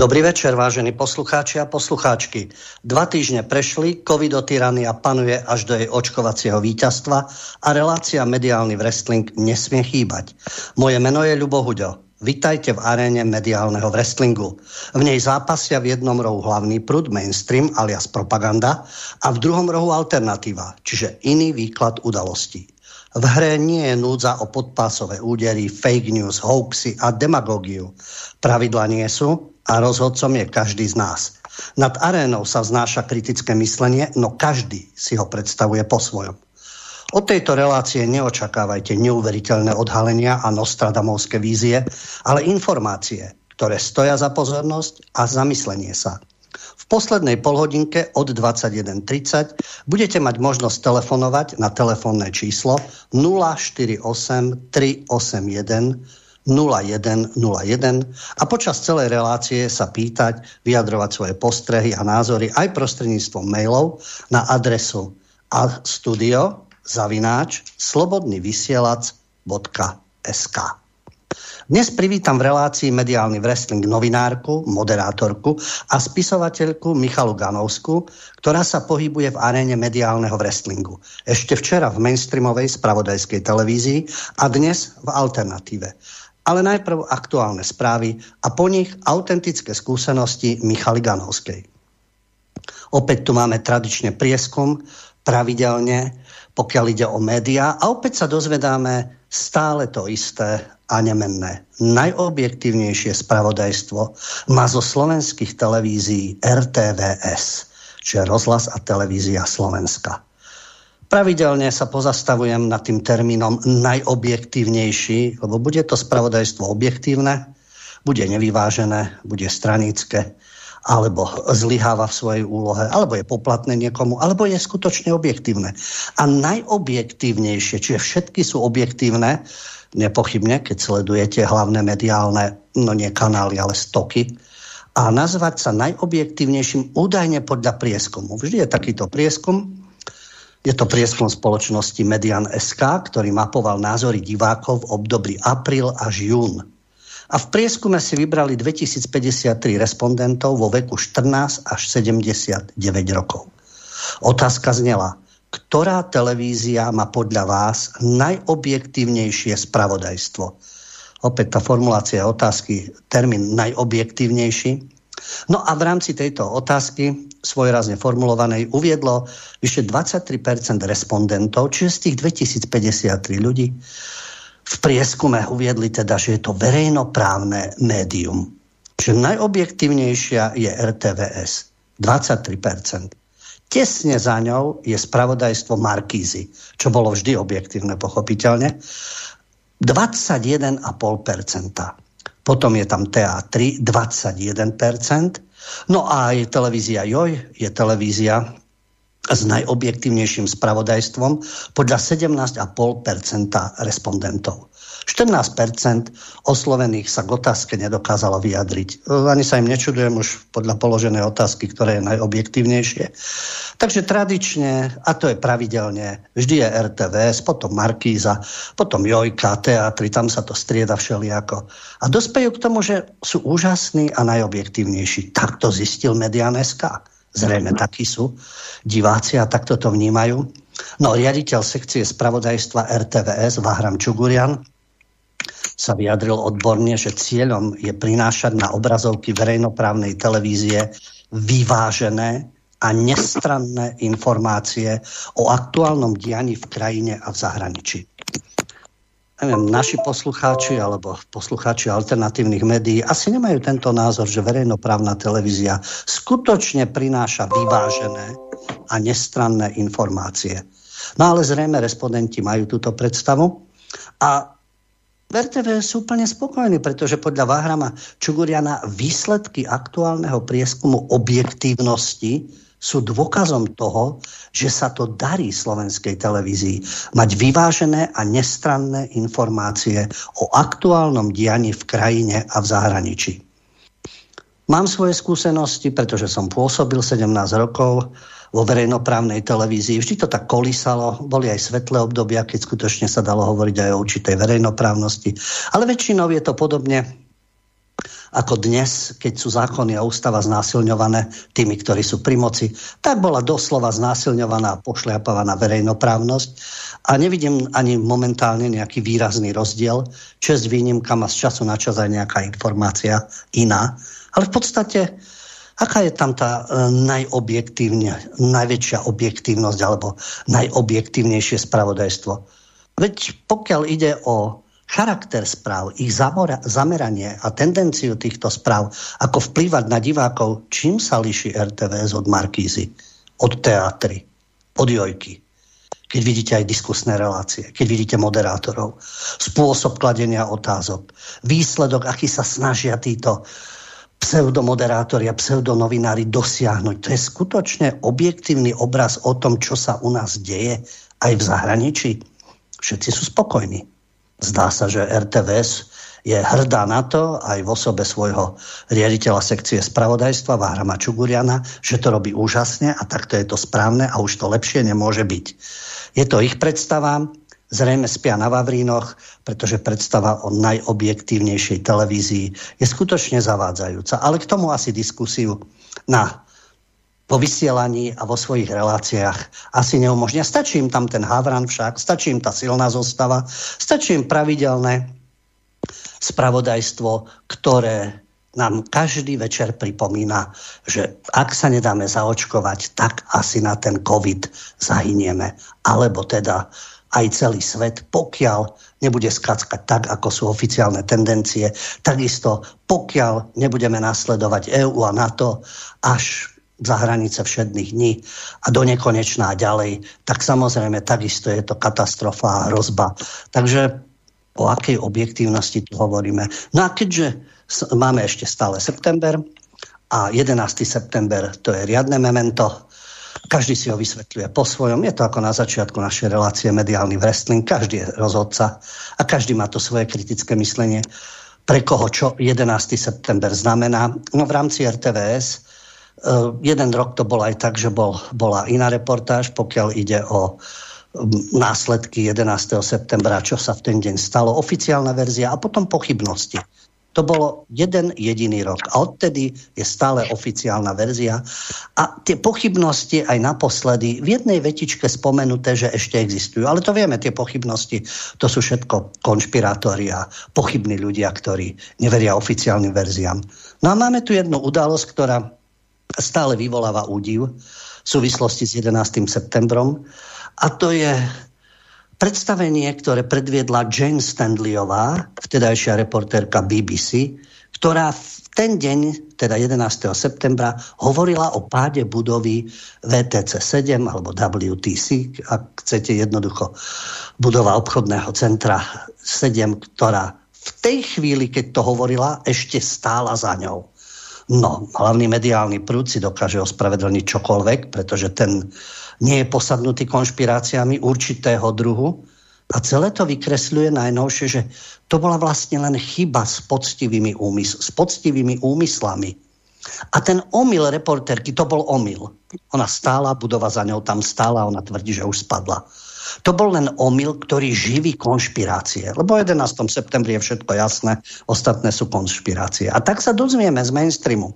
Dobrý večer, vážení poslucháči a poslucháčky. Dva týždne prešli, covidotyrania panuje až do jej očkovacieho víťazstva a relácia mediálny wrestling nesmie chýbať. Moje meno je Ľubo Huďo. Vitajte v aréne mediálneho wrestlingu. V nej zápasia v jednom rohu hlavný prúd, mainstream alias propaganda a v druhom rohu alternatíva, čiže iný výklad udalostí. V hre nie je núdza o podpásové údery, fake news, hoaxy a demagógiu. Pravidla nie sú, a rozhodcom je každý z nás. Nad arénou sa vznáša kritické myslenie, no každý si ho predstavuje po svojom. Od tejto relácie neočakávajte neuveriteľné odhalenia a nostradamovské vízie, ale informácie, ktoré stoja za pozornosť a zamyslenie sa. Poslednej polhodinke od 21.30 budete mať možnosť telefonovať na telefónne číslo 048 381 0101 a počas celej relácie sa pýtať, vyjadrovať svoje postrehy a názory aj prostredníctvom mailov na adresu a studio zavináč slobodnyvysielac.sk dnes privítam v relácii mediálny wrestling novinárku, moderátorku a spisovateľku Michalu Ganovsku, ktorá sa pohybuje v aréne mediálneho wrestlingu. Ešte včera v mainstreamovej spravodajskej televízii a dnes v alternatíve ale najprv aktuálne správy a po nich autentické skúsenosti Michaly Ganovskej. Opäť tu máme tradične prieskum, pravidelne, pokiaľ ide o médiá a opäť sa dozvedáme stále to isté a nemenné. Najobjektívnejšie spravodajstvo má zo slovenských televízií RTVS, čiže rozhlas a televízia Slovenska. Pravidelne sa pozastavujem nad tým termínom najobjektívnejší, lebo bude to spravodajstvo objektívne, bude nevyvážené, bude stranické, alebo zlyháva v svojej úlohe, alebo je poplatné niekomu, alebo je skutočne objektívne. A najobjektívnejšie, čiže všetky sú objektívne, nepochybne, keď sledujete hlavné mediálne, no nie kanály, ale stoky, a nazvať sa najobjektívnejším údajne podľa prieskumu. Vždy je takýto prieskum, je to prieskum spoločnosti Median SK, ktorý mapoval názory divákov v období apríl až jún. A v prieskume si vybrali 2053 respondentov vo veku 14 až 79 rokov. Otázka znela, ktorá televízia má podľa vás najobjektívnejšie spravodajstvo? Opäť tá formulácia otázky, termín najobjektívnejší. No a v rámci tejto otázky svojrazne formulovanej uviedlo vyše 23% respondentov, čiže z tých 2053 ľudí v prieskume uviedli teda, že je to verejnoprávne médium. Čiže najobjektívnejšia je RTVS. 23%. Tesne za ňou je spravodajstvo Markízy, čo bolo vždy objektívne, pochopiteľne. 21,5%. Potom je tam TA3, 21%. No a je televízia JOJ, je televízia s najobjektívnejším spravodajstvom podľa 17,5% respondentov. 14% oslovených sa k otázke nedokázalo vyjadriť. Ani sa im nečudujem už podľa položenej otázky, ktoré je najobjektívnejšie. Takže tradične, a to je pravidelne, vždy je RTVS, potom Markíza, potom Jojka, teatry, tam sa to strieda všelijako. A dospejú k tomu, že sú úžasní a najobjektívnejší. Tak to zistil Median SK. Zrejme takí sú diváci a takto to vnímajú. No, riaditeľ sekcie spravodajstva RTVS Vahram Čugurian sa vyjadril odborne, že cieľom je prinášať na obrazovky verejnoprávnej televízie vyvážené a nestranné informácie o aktuálnom dianí v krajine a v zahraničí. Neviem, naši poslucháči alebo poslucháči alternatívnych médií asi nemajú tento názor, že verejnoprávna televízia skutočne prináša vyvážené a nestranné informácie. No ale zrejme respondenti majú túto predstavu a v sú úplne spokojní, pretože podľa Váhrama Čuguriana výsledky aktuálneho prieskumu objektívnosti sú dôkazom toho, že sa to darí slovenskej televízii mať vyvážené a nestranné informácie o aktuálnom dianí v krajine a v zahraničí. Mám svoje skúsenosti, pretože som pôsobil 17 rokov vo verejnoprávnej televízii. Vždy to tak kolísalo, boli aj svetlé obdobia, keď skutočne sa dalo hovoriť aj o určitej verejnoprávnosti. Ale väčšinou je to podobne ako dnes, keď sú zákony a ústava znásilňované tými, ktorí sú pri moci, tak bola doslova znásilňovaná a pošliapovaná verejnoprávnosť a nevidím ani momentálne nejaký výrazný rozdiel. Čest výnimkam a z času na čas aj nejaká informácia iná. Ale v podstate, aká je tam tá e, najobjektívne, najväčšia objektívnosť alebo najobjektívnejšie spravodajstvo? Veď pokiaľ ide o charakter správ, ich zameranie a tendenciu týchto správ, ako vplývať na divákov, čím sa líši RTVS od Markízy, od teatry, od Jojky. Keď vidíte aj diskusné relácie, keď vidíte moderátorov, spôsob kladenia otázok, výsledok, aký sa snažia títo pseudomoderátori a pseudonovinári dosiahnuť. To je skutočne objektívny obraz o tom, čo sa u nás deje aj v zahraničí. Všetci sú spokojní. Zdá sa, že RTVS je hrdá na to, aj v osobe svojho riaditeľa sekcie spravodajstva Váhrama Čuguriana, že to robí úžasne a takto je to správne a už to lepšie nemôže byť. Je to ich predstava, zrejme spia na Vavrínoch, pretože predstava o najobjektívnejšej televízii je skutočne zavádzajúca. Ale k tomu asi diskusiu na vo vysielaní a vo svojich reláciách asi neumožnia. Stačí im tam ten Havran však, stačí im tá silná zostava, stačí im pravidelné spravodajstvo, ktoré nám každý večer pripomína, že ak sa nedáme zaočkovať, tak asi na ten COVID zahynieme. Alebo teda aj celý svet, pokiaľ nebude skackať tak, ako sú oficiálne tendencie. Takisto, pokiaľ nebudeme nasledovať EÚ a NATO až za hranice všedných dní a do nekonečná ďalej, tak samozrejme takisto je to katastrofa a hrozba. Takže o akej objektívnosti tu hovoríme? No a keďže máme ešte stále september a 11. september to je riadne memento, každý si ho vysvetľuje po svojom. Je to ako na začiatku našej relácie mediálny wrestling. Každý je rozhodca a každý má to svoje kritické myslenie pre koho čo 11. september znamená. No v rámci RTVS jeden rok to bol aj tak, že bol, bola iná reportáž, pokiaľ ide o um, následky 11. septembra, čo sa v ten deň stalo, oficiálna verzia a potom pochybnosti. To bolo jeden jediný rok. A odtedy je stále oficiálna verzia. A tie pochybnosti aj naposledy v jednej vetičke spomenuté, že ešte existujú. Ale to vieme, tie pochybnosti, to sú všetko konšpirátori a pochybní ľudia, ktorí neveria oficiálnym verziám. No a máme tu jednu udalosť, ktorá stále vyvoláva údiv v súvislosti s 11. septembrom. A to je predstavenie, ktoré predviedla Jane Stanleyová, vtedajšia reportérka BBC, ktorá v ten deň, teda 11. septembra, hovorila o páde budovy VTC 7 alebo WTC, ak chcete jednoducho, budova obchodného centra 7, ktorá v tej chvíli, keď to hovorila, ešte stála za ňou. No, hlavný mediálny prúd si dokáže ospravedlniť čokoľvek, pretože ten nie je posadnutý konšpiráciami určitého druhu. A celé to vykresľuje najnovšie, že to bola vlastne len chyba s poctivými, úmysl- s poctivými úmyslami. A ten omyl reporterky, to bol omyl. Ona stála, budova za ňou tam stála, ona tvrdí, že už spadla. To bol len omyl, ktorý živí konšpirácie. Lebo 11. septembri je všetko jasné, ostatné sú konšpirácie. A tak sa dozvieme z mainstreamu,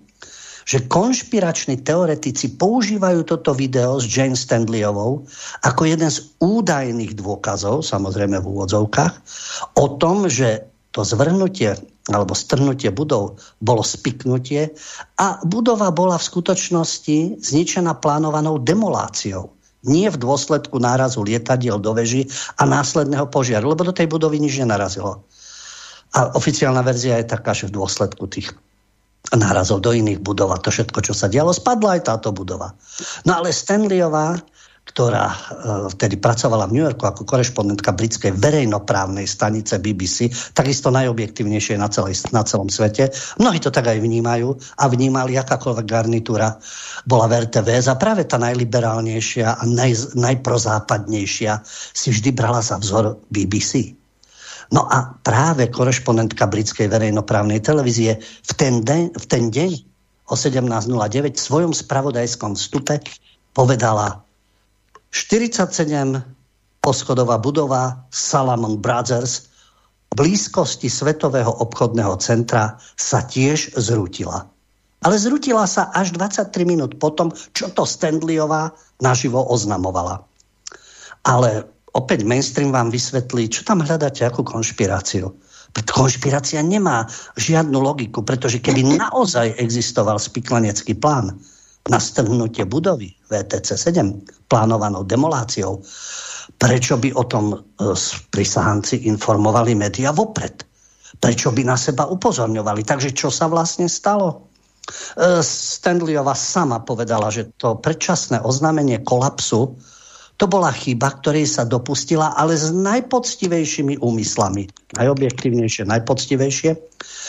že konšpirační teoretici používajú toto video s Jane Stanleyovou ako jeden z údajných dôkazov, samozrejme v úvodzovkách, o tom, že to zvrhnutie alebo strhnutie budov bolo spiknutie a budova bola v skutočnosti zničená plánovanou demoláciou nie v dôsledku nárazu lietadiel do veži a následného požiaru, lebo do tej budovy nič nenarazilo. A oficiálna verzia je taká, že v dôsledku tých nárazov do iných budov a to všetko, čo sa dialo, spadla aj táto budova. No ale Stanleyová ktorá e, vtedy pracovala v New Yorku ako korešpondentka britskej verejnoprávnej stanice BBC, takisto najobjektívnejšie na, celej, na celom svete. Mnohí to tak aj vnímajú a vnímali, akákoľvek garnitúra bola v RTVS a práve tá najliberálnejšia a naj, najprozápadnejšia si vždy brala za vzor BBC. No a práve korešpondentka britskej verejnoprávnej televízie v ten, deň, v ten deň o 17.09 v svojom spravodajskom vstupe povedala 47 poschodová budova Salomon Brothers blízkosti Svetového obchodného centra sa tiež zrútila. Ale zrutila sa až 23 minút potom, čo to Stanleyová naživo oznamovala. Ale opäť mainstream vám vysvetlí, čo tam hľadáte, akú konšpiráciu. Konšpirácia nemá žiadnu logiku, pretože keby naozaj existoval spiklanecký plán na strhnutie budovy VTC 7 plánovanou demoláciou, prečo by o tom e, prisahanci informovali média vopred? Prečo by na seba upozorňovali? Takže čo sa vlastne stalo? E, sama povedala, že to predčasné oznámenie kolapsu to bola chyba, ktorej sa dopustila, ale s najpoctivejšími úmyslami. Najobjektívnejšie, najpoctivejšie.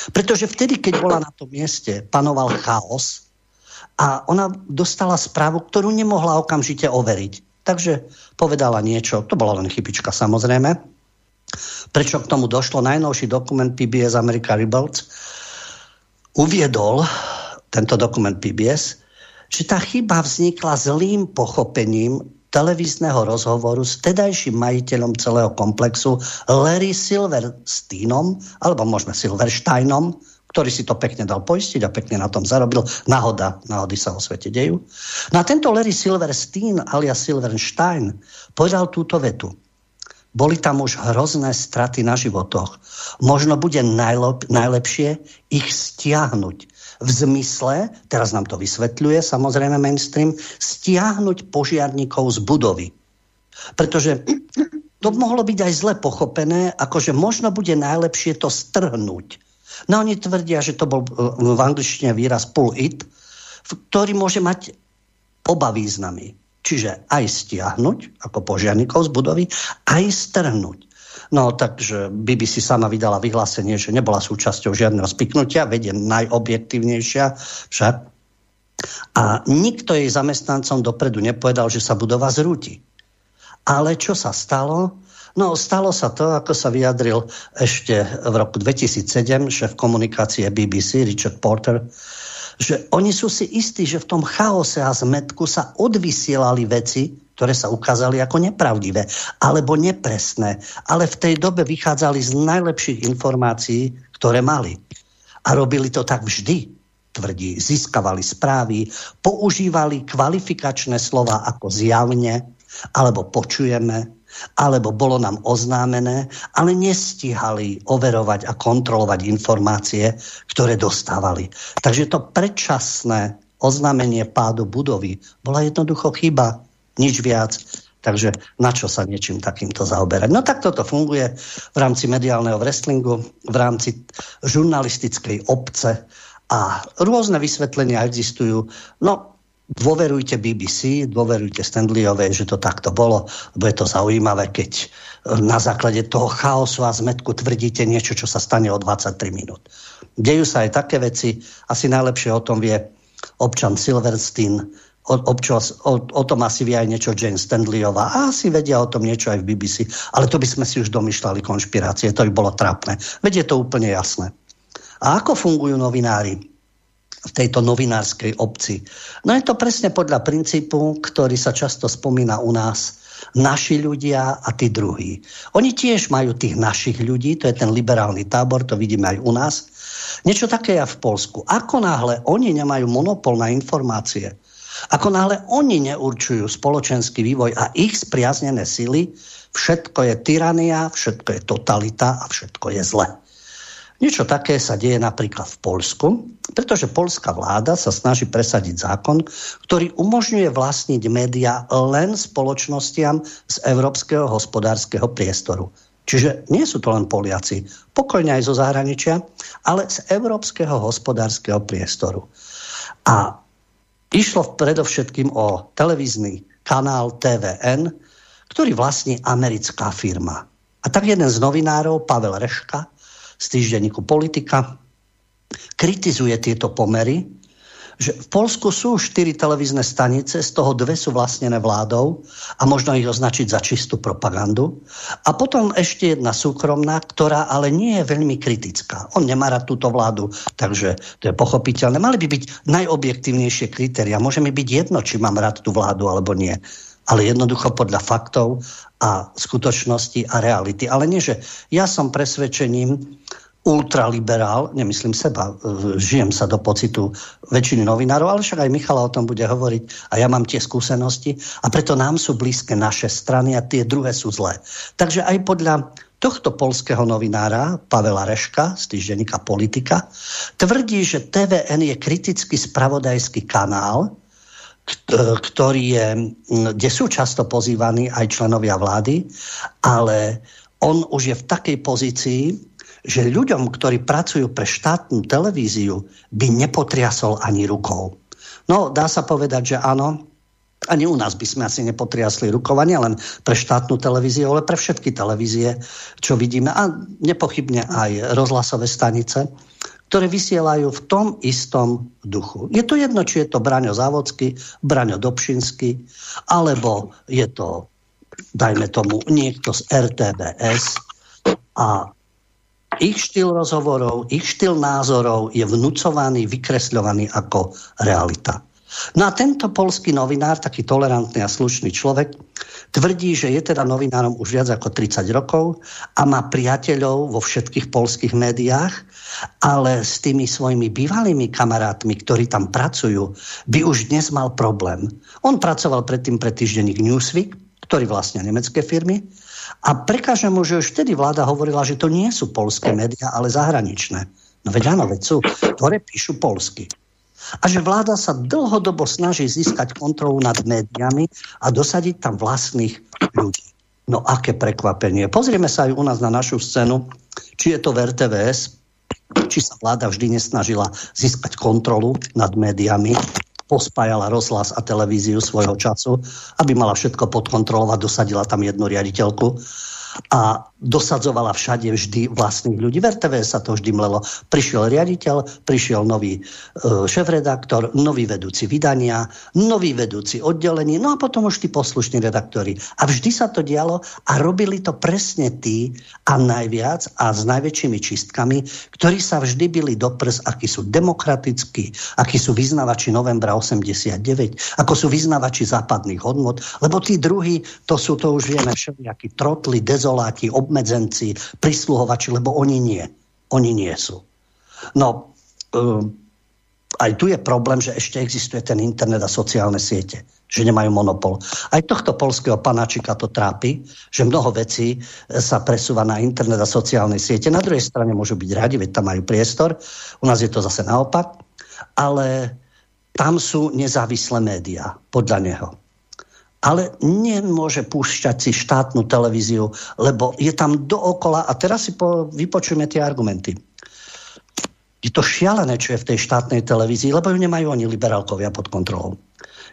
Pretože vtedy, keď bola na tom mieste, panoval chaos a ona dostala správu, ktorú nemohla okamžite overiť. Takže povedala niečo, to bola len chybička samozrejme. Prečo k tomu došlo? Najnovší dokument PBS America Rebels uviedol, tento dokument PBS, že tá chyba vznikla zlým pochopením televízneho rozhovoru s tedajším majiteľom celého komplexu Larry Silversteinom, alebo možno Silversteinom, ktorý si to pekne dal poistiť a pekne na tom zarobil. Náhoda, náhody sa o svete dejú. No a tento Larry Silverstein alias Silverstein povedal túto vetu. Boli tam už hrozné straty na životoch. Možno bude najlep- najlepšie ich stiahnuť v zmysle, teraz nám to vysvetľuje samozrejme mainstream, stiahnuť požiarníkov z budovy. Pretože to mohlo byť aj zle pochopené, akože možno bude najlepšie to strhnúť. No oni tvrdia, že to bol e, v angličtine výraz pull it, ktorý môže mať oba významy. Čiže aj stiahnuť, ako požiarníkov z budovy, aj strhnúť. No takže BBC sama vydala vyhlásenie, že nebola súčasťou žiadneho spiknutia, vedie najobjektívnejšia však. A nikto jej zamestnancom dopredu nepovedal, že sa budova zrúti. Ale čo sa stalo? No, stalo sa to, ako sa vyjadril ešte v roku 2007 šéf komunikácie BBC Richard Porter, že oni sú si istí, že v tom chaose a zmetku sa odvysielali veci, ktoré sa ukázali ako nepravdivé alebo nepresné, ale v tej dobe vychádzali z najlepších informácií, ktoré mali. A robili to tak vždy, tvrdí. Získavali správy, používali kvalifikačné slova ako zjavne, alebo počujeme, alebo bolo nám oznámené, ale nestíhali overovať a kontrolovať informácie, ktoré dostávali. Takže to predčasné oznámenie pádu budovy bola jednoducho chyba nič viac. Takže na čo sa niečím takýmto zaoberať? No tak toto funguje v rámci mediálneho wrestlingu, v rámci žurnalistickej obce a rôzne vysvetlenia existujú. No, dôverujte BBC, dôverujte Stanleyovej, že to takto bolo, lebo je to zaujímavé, keď na základe toho chaosu a zmetku tvrdíte niečo, čo sa stane o 23 minút. Dejú sa aj také veci, asi najlepšie o tom vie občan Silverstein, občas, o, o tom asi vie aj niečo Jane Stanleyová a asi vedia o tom niečo aj v BBC, ale to by sme si už domýšľali konšpirácie, to by bolo trápne. Veď je to úplne jasné. A ako fungujú novinári v tejto novinárskej obci? No je to presne podľa princípu, ktorý sa často spomína u nás, naši ľudia a tí druhí. Oni tiež majú tých našich ľudí, to je ten liberálny tábor, to vidíme aj u nás. Niečo také je v Polsku. Ako náhle oni nemajú monopol na informácie, ako náhle oni neurčujú spoločenský vývoj a ich spriaznené sily, všetko je tyrania, všetko je totalita a všetko je zle. Niečo také sa deje napríklad v Polsku, pretože polská vláda sa snaží presadiť zákon, ktorý umožňuje vlastniť média len spoločnostiam z európskeho hospodárskeho priestoru. Čiže nie sú to len Poliaci, pokojne aj zo zahraničia, ale z európskeho hospodárskeho priestoru. A Išlo predovšetkým o televízny kanál TVN, ktorý vlastní americká firma. A tak jeden z novinárov, Pavel Reška, z týždenníku Politika, kritizuje tieto pomery že v Polsku sú štyri televízne stanice, z toho dve sú vlastnené vládou a možno ich označiť za čistú propagandu. A potom ešte jedna súkromná, ktorá ale nie je veľmi kritická. On nemá rád túto vládu, takže to je pochopiteľné. Mali by byť najobjektívnejšie kritéria. Môže mi byť jedno, či mám rád tú vládu alebo nie. ale jednoducho podľa faktov a skutočnosti a reality. Ale nie, že ja som presvedčením ultraliberál, nemyslím seba, žijem sa do pocitu väčšiny novinárov, ale však aj Michala o tom bude hovoriť a ja mám tie skúsenosti a preto nám sú blízke naše strany a tie druhé sú zlé. Takže aj podľa tohto polského novinára Pavela Reška z týždenníka Politika tvrdí, že TVN je kritický spravodajský kanál, ktorý je, kde sú často pozývaní aj členovia vlády, ale on už je v takej pozícii, že ľuďom, ktorí pracujú pre štátnu televíziu, by nepotriasol ani rukou. No, dá sa povedať, že áno, ani u nás by sme asi nepotriasli rukovanie len pre štátnu televíziu, ale pre všetky televízie, čo vidíme, a nepochybne aj rozhlasové stanice, ktoré vysielajú v tom istom duchu. Je to jedno, či je to Braňo Závodský, Braňo Dobšinsky, alebo je to, dajme tomu, niekto z RTBS a ich štýl rozhovorov, ich štýl názorov je vnúcovaný, vykresľovaný ako realita. No a tento polský novinár, taký tolerantný a slušný človek, tvrdí, že je teda novinárom už viac ako 30 rokov a má priateľov vo všetkých polských médiách, ale s tými svojimi bývalými kamarátmi, ktorí tam pracujú, by už dnes mal problém. On pracoval predtým pre týždenník Newsweek, ktorý vlastne nemecké firmy, a prekáže mu, že už vtedy vláda hovorila, že to nie sú polské médiá, ale zahraničné. No veď áno, veď sú, ktoré píšu polsky. A že vláda sa dlhodobo snaží získať kontrolu nad médiami a dosadiť tam vlastných ľudí. No aké prekvapenie. Pozrieme sa aj u nás na našu scénu, či je to v RTVS, či sa vláda vždy nesnažila získať kontrolu nad médiami, pospájala rozhlas a televíziu svojho času, aby mala všetko pod kontrolou a dosadila tam jednu riaditeľku a dosadzovala všade vždy vlastných ľudí. V RTV sa to vždy mlelo. Prišiel riaditeľ, prišiel nový e, šéf-redaktor, nový vedúci vydania, nový vedúci oddelení, no a potom už tí poslušní redaktori. A vždy sa to dialo a robili to presne tí a najviac a s najväčšími čistkami, ktorí sa vždy byli do prs, akí sú demokratickí, akí sú vyznavači novembra 89, ako sú vyznavači západných hodnot, lebo tí druhí, to sú to už vieme, všelijakí trotli, dez dezoláti, obmedzenci, prisluhovači, lebo oni nie. Oni nie sú. No, um, aj tu je problém, že ešte existuje ten internet a sociálne siete, že nemajú monopol. Aj tohto polského panáčika to trápi, že mnoho vecí sa presúva na internet a sociálne siete. Na druhej strane môžu byť radi, veď tam majú priestor. U nás je to zase naopak. Ale tam sú nezávislé médiá, podľa neho ale nemôže púšťať si štátnu televíziu, lebo je tam dookola, a teraz si po, vypočujeme tie argumenty. Je to šialené, čo je v tej štátnej televízii, lebo ju nemajú ani liberálkovia pod kontrolou.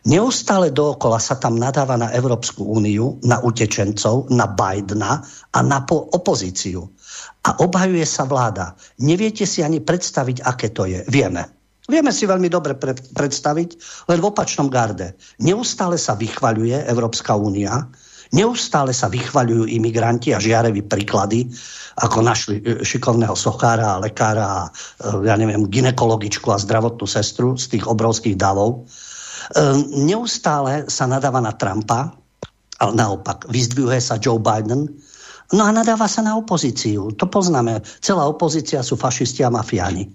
Neustále dookola sa tam nadáva na Európsku úniu, na utečencov, na Bidena a na opozíciu. A obhajuje sa vláda. Neviete si ani predstaviť, aké to je. Vieme. Vieme si veľmi dobre pre, predstaviť, len v opačnom garde. Neustále sa vychvaľuje Európska únia, neustále sa vychvaľujú imigranti a žiareví príklady, ako našli e, šikovného sochára a lekára a e, ja neviem, ginekologičku a zdravotnú sestru z tých obrovských davov. E, neustále sa nadáva na Trumpa, ale naopak, vyzdvihuje sa Joe Biden, no a nadáva sa na opozíciu. To poznáme. Celá opozícia sú fašisti a mafiáni.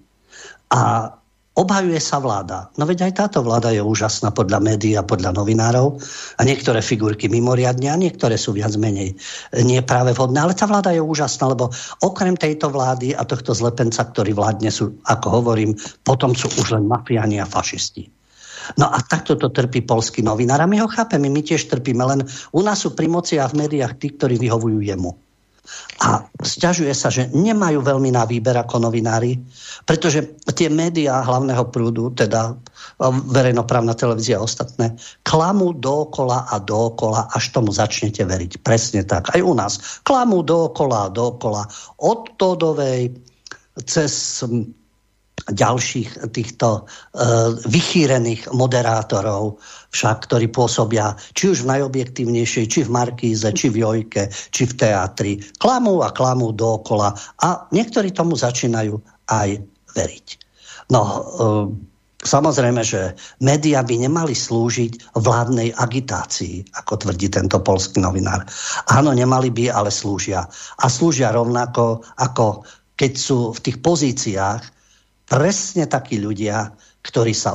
A obhajuje sa vláda. No veď aj táto vláda je úžasná podľa médií a podľa novinárov a niektoré figurky mimoriadne a niektoré sú viac menej nie práve vhodné. Ale tá vláda je úžasná, lebo okrem tejto vlády a tohto zlepenca, ktorý vládne sú, ako hovorím, potom sú už len mafiáni a fašisti. No a takto to trpí polský novinár. A my ho chápeme, my tiež trpíme, len u nás sú pri moci a v médiách tí, ktorí vyhovujú jemu. A sťažuje sa, že nemajú veľmi na výber ako novinári, pretože tie médiá hlavného prúdu, teda verejnoprávna televízia a ostatné, klamú dookola a dookola, až tomu začnete veriť. Presne tak. Aj u nás. Klamú dookola a dookola. Od Todovej cez ďalších týchto uh, vychýrených moderátorov, však, ktorí pôsobia či už v najobjektívnejšej, či v Markíze, či v Jojke, či v teatri. Klamú a klamú dookola a niektorí tomu začínajú aj veriť. No, uh, Samozrejme, že médiá by nemali slúžiť vládnej agitácii, ako tvrdí tento polský novinár. Áno, nemali by, ale slúžia. A slúžia rovnako, ako keď sú v tých pozíciách presne takí ľudia, ktorí sa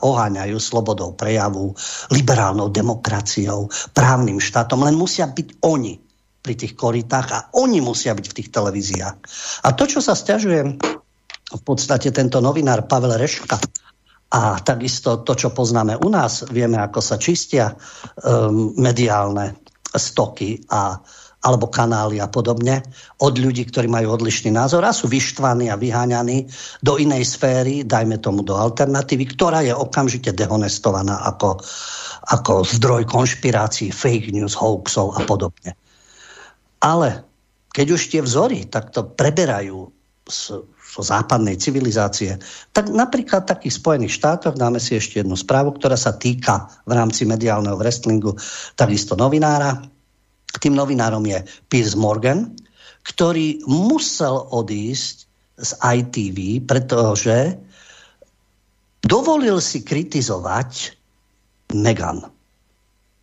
oháňajú slobodou prejavu, liberálnou demokraciou, právnym štátom, len musia byť oni pri tých koritách a oni musia byť v tých televíziách. A to, čo sa stiažuje v podstate tento novinár Pavel Reška a takisto to, čo poznáme u nás, vieme, ako sa čistia um, mediálne stoky a alebo kanály a podobne od ľudí, ktorí majú odlišný názor a sú vyštvaní a vyháňaní do inej sféry, dajme tomu do alternatívy, ktorá je okamžite dehonestovaná ako, ako zdroj konšpirácií, fake news, hoaxov a podobne. Ale keď už tie vzory takto preberajú z, zo západnej civilizácie, tak napríklad v takých Spojených štátoch dáme si ešte jednu správu, ktorá sa týka v rámci mediálneho wrestlingu takisto novinára. Tým novinárom je Piers Morgan, ktorý musel odísť z ITV, pretože dovolil si kritizovať Meghan.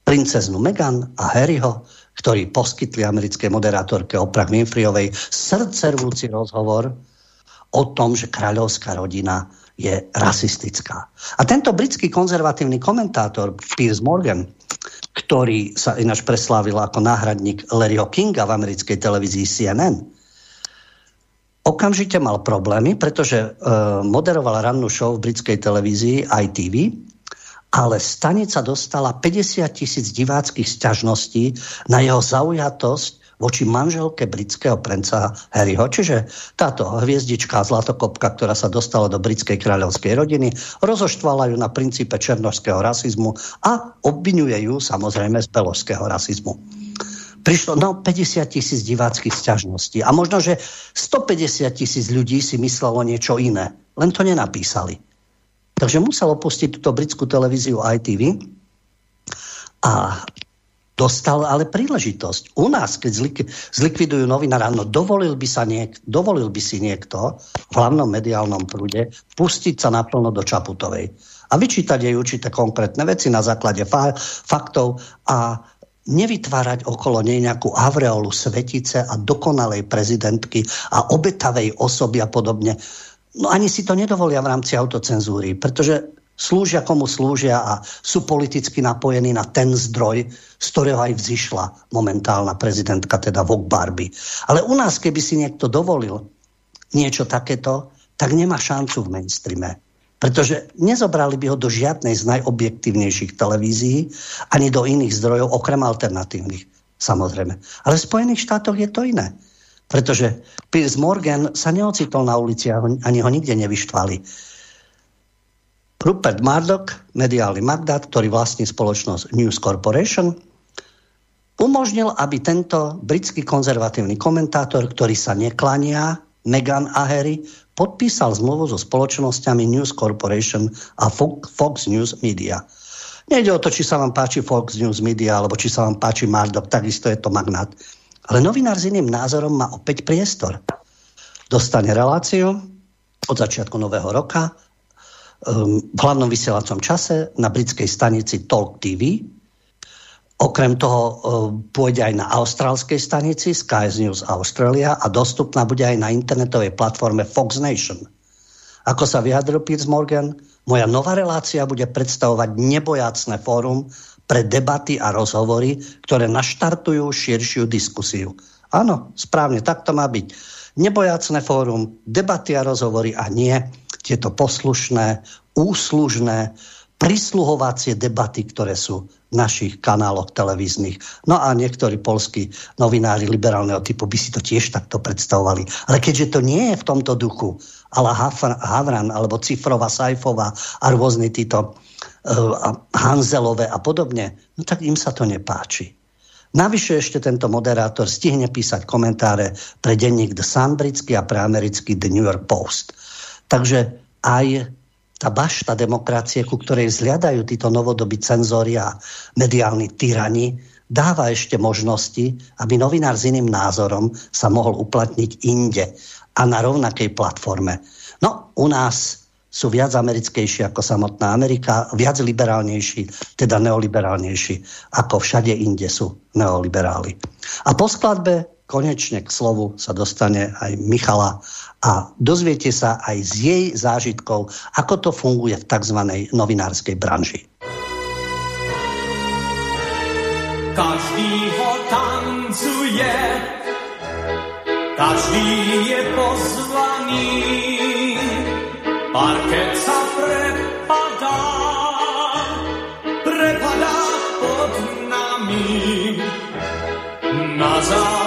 Princeznu Meghan a Harryho, ktorí poskytli americkej moderátorke Oprah Winfreyovej srdcervúci rozhovor, o tom, že kráľovská rodina je rasistická. A tento britský konzervatívny komentátor Piers Morgan, ktorý sa ináč preslávil ako náhradník Larryho Kinga v americkej televízii CNN, okamžite mal problémy, pretože e, moderoval rannú show v britskej televízii ITV, ale stanica dostala 50 tisíc diváckých sťažností na jeho zaujatosť voči manželke britského princa Harryho. Čiže táto hviezdička zlatokopka, ktorá sa dostala do britskej kráľovskej rodiny, rozoštvala ju na princípe černožského rasizmu a obvinuje ju samozrejme z beložského rasizmu prišlo no 50 tisíc diváckých sťažností. A možno, že 150 tisíc ľudí si myslelo niečo iné. Len to nenapísali. Takže musel opustiť túto britskú televíziu ITV a dostal ale príležitosť. U nás, keď zlik- zlikvidujú novinára, no dovolil by, sa niek- dovolil by si niekto v hlavnom mediálnom prúde pustiť sa naplno do Čaputovej a vyčítať jej určité konkrétne veci na základe fa- faktov a nevytvárať okolo nej nejakú avreolu svetice a dokonalej prezidentky a obetavej osoby a podobne. No ani si to nedovolia v rámci autocenzúry, pretože slúžia komu slúžia a sú politicky napojení na ten zdroj, z ktorého aj vzýšla momentálna prezidentka, teda Vok Barbie. Ale u nás, keby si niekto dovolil niečo takéto, tak nemá šancu v mainstreame. Pretože nezobrali by ho do žiadnej z najobjektívnejších televízií, ani do iných zdrojov, okrem alternatívnych, samozrejme. Ale v Spojených štátoch je to iné. Pretože Piers Morgan sa neocitol na ulici ani ho nikde nevyštvali Rupert Murdoch, mediálny magnát, ktorý vlastní spoločnosť News Corporation, umožnil, aby tento britský konzervatívny komentátor, ktorý sa neklania Meghan a Harry, podpísal zmluvu so spoločnosťami News Corporation a Fox News Media. Nejde o to, či sa vám páči Fox News Media, alebo či sa vám páči Murdoch, takisto je to magnát. Ale novinár s iným názorom má opäť priestor. Dostane reláciu od začiatku nového roka, v hlavnom vysielacom čase na britskej stanici Talk TV. Okrem toho um, pôjde aj na austrálskej stanici Sky News Australia a dostupná bude aj na internetovej platforme Fox Nation. Ako sa vyjadril Piers Morgan, moja nová relácia bude predstavovať nebojácne fórum pre debaty a rozhovory, ktoré naštartujú širšiu diskusiu. Áno, správne, tak to má byť. Nebojácne fórum, debaty a rozhovory a nie tieto poslušné, úslužné, prisluhovacie debaty, ktoré sú v našich kanáloch televíznych. No a niektorí polskí novinári liberálneho typu by si to tiež takto predstavovali. Ale keďže to nie je v tomto duchu, ale Havran alebo Cifrova, Sajfova a rôzne títo uh, Hanzelové a podobne, no tak im sa to nepáči. Navyše ešte tento moderátor stihne písať komentáre pre denník The Sun britský a pre americký The New York Post. Takže aj tá bašta demokracie, ku ktorej vzliadajú títo novodobí cenzori a mediálni tyrani, dáva ešte možnosti, aby novinár s iným názorom sa mohol uplatniť inde a na rovnakej platforme. No, u nás sú viac americkejší ako samotná Amerika, viac liberálnejší, teda neoliberálnejší, ako všade inde sú neoliberáli. A po skladbe konečne k slovu sa dostane aj Michala a dozviete sa aj z jej zážitkov, ako to funguje v tzv. novinárskej branži. Každý ho tancuje, každý je pozvaný, parket sa prepadá, prepadá pod nami. Na záver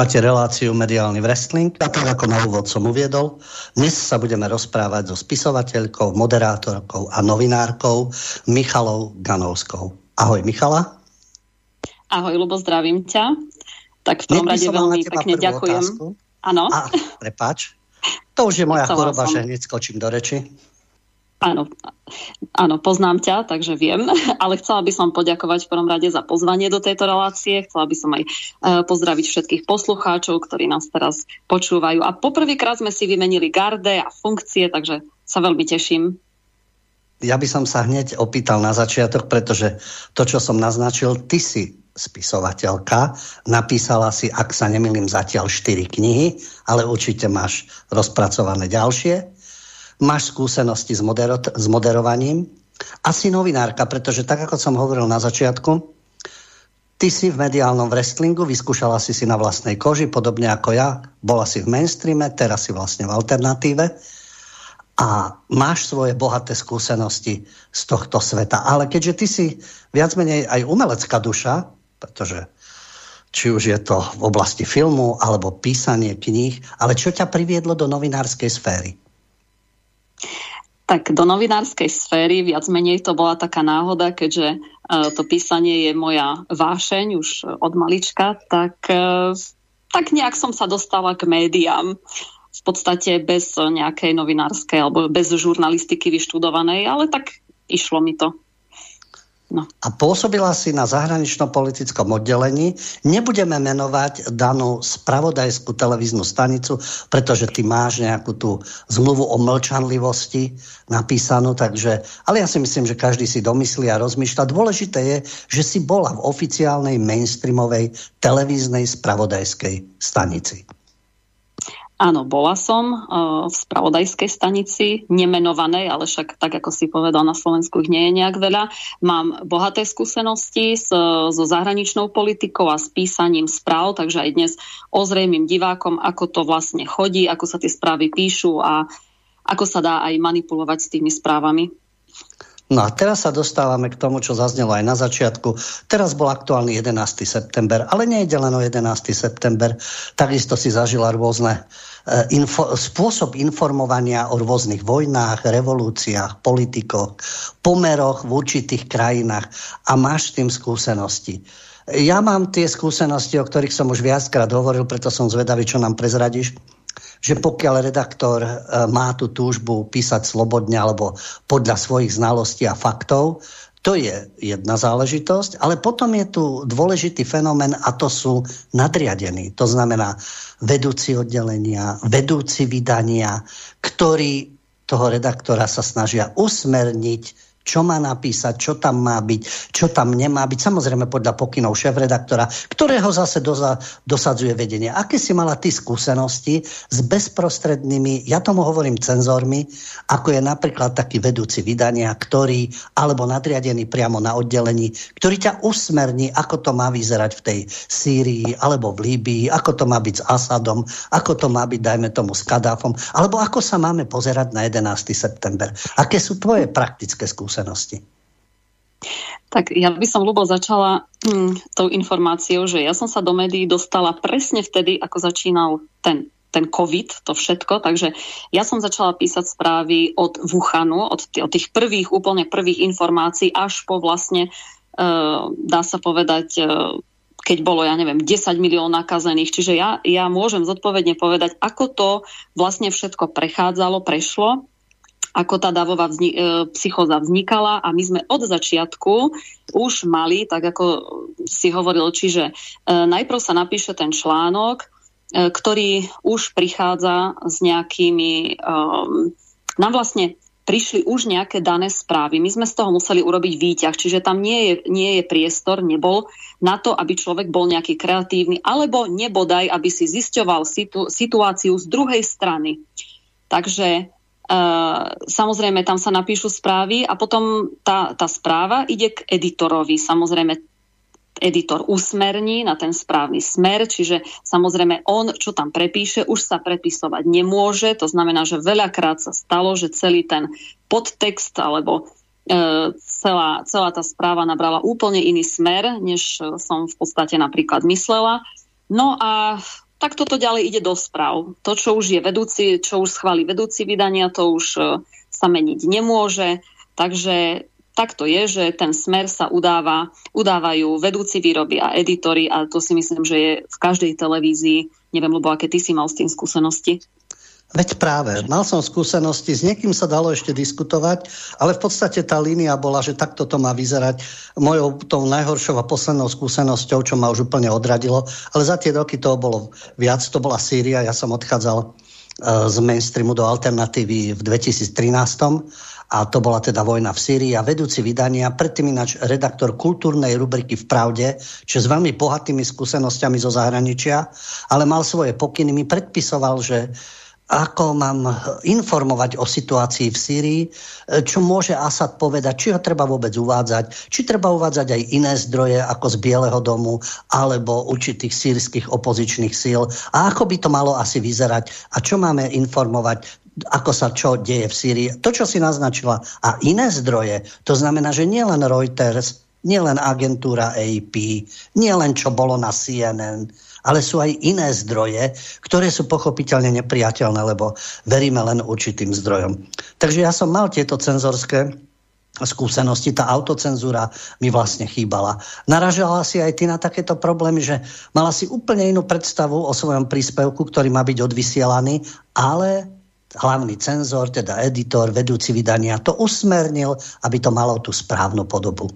Počúvate reláciu Mediálny wrestling a tak ako na úvod som uviedol, dnes sa budeme rozprávať so spisovateľkou, moderátorkou a novinárkou Michalou Ganovskou. Ahoj Michala. Ahoj, Lubo, zdravím ťa. Tak v by rade veľmi pekne ďakujem. Áno, prepáč. To už je moja Chcela choroba, som. že hneď skočím do reči. Áno, áno, poznám ťa, takže viem, ale chcela by som poďakovať v prvom rade za pozvanie do tejto relácie. Chcela by som aj eh, pozdraviť všetkých poslucháčov, ktorí nás teraz počúvajú. A poprvýkrát sme si vymenili garde a funkcie, takže sa veľmi teším. Ja by som sa hneď opýtal na začiatok, pretože to, čo som naznačil, ty si spisovateľka, napísala si, ak sa nemýlim, zatiaľ 4 knihy, ale určite máš rozpracované ďalšie. Máš skúsenosti s, modero- s moderovaním, asi novinárka, pretože tak, ako som hovoril na začiatku, ty si v mediálnom wrestlingu, vyskúšala si si na vlastnej koži, podobne ako ja, bola si v mainstreame, teraz si vlastne v alternatíve a máš svoje bohaté skúsenosti z tohto sveta. Ale keďže ty si viac menej aj umelecká duša, pretože či už je to v oblasti filmu alebo písanie kníh, ale čo ťa priviedlo do novinárskej sféry? Tak do novinárskej sféry viac menej to bola taká náhoda, keďže uh, to písanie je moja vášeň už od malička, tak, uh, tak nejak som sa dostala k médiám v podstate bez nejakej novinárskej alebo bez žurnalistiky vyštudovanej, ale tak išlo mi to. No. A pôsobila si na zahraničnom politickom oddelení. Nebudeme menovať danú spravodajskú televíznu stanicu, pretože ty máš nejakú tú zmluvu o mlčanlivosti napísanú, takže, ale ja si myslím, že každý si domyslí a rozmýšľa. Dôležité je, že si bola v oficiálnej mainstreamovej televíznej spravodajskej stanici. Áno, bola som uh, v spravodajskej stanici, nemenovanej, ale však tak, ako si povedal, na Slovensku ich nie je nejak veľa. Mám bohaté skúsenosti s, so zahraničnou politikou a s písaním správ, takže aj dnes ozrejmým divákom, ako to vlastne chodí, ako sa tie správy píšu a ako sa dá aj manipulovať s tými správami. No a teraz sa dostávame k tomu, čo zaznelo aj na začiatku. Teraz bol aktuálny 11. september, ale nie je len o 11. september. Takisto si zažila rôzne info, spôsob informovania o rôznych vojnách, revolúciách, politikoch, pomeroch v určitých krajinách a máš tým skúsenosti. Ja mám tie skúsenosti, o ktorých som už viackrát hovoril, preto som zvedavý, čo nám prezradíš že pokiaľ redaktor e, má tú túžbu písať slobodne alebo podľa svojich znalostí a faktov, to je jedna záležitosť, ale potom je tu dôležitý fenomén a to sú nadriadení. To znamená vedúci oddelenia, vedúci vydania, ktorí toho redaktora sa snažia usmerniť čo má napísať, čo tam má byť, čo tam nemá byť. Samozrejme podľa pokynov šéf-redaktora, ktorého zase doza, dosadzuje vedenie. Aké si mala ty skúsenosti s bezprostrednými, ja tomu hovorím cenzormi, ako je napríklad taký vedúci vydania, ktorý, alebo nadriadený priamo na oddelení, ktorý ťa usmerní, ako to má vyzerať v tej Sýrii, alebo v Líbii, ako to má byť s Asadom, ako to má byť, dajme tomu, s Kadáfom, alebo ako sa máme pozerať na 11. september. Aké sú tvoje praktické skúsenosti? Skúsenosti? Tak ja by som, ľubo začala hm, tou informáciou, že ja som sa do médií dostala presne vtedy, ako začínal ten ten COVID, to všetko. Takže ja som začala písať správy od Wuhanu, od, t- od tých prvých, úplne prvých informácií, až po vlastne, e, dá sa povedať, e, keď bolo, ja neviem, 10 milión nakazených. Čiže ja, ja môžem zodpovedne povedať, ako to vlastne všetko prechádzalo, prešlo ako tá davová vzni- e, psychóza vznikala a my sme od začiatku už mali, tak ako si hovoril, čiže e, najprv sa napíše ten článok, e, ktorý už prichádza s nejakými, e, nám vlastne prišli už nejaké dané správy. My sme z toho museli urobiť výťah, čiže tam nie je, nie je priestor, nebol na to, aby človek bol nejaký kreatívny, alebo nebodaj, aby si zisťoval situ, situáciu z druhej strany. Takže samozrejme, tam sa napíšu správy a potom tá, tá správa ide k editorovi. Samozrejme, editor usmerní na ten správny smer, čiže samozrejme on, čo tam prepíše, už sa prepisovať nemôže. To znamená, že veľakrát sa stalo, že celý ten podtext alebo e, celá, celá tá správa nabrala úplne iný smer, než som v podstate napríklad myslela. No a tak toto ďalej ide do správ. To, čo už je vedúci, čo už schváli vedúci vydania, to už e, sa meniť nemôže. Takže takto je, že ten smer sa udáva, udávajú vedúci výroby a editory a to si myslím, že je v každej televízii. Neviem, lebo aké ty si mal s tým skúsenosti. Veď práve, mal som skúsenosti, s niekým sa dalo ešte diskutovať, ale v podstate tá línia bola, že takto to má vyzerať. Mojou tou najhoršou a poslednou skúsenosťou, čo ma už úplne odradilo, ale za tie roky toho bolo viac, to bola Sýria, ja som odchádzal uh, z mainstreamu do alternatívy v 2013 a to bola teda vojna v Sýrii a vedúci vydania, predtým ináč redaktor kultúrnej rubriky v Pravde, čo s veľmi bohatými skúsenostiami zo zahraničia, ale mal svoje pokyny, mi predpisoval, že ako mám informovať o situácii v Sýrii, čo môže Asad povedať, či ho treba vôbec uvádzať, či treba uvádzať aj iné zdroje ako z Bieleho domu alebo určitých sírskych opozičných síl a ako by to malo asi vyzerať a čo máme informovať ako sa čo deje v Sýrii. To, čo si naznačila. A iné zdroje, to znamená, že nielen Reuters, nielen agentúra AP, nielen čo bolo na CNN, ale sú aj iné zdroje, ktoré sú pochopiteľne nepriateľné, lebo veríme len určitým zdrojom. Takže ja som mal tieto cenzorské skúsenosti, tá autocenzúra mi vlastne chýbala. Naražala si aj ty na takéto problémy, že mala si úplne inú predstavu o svojom príspevku, ktorý má byť odvysielaný, ale hlavný cenzor, teda editor, vedúci vydania, to usmernil, aby to malo tú správnu podobu.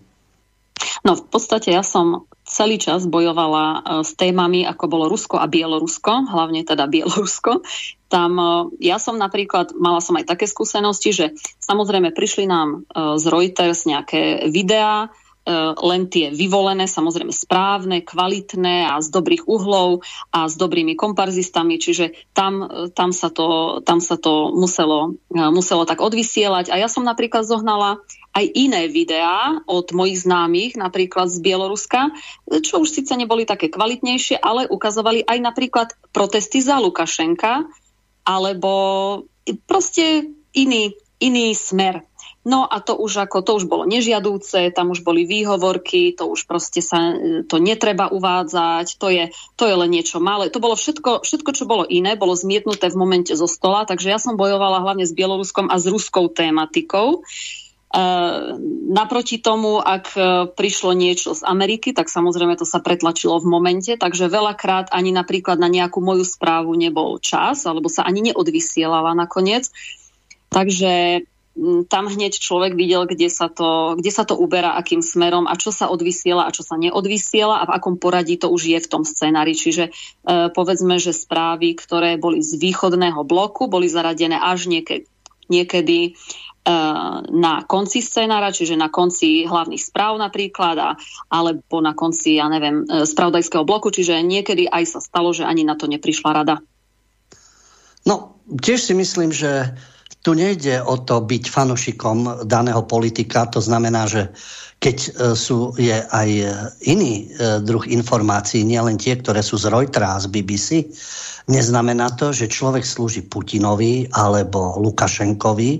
No v podstate ja som celý čas bojovala e, s témami, ako bolo Rusko a Bielorusko, hlavne teda Bielorusko. Tam e, ja som napríklad, mala som aj také skúsenosti, že samozrejme prišli nám e, z Reuters nejaké videá, len tie vyvolené, samozrejme správne, kvalitné a z dobrých uhlov a s dobrými komparzistami, čiže tam, tam, sa, to, tam sa to muselo, muselo tak odvysielať. A ja som napríklad zohnala aj iné videá od mojich známych, napríklad z Bieloruska, čo už síce neboli také kvalitnejšie, ale ukazovali aj napríklad protesty za Lukašenka, alebo proste iný, iný smer. No a to už ako, to už bolo nežiadúce, tam už boli výhovorky, to už proste sa, to netreba uvádzať, to je, to je len niečo malé. To bolo všetko, všetko, čo bolo iné, bolo zmietnuté v momente zo stola, takže ja som bojovala hlavne s Bieloruskom a s ruskou tématikou. Naproti tomu, ak e, prišlo niečo z Ameriky, tak samozrejme to sa pretlačilo v momente, takže veľakrát ani napríklad na nejakú moju správu nebol čas, alebo sa ani neodvysielala nakoniec. Takže tam hneď človek videl, kde sa, to, kde sa to uberá, akým smerom a čo sa odvysiela a čo sa neodvysiela a v akom poradí to už je v tom scenári. Čiže e, povedzme, že správy, ktoré boli z východného bloku, boli zaradené až niekedy, niekedy Eh, na konci scenára, čiže na konci hlavných správ napríklad, a, alebo na konci, ja neviem, eh, spravodajského bloku, čiže niekedy aj sa stalo, že ani na to neprišla rada. No, tiež si myslím, že tu nejde o to byť fanušikom daného politika, to znamená, že keď eh, sú, je aj iný druh informácií, nielen tie, ktoré sú z Reutera, z BBC, neznamená to, že človek slúži Putinovi alebo Lukašenkovi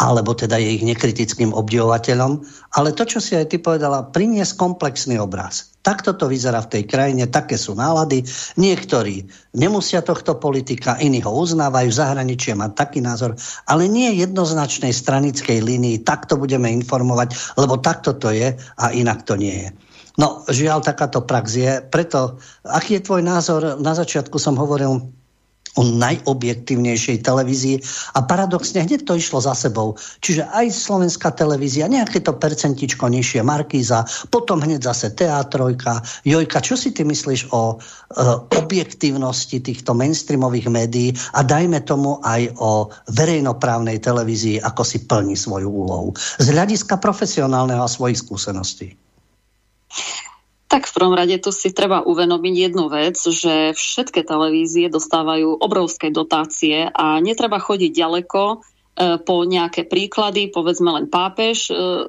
alebo teda je ich nekritickým obdivovateľom, ale to, čo si aj ty povedala, priniesť komplexný obraz. Takto to vyzerá v tej krajine, také sú nálady. Niektorí nemusia tohto politika, iní ho uznávajú, zahraničie má taký názor, ale nie jednoznačnej stranickej línii, takto budeme informovať, lebo takto to je a inak to nie je. No, žiaľ, takáto prax je. Preto, aký je tvoj názor? Na začiatku som hovoril, o najobjektívnejšej televízii a paradoxne hneď to išlo za sebou. Čiže aj slovenská televízia, nejaké to percentičko nižšie Markíza, potom hneď zase Teatrojka, Jojka. Čo si ty myslíš o e, objektívnosti týchto mainstreamových médií a dajme tomu aj o verejnoprávnej televízii, ako si plní svoju úlohu. Z hľadiska profesionálneho a svojich skúseností. Tak v prvom rade tu si treba uvedomiť jednu vec, že všetky televízie dostávajú obrovské dotácie a netreba chodiť ďaleko e, po nejaké príklady, povedzme len pápež, e,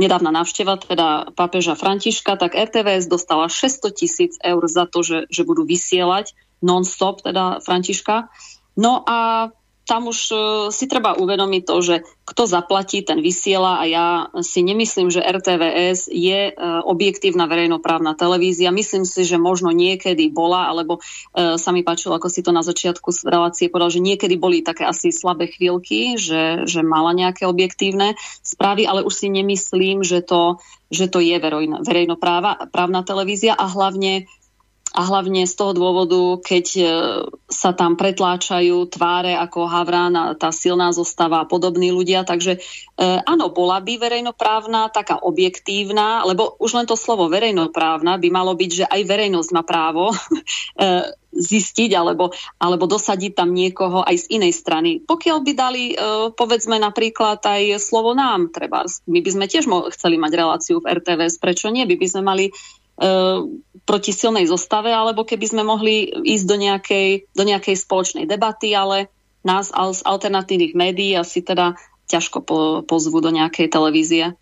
nedávna návšteva teda pápeža Františka, tak RTVS dostala 600 tisíc eur za to, že, že budú vysielať non-stop teda Františka. No a tam už uh, si treba uvedomiť to, že kto zaplatí, ten vysiela a ja si nemyslím, že RTVS je uh, objektívna verejnoprávna televízia. Myslím si, že možno niekedy bola, alebo uh, sa mi páčilo, ako si to na začiatku relácie povedal, že niekedy boli také asi slabé chvíľky, že, že mala nejaké objektívne správy, ale už si nemyslím, že to, že to je verejnoprávna televízia a hlavne a hlavne z toho dôvodu, keď e, sa tam pretláčajú tváre ako Havran a tá silná zostava a podobní ľudia. Takže e, áno, bola by verejnoprávna, taká objektívna, lebo už len to slovo verejnoprávna by malo byť, že aj verejnosť má právo e, zistiť alebo, alebo dosadiť tam niekoho aj z inej strany. Pokiaľ by dali, povedzme napríklad aj slovo nám, treba, my by sme tiež chceli mať reláciu v RTVS, prečo nie? By by sme mali proti silnej zostave, alebo keby sme mohli ísť do nejakej, do nejakej spoločnej debaty, ale nás z alternatívnych médií asi teda ťažko po, pozvu do nejakej televízie.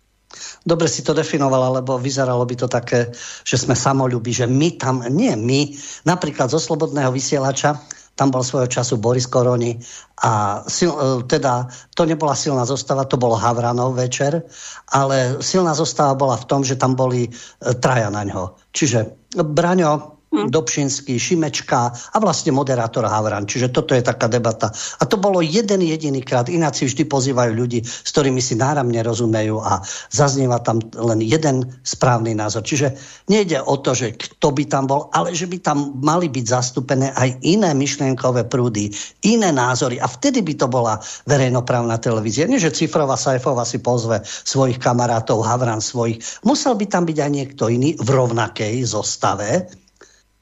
Dobre si to definovala, lebo vyzeralo by to také, že sme samolúbi, že my tam, nie my, napríklad zo Slobodného vysielača, tam bol svojho času Boris Koroni a sil, e, teda to nebola silná zostava, to bol Havranov večer, ale silná zostava bola v tom, že tam boli e, traja na ňo. Čiže Braňo, hm. Dobšinský, Šimečka a vlastne moderátor Havran. Čiže toto je taká debata. A to bolo jeden jediný krát. Ináci vždy pozývajú ľudí, s ktorými si náramne rozumejú a zaznieva tam len jeden správny názor. Čiže nejde o to, že kto by tam bol, ale že by tam mali byť zastúpené aj iné myšlienkové prúdy, iné názory. A vtedy by to bola verejnoprávna televízia. Nie, že Cifrová Sajfova si pozve svojich kamarátov, Havran svojich. Musel by tam byť aj niekto iný v rovnakej zostave,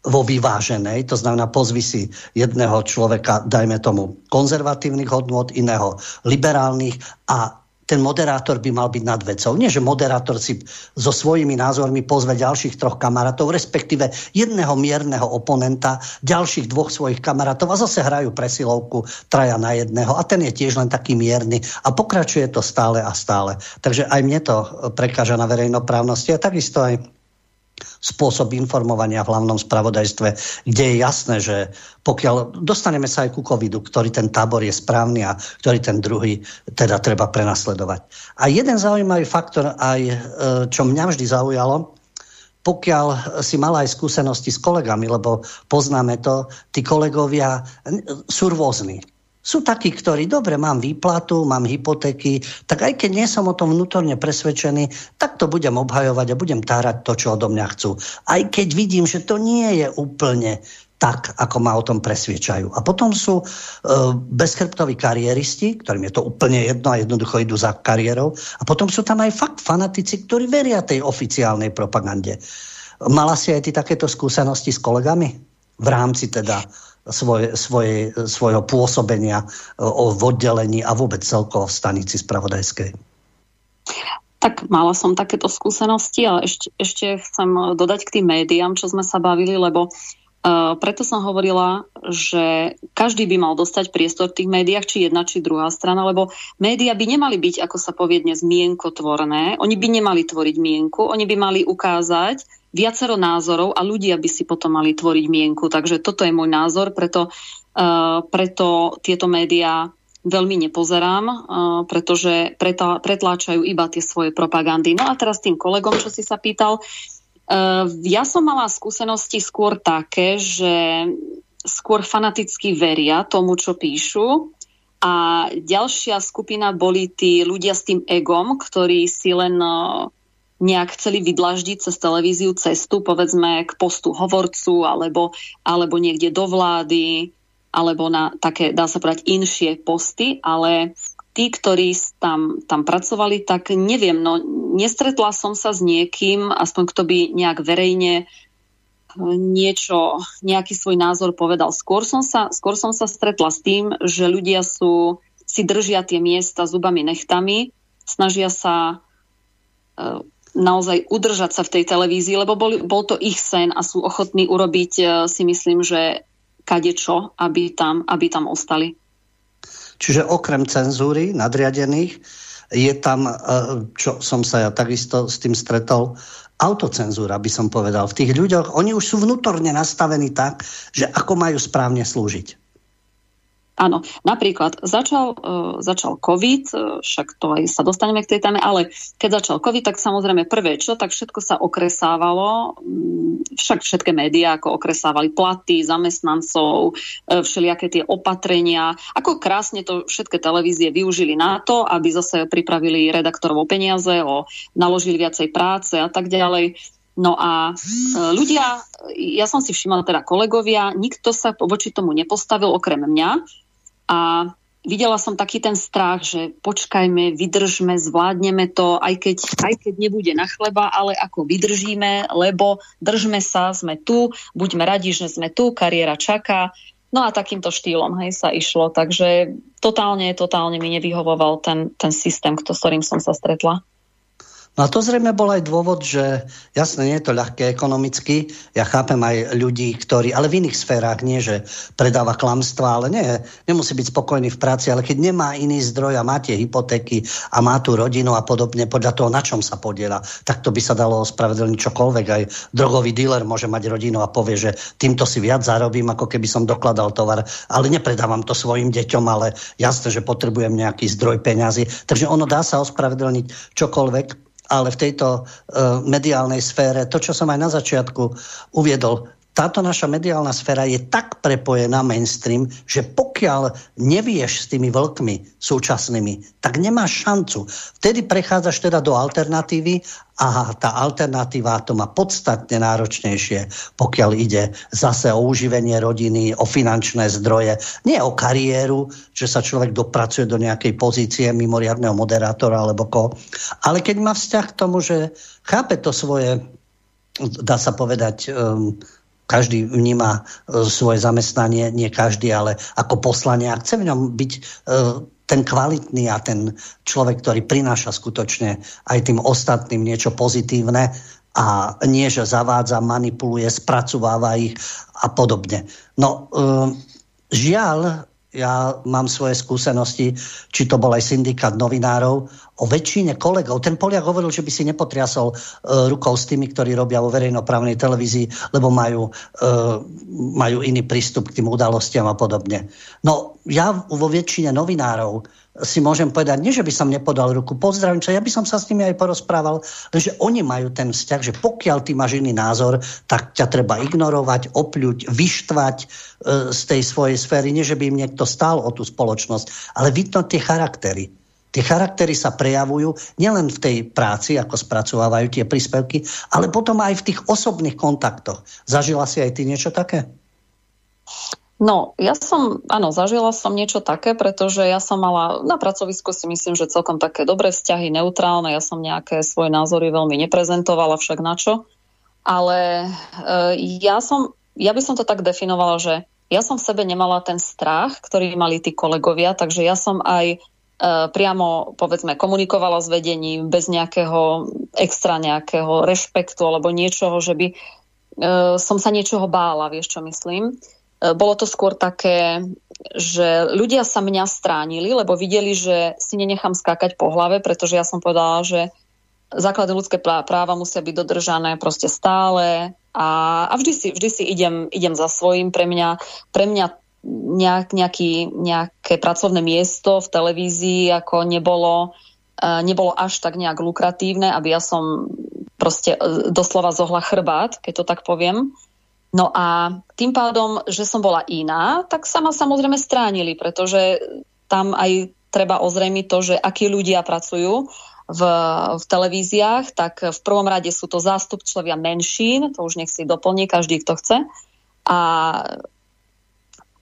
vo vyváženej, to znamená pozvi si jedného človeka, dajme tomu, konzervatívnych hodnot, iného liberálnych a ten moderátor by mal byť nad vecou. Nie, že moderátor si so svojimi názormi pozve ďalších troch kamarátov, respektíve jedného mierneho oponenta, ďalších dvoch svojich kamarátov a zase hrajú presilovku traja na jedného a ten je tiež len taký mierny a pokračuje to stále a stále. Takže aj mne to prekáža na verejnoprávnosti a takisto aj spôsob informovania v hlavnom spravodajstve, kde je jasné, že pokiaľ dostaneme sa aj ku covidu, ktorý ten tábor je správny a ktorý ten druhý teda treba prenasledovať. A jeden zaujímavý faktor aj, e, čo mňa vždy zaujalo, pokiaľ si mala aj skúsenosti s kolegami, lebo poznáme to, tí kolegovia sú rôzni. Sú takí, ktorí, dobre, mám výplatu, mám hypotéky, tak aj keď nie som o tom vnútorne presvedčený, tak to budem obhajovať a budem tárať to, čo odo mňa chcú. Aj keď vidím, že to nie je úplne tak, ako ma o tom presviečajú. A potom sú e, bezchrbtoví kariéristi, ktorým je to úplne jedno a jednoducho idú za kariérou. A potom sú tam aj fakt fanatici, ktorí veria tej oficiálnej propagande. Mala si aj ty takéto skúsenosti s kolegami? V rámci teda svoje, svoje, svojho pôsobenia v oddelení a vôbec celkovo v stanici spravodajskej? Tak mala som takéto skúsenosti, ale ešte, ešte chcem dodať k tým médiám, čo sme sa bavili, lebo Uh, preto som hovorila, že každý by mal dostať priestor v tých médiách, či jedna, či druhá strana, lebo médiá by nemali byť, ako sa povie dnes, mienkotvorné. Oni by nemali tvoriť mienku, oni by mali ukázať, viacero názorov a ľudia by si potom mali tvoriť mienku. Takže toto je môj názor, preto, uh, preto tieto médiá veľmi nepozerám, uh, pretože pretláčajú iba tie svoje propagandy. No a teraz tým kolegom, čo si sa pýtal, uh, ja som mala skúsenosti skôr také, že skôr fanaticky veria tomu, čo píšu. A ďalšia skupina boli tí ľudia s tým egom, ktorí si len uh, nejak chceli vydlaždiť cez televíziu cestu, povedzme, k postu hovorcu alebo, alebo niekde do vlády, alebo na také, dá sa povedať, inšie posty, ale tí, ktorí tam, tam pracovali, tak neviem, no nestretla som sa s niekým, aspoň kto by nejak verejne niečo, nejaký svoj názor povedal. Skôr som sa, skôr som sa stretla s tým, že ľudia sú, si držia tie miesta zubami nechtami, snažia sa e, naozaj udržať sa v tej televízii, lebo bol, bol to ich sen a sú ochotní urobiť e, si myslím, že kadečo, aby tam, aby tam ostali. Čiže okrem cenzúry nadriadených je tam, e, čo som sa ja takisto s tým stretol, autocenzúra, by som povedal. V tých ľuďoch, oni už sú vnútorne nastavení tak, že ako majú správne slúžiť. Áno, napríklad začal, uh, začal COVID, uh, však to aj sa dostaneme k tej téme, ale keď začal COVID, tak samozrejme prvé čo, tak všetko sa okresávalo, um, však všetké médiá ako okresávali platy zamestnancov, uh, všelijaké tie opatrenia, ako krásne to všetky televízie využili na to, aby zase pripravili redaktorov peniaze, o, naložili viacej práce a tak ďalej. No a ľudia, ja som si všimla teda kolegovia, nikto sa voči tomu nepostavil okrem mňa, a videla som taký ten strach, že počkajme, vydržme, zvládneme to, aj keď, aj keď nebude na chleba, ale ako vydržíme, lebo držme sa, sme tu, buďme radi, že sme tu, kariéra čaká. No a takýmto štýlom hej, sa išlo, takže totálne, totálne mi nevyhovoval ten, ten systém, s ktorým som sa stretla. No a to zrejme bol aj dôvod, že jasne nie je to ľahké ekonomicky, ja chápem aj ľudí, ktorí, ale v iných sférach, nie že predáva klamstva, ale nie, nemusí byť spokojný v práci, ale keď nemá iný zdroj a má tie hypotéky a má tú rodinu a podobne, podľa toho, na čom sa podiela, tak to by sa dalo ospravedlniť čokoľvek. Aj drogový dealer môže mať rodinu a povie, že týmto si viac zarobím, ako keby som dokladal tovar, ale nepredávam to svojim deťom, ale jasne, že potrebujem nejaký zdroj peňazí. Takže ono dá sa ospravedlniť čokoľvek, ale v tejto uh, mediálnej sfére, to, čo som aj na začiatku uviedol, táto naša mediálna sféra je tak prepojená mainstream, že pokiaľ nevieš s tými vlkmi súčasnými, tak nemáš šancu. Vtedy prechádzaš teda do alternatívy a tá alternatíva to má podstatne náročnejšie, pokiaľ ide zase o uživenie rodiny, o finančné zdroje, nie o kariéru, že sa človek dopracuje do nejakej pozície mimoriadného moderátora alebo ko, ale keď má vzťah k tomu, že chápe to svoje, dá sa povedať, um, každý vníma e, svoje zamestnanie, nie každý, ale ako poslanie a chce v ňom byť e, ten kvalitný a ten človek, ktorý prináša skutočne aj tým ostatným niečo pozitívne a nie, že zavádza, manipuluje, spracováva ich a podobne. No, e, žiaľ, ja mám svoje skúsenosti, či to bol aj syndikát novinárov, o väčšine kolegov. Ten Poliak hovoril, že by si nepotriasol e, rukou s tými, ktorí robia vo verejnoprávnej televízii, lebo majú, e, majú iný prístup k tým udalostiam a podobne. No ja vo väčšine novinárov si môžem povedať, nie že by som nepodal ruku, pozdravím sa, ja by som sa s nimi aj porozprával, že oni majú ten vzťah, že pokiaľ ty máš iný názor, tak ťa treba ignorovať, opľuť, vyštvať e, z tej svojej sféry, nie že by im niekto stál o tú spoločnosť, ale vidno tie charaktery. Tie charaktery sa prejavujú nielen v tej práci, ako spracovávajú tie príspevky, ale potom aj v tých osobných kontaktoch. Zažila si aj ty niečo také? No, ja som, áno, zažila som niečo také, pretože ja som mala na pracovisku si myslím, že celkom také dobré vzťahy, neutrálne, ja som nejaké svoje názory veľmi neprezentovala, však na čo. Ale e, ja som, ja by som to tak definovala, že ja som v sebe nemala ten strach, ktorý mali tí kolegovia, takže ja som aj E, priamo, povedzme, komunikovala s vedením bez nejakého extra nejakého rešpektu alebo niečoho, že by e, som sa niečoho bála, vieš čo myslím. E, bolo to skôr také, že ľudia sa mňa stránili, lebo videli, že si nenechám skákať po hlave, pretože ja som povedala, že základy ľudské práva musia byť dodržané proste stále a, a vždy, si, vždy si idem, idem za svojím. Pre mňa, pre mňa nejak, nejaký, nejaké pracovné miesto v televízii ako nebolo, e, nebolo až tak nejak lukratívne, aby ja som proste e, doslova zohla chrbát, keď to tak poviem. No a tým pádom, že som bola iná, tak sa ma samozrejme stránili, pretože tam aj treba ozrejmiť to, že akí ľudia pracujú v, v televíziách, tak v prvom rade sú to zástupcovia menšín, to už nech si doplní každý, kto chce. A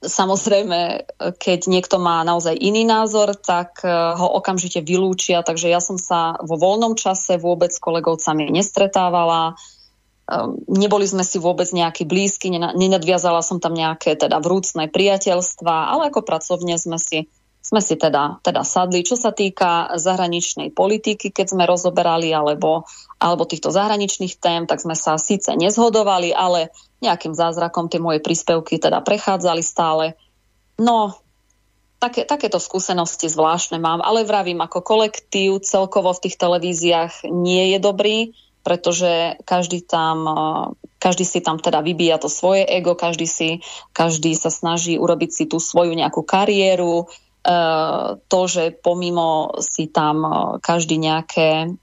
Samozrejme, keď niekto má naozaj iný názor, tak eh, ho okamžite vylúčia, takže ja som sa vo voľnom čase vôbec s kolegovcami nestretávala, neboli sme si vôbec nejakí blízky, nenadviazala som tam nejaké teda vrúcne priateľstva, ale ako pracovne sme si, sme si teda, teda sadli. Čo sa týka zahraničnej politiky, keď sme rozoberali, alebo, alebo týchto zahraničných tém, tak sme sa síce nezhodovali, ale nejakým zázrakom tie moje príspevky teda prechádzali stále. No, také, takéto skúsenosti zvláštne mám, ale vravím, ako kolektív celkovo v tých televíziách nie je dobrý, pretože každý tam, eh, každý si tam teda vybíja to svoje ego, každý, si, každý sa snaží urobiť si tú svoju nejakú kariéru, Eh, to, že pomimo si tam eh, každý nejaké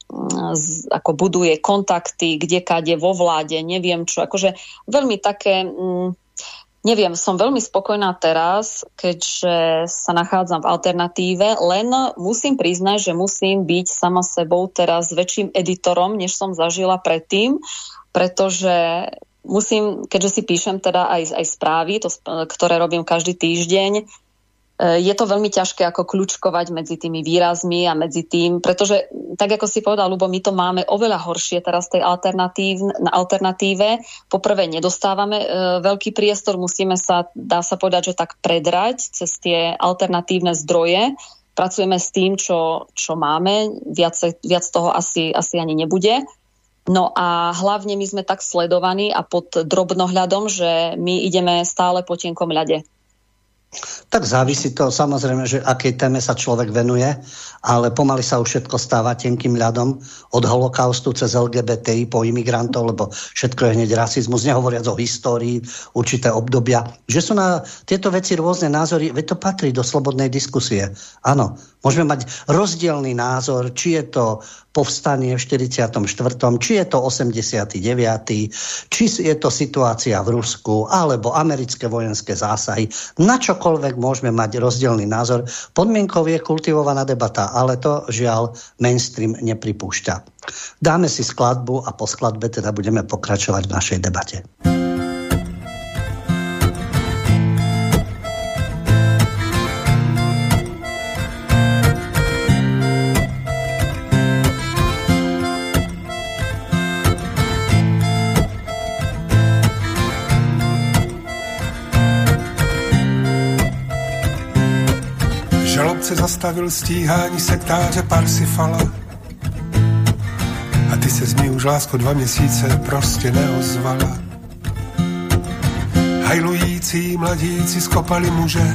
ako buduje kontakty, kde kade vo vláde, neviem čo, akože veľmi také Neviem, som veľmi spokojná teraz, keďže sa nachádzam v alternatíve, len musím priznať, že musím byť sama sebou teraz väčším editorom, než som zažila predtým, pretože musím, keďže si píšem teda aj, aj správy, to, ktoré robím každý týždeň, je to veľmi ťažké ako kľúčkovať medzi tými výrazmi a medzi tým, pretože tak ako si povedal, Lubo, my to máme oveľa horšie teraz tej alternatív, na alternatíve. Poprvé nedostávame e, veľký priestor, musíme sa, dá sa povedať, že tak predrať cez tie alternatívne zdroje, pracujeme s tým, čo, čo máme, viac, viac toho asi, asi ani nebude. No a hlavne my sme tak sledovaní a pod drobnohľadom, že my ideme stále po tenkom ľade. Tak závisí to samozrejme, že akej téme sa človek venuje, ale pomaly sa už všetko stáva tenkým ľadom od holokaustu cez LGBTI po imigrantov, lebo všetko je hneď rasizmus, nehovoriac o histórii, určité obdobia. Že sú na tieto veci rôzne názory, veď to patrí do slobodnej diskusie. Áno, môžeme mať rozdielný názor, či je to povstanie v 44., či je to 89., či je to situácia v Rusku, alebo americké vojenské zásahy. Na čokoľvek môžeme mať rozdielný názor. Podmienkou je kultivovaná debata, ale to žiaľ mainstream nepripúšťa. Dáme si skladbu a po skladbe teda budeme pokračovať v našej debate. Se zastavil stíhání sektáře Parsifala. A ty se z ní už lásko dva měsíce prostě neozvala. Hajlující mladíci skopali muže.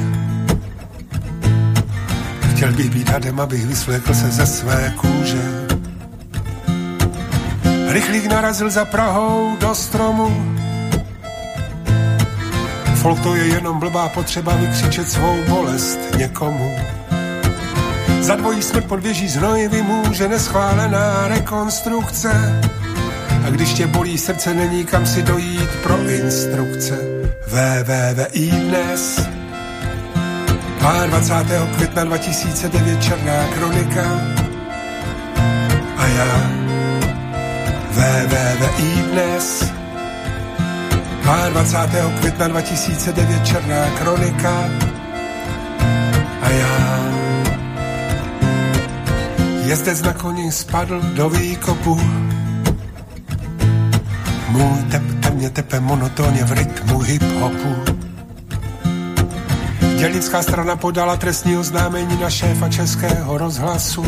Chtěl bych být hadem, abych vysvlékl se ze své kůže. Rychlík narazil za Prahou do stromu. Folk to je jenom blbá potřeba vykřičet svou bolest někomu. Za dvojí smrt pod věží znoj vymůže neschválená rekonstrukce. A když tě bolí srdce, není kam si dojít pro instrukce. VVVI dnes 22. května 2009 Černá kronika a já VVVI dnes 22. května 2009 Černá kronika a já Jezdec na koni spadl do výkopu. Můj tep temně tepe monotónně v rytmu hip-hopu. Dělnická strana podala trestní oznámení na šéfa českého rozhlasu.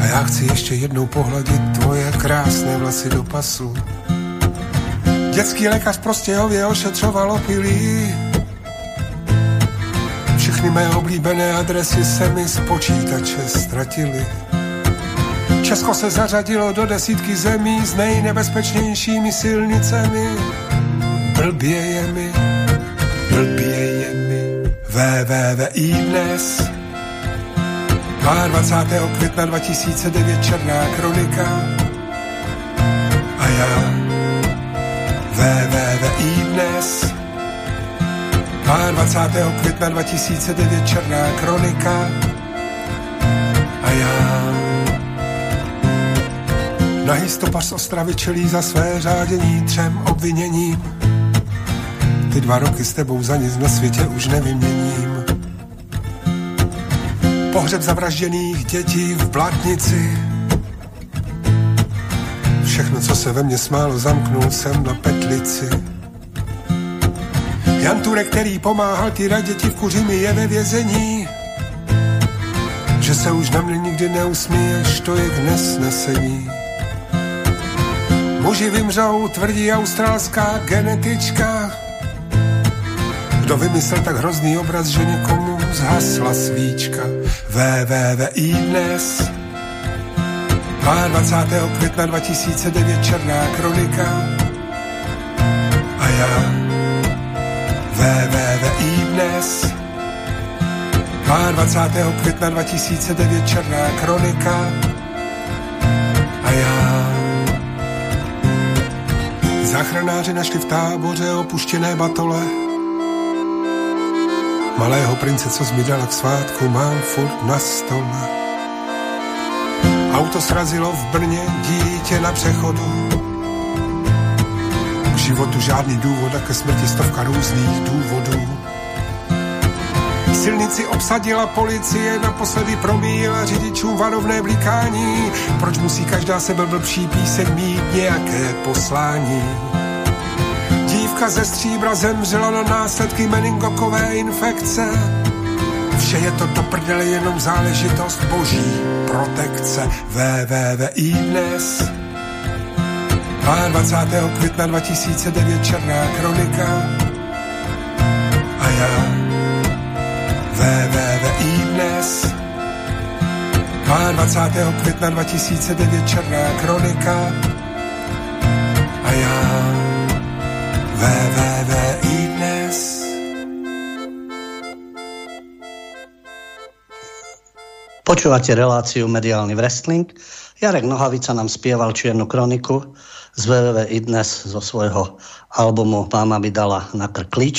A já chci ještě jednou pohladit tvoje krásné vlasy do pasu. Dětský lékař prostě hově ošetřoval opilí. Všechny mé oblíbené adresy se mi z počítače ztratily. Česko se zařadilo do desítky zemí s nejnebezpečnějšími silnicemi. Blbě je mi, blbě je mi, VVVI dnes. 22. května 2009 Černá kronika a já VVVI dnes 22. května 2009 Černá kronika a já Nahý stopař z Ostravy čelí za své řádění třem obviněním. Ty dva roky s tebou za nic na světě už nevyměním. Pohřeb zavražděných dětí v Blatnici. Všechno, co se ve mně smálo, zamknul jsem na petlici. Jan Turek, který pomáhal ty děti v Kuřimi, je ve vězení. Že se už na mě nikdy neusmíješ, to je k nesnesení. Muži vymřou, tvrdí australská genetička. Kdo vymyslel tak hrozný obraz, že někomu zhasla svíčka. VVVI dnes 22. května 2009 Černá kronika a já VVVI dnes 22. května 2009 Černá kronika a já Záchranáři našli v táboře opuštěné batole. Malého prince, co zmidala k svátku, mám furt na stole. Auto srazilo v Brně dítě na přechodu. Životu žádný důvod a ke smrti stovka různých důvodů. Silnici obsadila policie, naposledy promíjela řidičům varovné blikání. Proč musí každá sebe blbší píseň mít nějaké poslání? Dívka ze stříbra zemřela na následky meningokové infekce. Vše je to do prdele jenom záležitost boží protekce www.i dnes 22. května 2009 Černá kronika a já www.i dnes 22. května 2009 Černá kronika a já www.i dnes Počúvate reláciu Mediálny wrestling. Jarek Nohavica nám spieval Čiernu kroniku z www Idnes zo svojho albumu Máma by dala na krk klíč.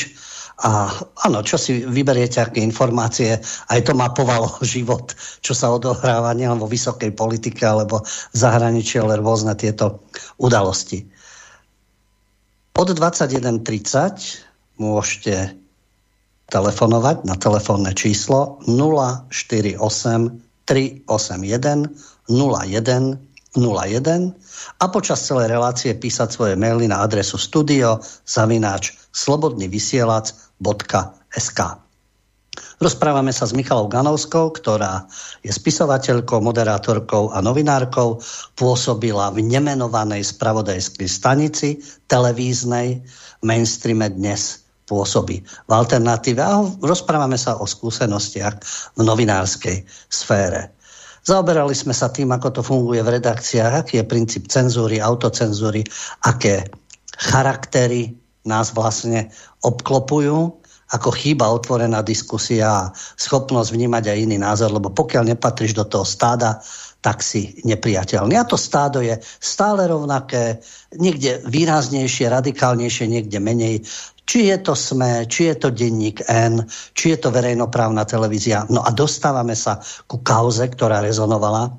A áno, čo si vyberiete, aké informácie, aj to mapovalo život, čo sa odohráva nielen vo vysokej politike, alebo v zahraničí, ale rôzne tieto udalosti. Od 21.30 môžete telefonovať na telefónne číslo 048 381 01 01 a počas celej relácie písať svoje maily na adresu studio zavináč slobodnyvysielac.sk Rozprávame sa s Michalou Ganovskou, ktorá je spisovateľkou, moderátorkou a novinárkou. Pôsobila v nemenovanej spravodajskej stanici televíznej mainstreame dnes pôsobí v alternatíve a rozprávame sa o skúsenostiach v novinárskej sfére. Zaoberali sme sa tým, ako to funguje v redakciách, aký je princíp cenzúry, autocenzúry, aké charaktery nás vlastne obklopujú, ako chýba otvorená diskusia a schopnosť vnímať aj iný názor, lebo pokiaľ nepatríš do toho stáda, tak si nepriateľný. A to stádo je stále rovnaké, niekde výraznejšie, radikálnejšie, niekde menej. Či je to SME, či je to denník N, či je to verejnoprávna televízia. No a dostávame sa ku kauze, ktorá rezonovala.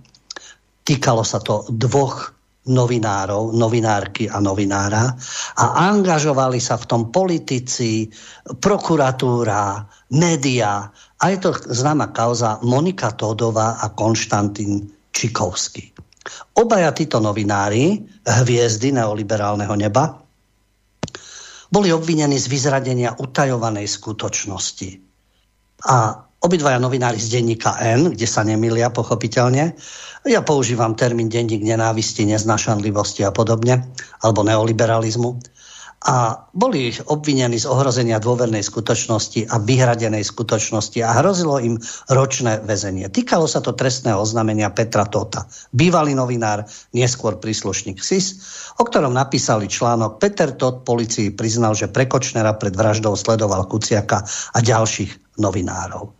Týkalo sa to dvoch novinárov, novinárky a novinára a angažovali sa v tom politici, prokuratúra, média a je to známa kauza Monika Todová a Konštantín Čikovský. Obaja títo novinári, hviezdy neoliberálneho neba, boli obvinení z vyzradenia utajovanej skutočnosti. A obidvaja novinári z denníka N, kde sa nemilia pochopiteľne, ja používam termín denník nenávisti, neznašanlivosti a podobne, alebo neoliberalizmu, a boli obvinení z ohrozenia dôvernej skutočnosti a vyhradenej skutočnosti a hrozilo im ročné väzenie. Týkalo sa to trestného oznámenia Petra Tota, bývalý novinár, neskôr príslušník SIS, o ktorom napísali článok Peter Tot policii priznal, že pre Kočnera pred vraždou sledoval Kuciaka a ďalších novinárov.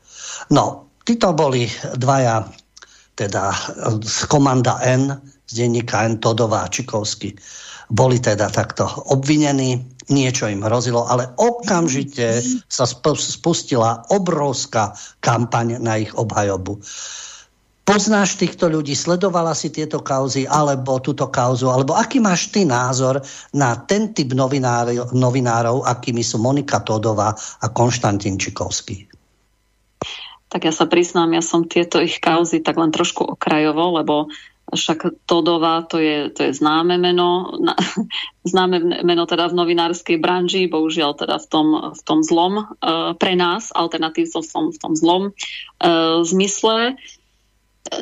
No, títo boli dvaja teda z komanda N, z denníka N, Todová a Čikovský boli teda takto obvinení, niečo im hrozilo, ale okamžite sa spustila obrovská kampaň na ich obhajobu. Poznáš týchto ľudí, sledovala si tieto kauzy, alebo túto kauzu, alebo aký máš ty názor na ten typ novinárov, novinárov akými sú Monika Todová a Konštantín Čikovský? Tak ja sa priznám, ja som tieto ich kauzy tak len trošku okrajovo, lebo však Todová to je, to je známe meno, známe meno teda v novinárskej branži, bohužiaľ teda v tom, v tom zlom, uh, pre nás, alternatívcov v tom, v tom zlom uh, zmysle.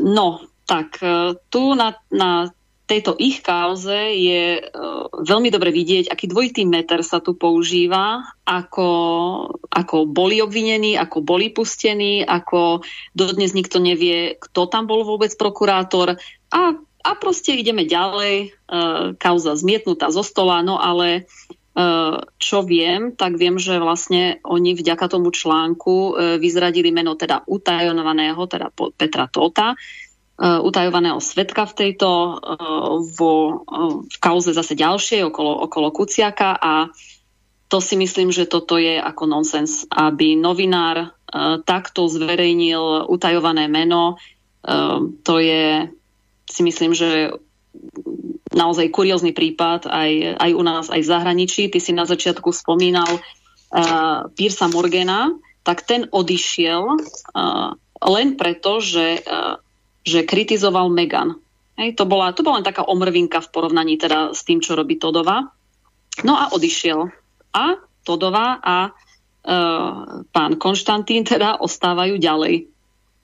No, tak uh, tu na, na tejto ich kauze je veľmi dobre vidieť, aký dvojitý meter sa tu používa, ako, ako boli obvinení, ako boli pustení, ako dodnes nikto nevie, kto tam bol vôbec prokurátor a, a proste ideme ďalej, uh, kauza zmietnutá zo stola, no ale uh, čo viem, tak viem, že vlastne oni vďaka tomu článku uh, vyzradili meno teda utajovaného, teda Petra Tota, utajovaného svetka v tejto vo, v kauze zase ďalšie okolo, okolo Kuciaka a to si myslím, že toto je ako nonsens, aby novinár takto zverejnil utajované meno. To je, si myslím, že naozaj kuriózny prípad aj, aj u nás, aj v zahraničí. Ty si na začiatku spomínal uh, Piersa Morgana, tak ten odišiel uh, len preto, že uh, že kritizoval Megan. Hej, to, bola, to bola len taká omrvinka v porovnaní teda s tým, čo robí Todová. No a odišiel. A Todová a pán Konštantín teda ostávajú ďalej.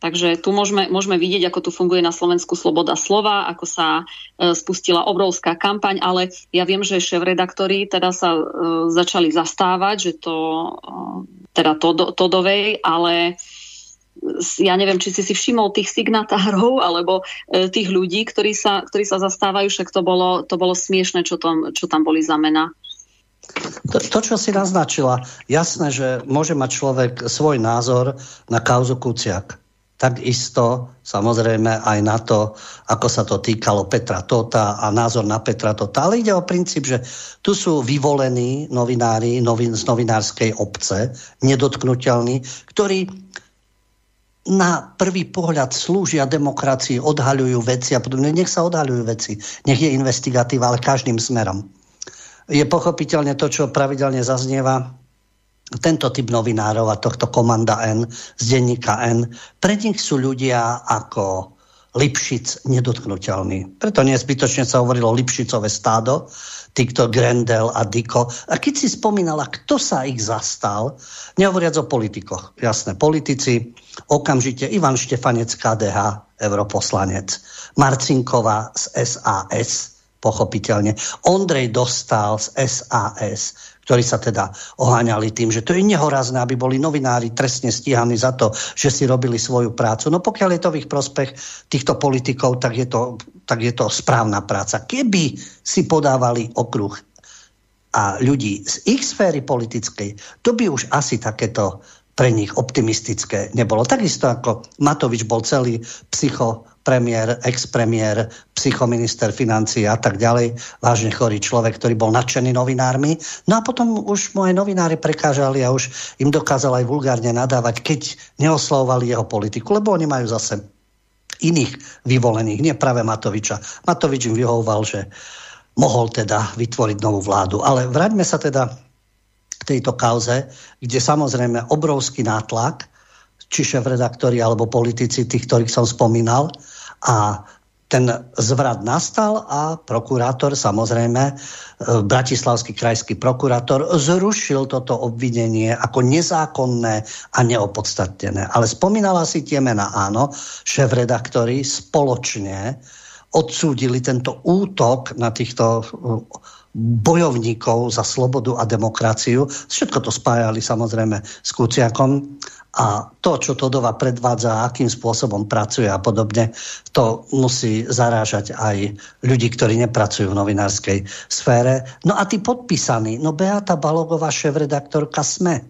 Takže tu môžeme, môžeme vidieť, ako tu funguje na Slovensku sloboda slova, ako sa e, spustila obrovská kampaň, ale ja viem, že šéf-redaktori teda sa e, začali zastávať, že to e, teda to, ale ja neviem, či si si všimol tých signatárov alebo e, tých ľudí, ktorí sa, ktorí sa zastávajú, však to bolo, to bolo smiešne, čo tam, čo tam boli za mená. To, to, čo si naznačila, jasné, že môže mať človek svoj názor na kauzu Kuciak takisto samozrejme aj na to, ako sa to týkalo Petra Tota a názor na Petra Tota. Ale ide o princíp, že tu sú vyvolení novinári novin, z novinárskej obce, nedotknutelní, ktorí na prvý pohľad slúžia demokracii, odhaľujú veci a podobne. Nech sa odhaľujú veci, nech je investigatíva, ale každým smerom. Je pochopiteľne to, čo pravidelne zaznieva, tento typ novinárov a tohto komanda N z denníka N, pre nich sú ľudia ako Lipšic nedotknutelný. Preto nezbytočne sa hovorilo Lipšicové stádo, týchto Grendel a Diko. A keď si spomínala, kto sa ich zastal, nehovoriac o politikoch. Jasné, politici, okamžite Ivan Štefanec KDH, europoslanec, Marcinková z SAS, pochopiteľne, Ondrej Dostal z SAS, ktorí sa teda oháňali tým, že to je nehorazné, aby boli novinári trestne stíhaní za to, že si robili svoju prácu. No pokiaľ je to v ich prospech týchto politikov, tak je to, tak je to správna práca. Keby si podávali okruh a ľudí z ich sféry politickej, to by už asi takéto pre nich optimistické nebolo. Takisto ako Matovič bol celý psycho premiér, ex-premiér, psychominister financí a tak ďalej, vážne chorý človek, ktorý bol nadšený novinármi. No a potom už moje novinári prekážali a už im dokázal aj vulgárne nadávať, keď neoslovovali jeho politiku, lebo oni majú zase iných vyvolených, nie práve Matoviča. Matovič im vyhovoval, že mohol teda vytvoriť novú vládu. Ale vráťme sa teda k tejto kauze, kde samozrejme obrovský nátlak, či šéf-redaktori alebo politici, tých, ktorých som spomínal, a ten zvrat nastal a prokurátor, samozrejme, e, bratislavský krajský prokurátor, zrušil toto obvinenie ako nezákonné a neopodstatnené. Ale spomínala si tie mená, áno, šéf-redaktori spoločne odsúdili tento útok na týchto e, bojovníkov za slobodu a demokraciu. Všetko to spájali samozrejme s Kuciakom a to, čo Todova predvádza, akým spôsobom pracuje a podobne, to musí zarážať aj ľudí, ktorí nepracujú v novinárskej sfére. No a tí podpísaní, no Beata Balogová, šéf-redaktorka SME,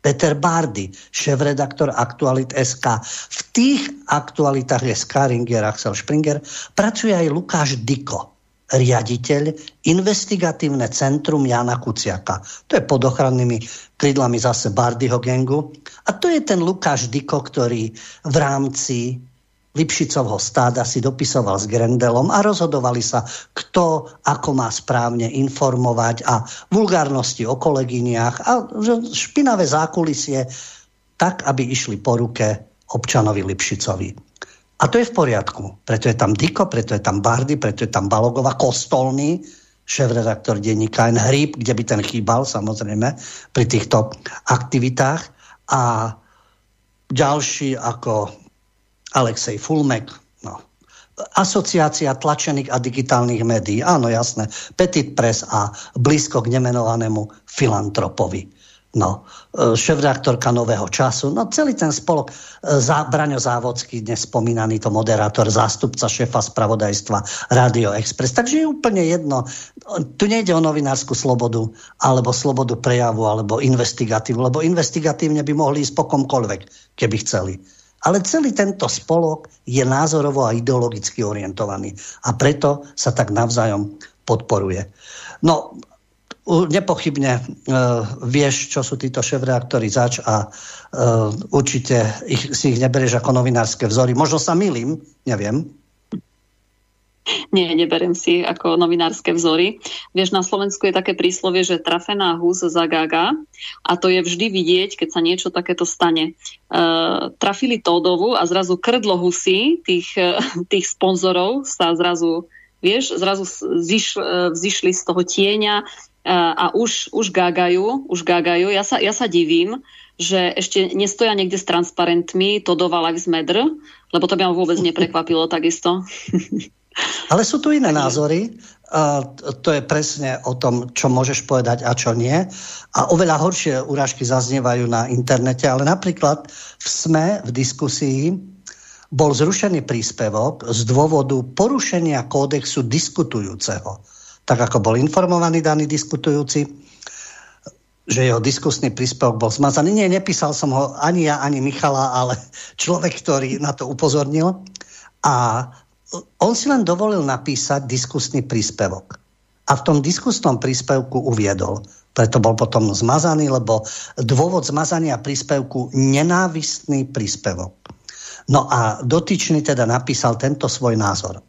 Peter Bardy, šéf-redaktor Aktualit SK. V tých aktualitách je Skaringer, Axel Springer, pracuje aj Lukáš Diko, riaditeľ investigatívne centrum Jana Kuciaka. To je pod ochrannými krídlami zase Bardyho gengu. A to je ten Lukáš Diko, ktorý v rámci Lipšicovho stáda si dopisoval s Grendelom a rozhodovali sa, kto ako má správne informovať a vulgárnosti o kolegyniach a špinavé zákulisie tak, aby išli po ruke občanovi Lipšicovi. A to je v poriadku. Preto je tam Diko, preto je tam Bardy, preto je tam Balogova, Kostolný, šéf-redaktor denníka N. Hríb, kde by ten chýbal samozrejme pri týchto aktivitách. A ďalší ako Alexej Fulmek, no. Asociácia tlačených a digitálnych médií, áno jasné, Petit Press a blízko k nemenovanému filantropovi no, e, šéf-redaktorka Nového času, no celý ten spolok, e, za, Braňo Závodský, dnes spomínaný to moderátor, zástupca šéfa spravodajstva Radio Express. Takže je úplne jedno, tu nejde o novinárskú slobodu, alebo slobodu prejavu, alebo investigatívu, lebo investigatívne by mohli ísť po komkoľvek, keby chceli. Ale celý tento spolok je názorovo a ideologicky orientovaný. A preto sa tak navzájom podporuje. No, nepochybne uh, vieš, čo sú títo šéf-reaktory zač a uh, určite ich, si ich neberieš ako novinárske vzory. Možno sa milím, neviem. Nie, neberiem si ako novinárske vzory. Vieš, na Slovensku je také príslovie, že trafená hus zagága a to je vždy vidieť, keď sa niečo takéto stane. Uh, trafili Tódovu a zrazu krdlo husy tých, tých sponzorov sa zrazu vieš, zrazu ziš, zišli z toho tieňa a už, už gágajú, už gágajú. Ja sa, ja sa divím, že ešte nestoja niekde s transparentmi Todova Lives Matter, lebo to by ma vôbec neprekvapilo takisto. Ale sú tu iné názory. To je presne o tom, čo môžeš povedať a čo nie. A oveľa horšie urážky zaznievajú na internete, ale napríklad v SME v diskusii bol zrušený príspevok z dôvodu porušenia kódexu diskutujúceho. Tak ako bol informovaný daný diskutujúci, že jeho diskusný príspevok bol zmazaný. Nie, nepísal som ho ani ja, ani Michala, ale človek, ktorý na to upozornil. A on si len dovolil napísať diskusný príspevok. A v tom diskusnom príspevku uviedol, preto bol potom zmazaný, lebo dôvod zmazania príspevku nenávistný príspevok. No a dotyčný teda napísal tento svoj názor.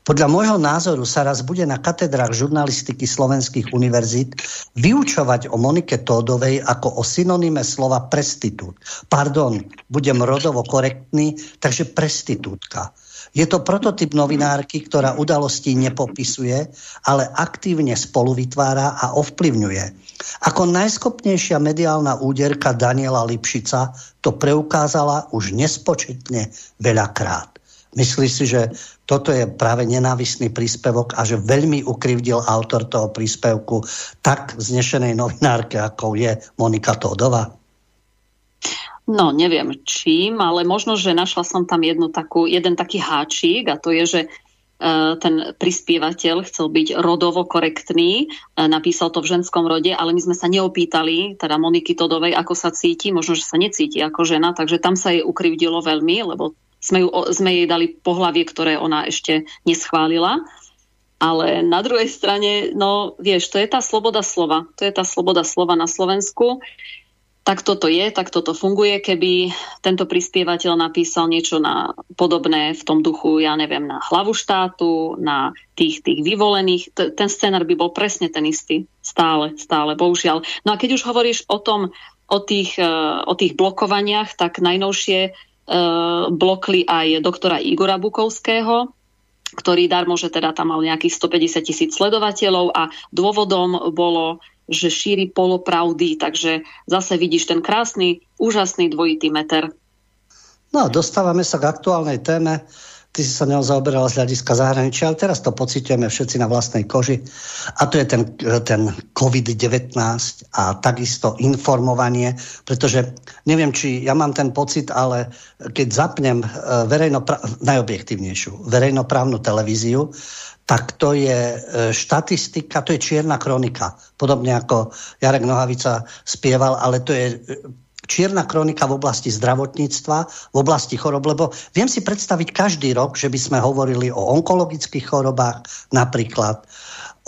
Podľa môjho názoru sa raz bude na katedrách žurnalistiky slovenských univerzít vyučovať o Monike Tódovej ako o synoníme slova prestitút. Pardon, budem rodovo korektný, takže prestitútka. Je to prototyp novinárky, ktorá udalosti nepopisuje, ale aktívne spolu vytvára a ovplyvňuje. Ako najskopnejšia mediálna úderka Daniela Lipšica to preukázala už nespočetne veľakrát. Myslíš si, že toto je práve nenávistný príspevok a že veľmi ukrivdil autor toho príspevku tak znešenej novinárke, ako je Monika Tódova? No, neviem čím, ale možno, že našla som tam jednu takú, jeden taký háčik a to je, že e, ten prispievateľ chcel byť rodovo korektný, e, napísal to v ženskom rode, ale my sme sa neopýtali, teda Moniky Todovej, ako sa cíti, možno, že sa necíti ako žena, takže tam sa jej ukrivdilo veľmi, lebo sme, ju, sme jej dali pohlavie, ktoré ona ešte neschválila. Ale na druhej strane, no vieš, to je tá sloboda slova. To je tá sloboda slova na Slovensku tak toto je, tak toto funguje. Keby tento prispievateľ napísal niečo na podobné v tom duchu, ja neviem, na hlavu štátu, na tých, tých vyvolených, t- ten scenár by bol presne ten istý. Stále, stále, bohužiaľ. No a keď už hovoríš o tom, o tých, uh, o tých blokovaniach, tak najnovšie blokli aj doktora Igora Bukovského, ktorý darmo, že teda tam mal nejakých 150 tisíc sledovateľov a dôvodom bolo že šíri polopravdy, takže zase vidíš ten krásny, úžasný dvojitý meter. No, dostávame sa k aktuálnej téme. Ty si sa ňou zaoberala z hľadiska zahraničia, ale teraz to pocitujeme všetci na vlastnej koži. A to je ten, ten COVID-19 a takisto informovanie, pretože neviem, či ja mám ten pocit, ale keď zapnem eh, verejnopra- najobjektívnejšiu verejnoprávnu televíziu, tak to je e, štatistika, to je čierna kronika. Podobne ako Jarek Nohavica spieval, ale to je e, čierna kronika v oblasti zdravotníctva, v oblasti chorob, lebo viem si predstaviť každý rok, že by sme hovorili o onkologických chorobách napríklad,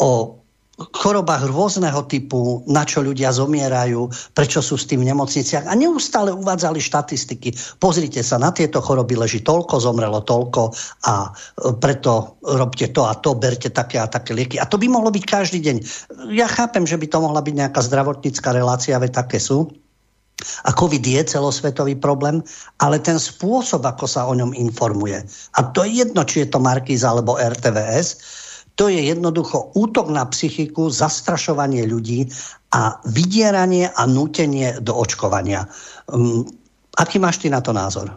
o chorobách rôzneho typu, na čo ľudia zomierajú, prečo sú s tým v nemocniciach a neustále uvádzali štatistiky. Pozrite sa, na tieto choroby leží toľko, zomrelo toľko a e, preto robte to a to, berte také a také lieky. A to by mohlo byť každý deň. Ja chápem, že by to mohla byť nejaká zdravotnícká relácia, veď také sú. A COVID je celosvetový problém, ale ten spôsob, ako sa o ňom informuje, a to je jedno, či je to Markíza alebo RTVS, to je jednoducho útok na psychiku, zastrašovanie ľudí a vydieranie a nútenie do očkovania. Um, aký máš ty na to názor?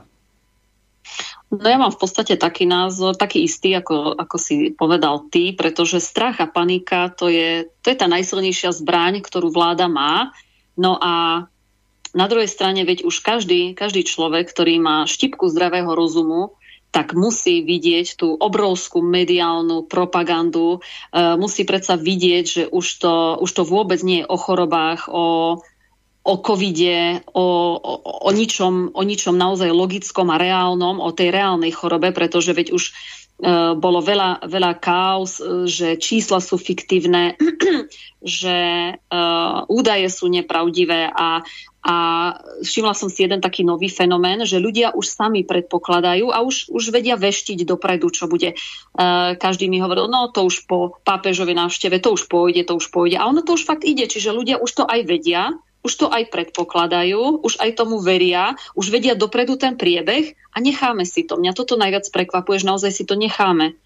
No ja mám v podstate taký názor, taký istý, ako, ako si povedal ty, pretože strach a panika to je, to je tá najsilnejšia zbraň, ktorú vláda má. No a na druhej strane, veď už každý, každý človek, ktorý má štipku zdravého rozumu, tak musí vidieť tú obrovskú mediálnu propagandu, e, musí predsa vidieť, že už to, už to vôbec nie je o chorobách, o, o covide, o, o, o, ničom, o ničom naozaj logickom a reálnom, o tej reálnej chorobe, pretože veď už e, bolo veľa, veľa kaos, e, že čísla sú fiktívne, že údaje sú nepravdivé a, a všimla som si jeden taký nový fenomén, že ľudia už sami predpokladajú a už, už vedia veštiť dopredu, čo bude. Uh, každý mi hovoril, no to už po pápežovej návšteve, to už pôjde, to už pôjde. A ono to už fakt ide, čiže ľudia už to aj vedia, už to aj predpokladajú, už aj tomu veria, už vedia dopredu ten priebeh a necháme si to. Mňa toto najviac prekvapuje, že naozaj si to necháme.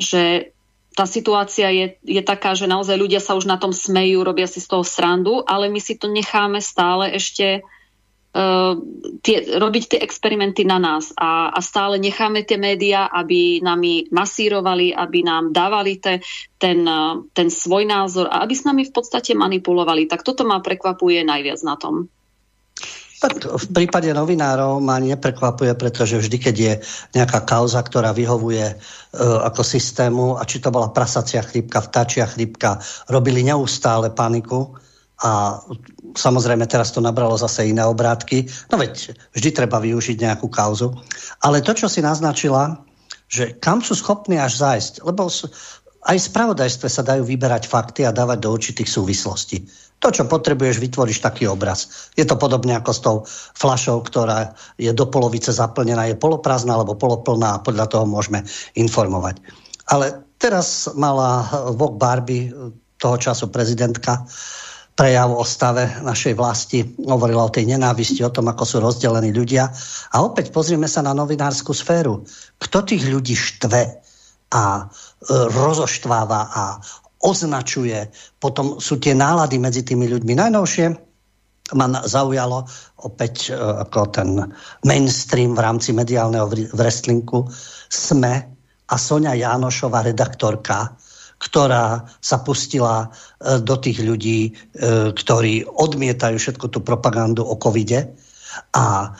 že tá situácia je, je taká, že naozaj ľudia sa už na tom smejú, robia si z toho srandu, ale my si to necháme stále ešte uh, tie, robiť tie experimenty na nás a, a stále necháme tie médiá, aby nami masírovali, aby nám dávali te, ten, uh, ten svoj názor a aby s nami v podstate manipulovali. Tak toto ma prekvapuje najviac na tom. V prípade novinárov ma neprekvapuje, pretože vždy, keď je nejaká kauza, ktorá vyhovuje e, ako systému, a či to bola prasacia chrípka, vtáčia chrípka, robili neustále paniku a samozrejme teraz to nabralo zase iné obrátky. No veď vždy treba využiť nejakú kauzu. Ale to, čo si naznačila, že kam sú schopní až zájsť, lebo aj v spravodajstve sa dajú vyberať fakty a dávať do určitých súvislostí. To, čo potrebuješ, vytvoríš taký obraz. Je to podobne ako s tou flašou, ktorá je do polovice zaplnená, je poloprázdna alebo poloplná a podľa toho môžeme informovať. Ale teraz mala Vok Barbie, toho času prezidentka, prejav o stave našej vlasti, hovorila o tej nenávisti, o tom, ako sú rozdelení ľudia. A opäť pozrieme sa na novinárskú sféru. Kto tých ľudí štve a e, rozoštváva a označuje. Potom sú tie nálady medzi tými ľuďmi. Najnovšie ma zaujalo opäť e, ako ten mainstream v rámci mediálneho wrestlingu SME a Sonia Jánošová, redaktorka, ktorá sa pustila e, do tých ľudí, e, ktorí odmietajú všetku tú propagandu o covide a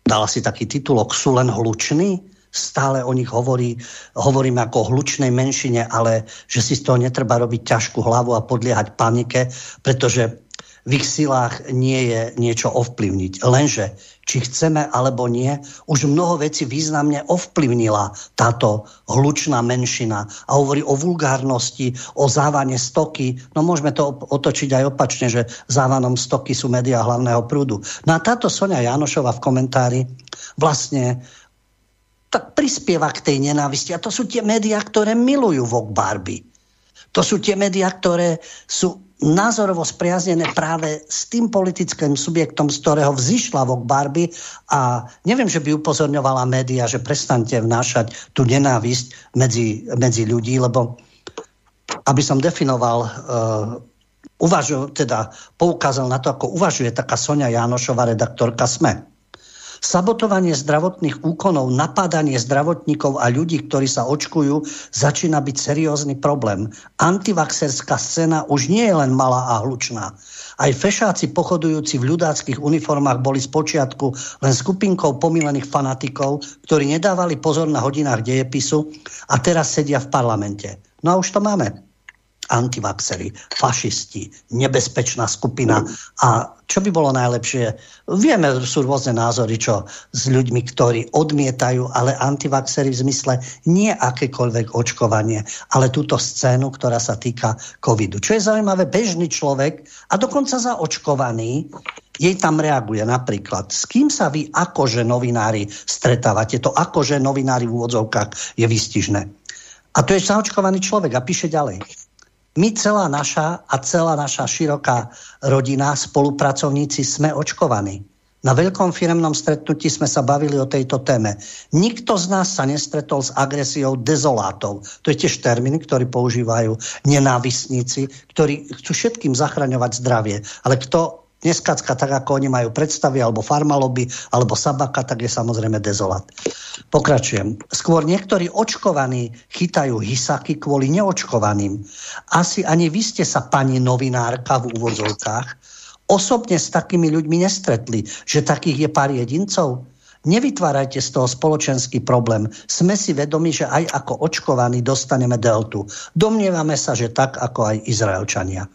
dala si taký titulok Sú len hluční? Stále o nich hovorí, hovoríme ako o hlučnej menšine, ale že si z toho netreba robiť ťažkú hlavu a podliehať panike, pretože v ich silách nie je niečo ovplyvniť. Lenže, či chceme alebo nie, už mnoho vecí významne ovplyvnila táto hlučná menšina a hovorí o vulgárnosti, o závane stoky. No môžeme to otočiť aj opačne, že závanom stoky sú médiá hlavného prúdu. No a táto Sonia Janošova v komentári vlastne tak prispieva k tej nenávisti. A to sú tie médiá, ktoré milujú Vogue Barbie. To sú tie médiá, ktoré sú názorovo spriaznené práve s tým politickým subjektom, z ktorého vzýšla Vogue Barbie a neviem, že by upozorňovala média, že prestante vnášať tú nenávisť medzi, medzi ľudí, lebo aby som definoval uh, uvažuj, teda poukázal na to, ako uvažuje taká Sonia Jánošová, redaktorka SME. Sabotovanie zdravotných úkonov, napádanie zdravotníkov a ľudí, ktorí sa očkujú, začína byť seriózny problém. Antivaxerská scéna už nie je len malá a hlučná. Aj fešáci pochodujúci v ľudáckých uniformách boli spočiatku len skupinkou pomilených fanatikov, ktorí nedávali pozor na hodinách dejepisu a teraz sedia v parlamente. No a už to máme antivaxery, fašisti, nebezpečná skupina. A čo by bolo najlepšie? Vieme, sú rôzne názory, čo s ľuďmi, ktorí odmietajú, ale antivaxery v zmysle nie akékoľvek očkovanie, ale túto scénu, ktorá sa týka covidu. Čo je zaujímavé, bežný človek a dokonca zaočkovaný jej tam reaguje napríklad. S kým sa vy akože novinári stretávate? To akože novinári v úvodzovkách je výstižné. A to je zaočkovaný človek a píše ďalej my celá naša a celá naša široká rodina, spolupracovníci sme očkovaní. Na veľkom firemnom stretnutí sme sa bavili o tejto téme. Nikto z nás sa nestretol s agresiou dezolátov. To je tiež termín, ktorý používajú nenávisníci, ktorí chcú všetkým zachraňovať zdravie. Ale kto neskacka tak, ako oni majú predstavy, alebo farmaloby, alebo sabaka, tak je samozrejme dezolat. Pokračujem. Skôr niektorí očkovaní chytajú hysaky kvôli neočkovaným. Asi ani vy ste sa, pani novinárka v úvodzovkách, osobne s takými ľuďmi nestretli, že takých je pár jedincov? Nevytvárajte z toho spoločenský problém. Sme si vedomi, že aj ako očkovaní dostaneme deltu. Domnievame sa, že tak ako aj Izraelčania.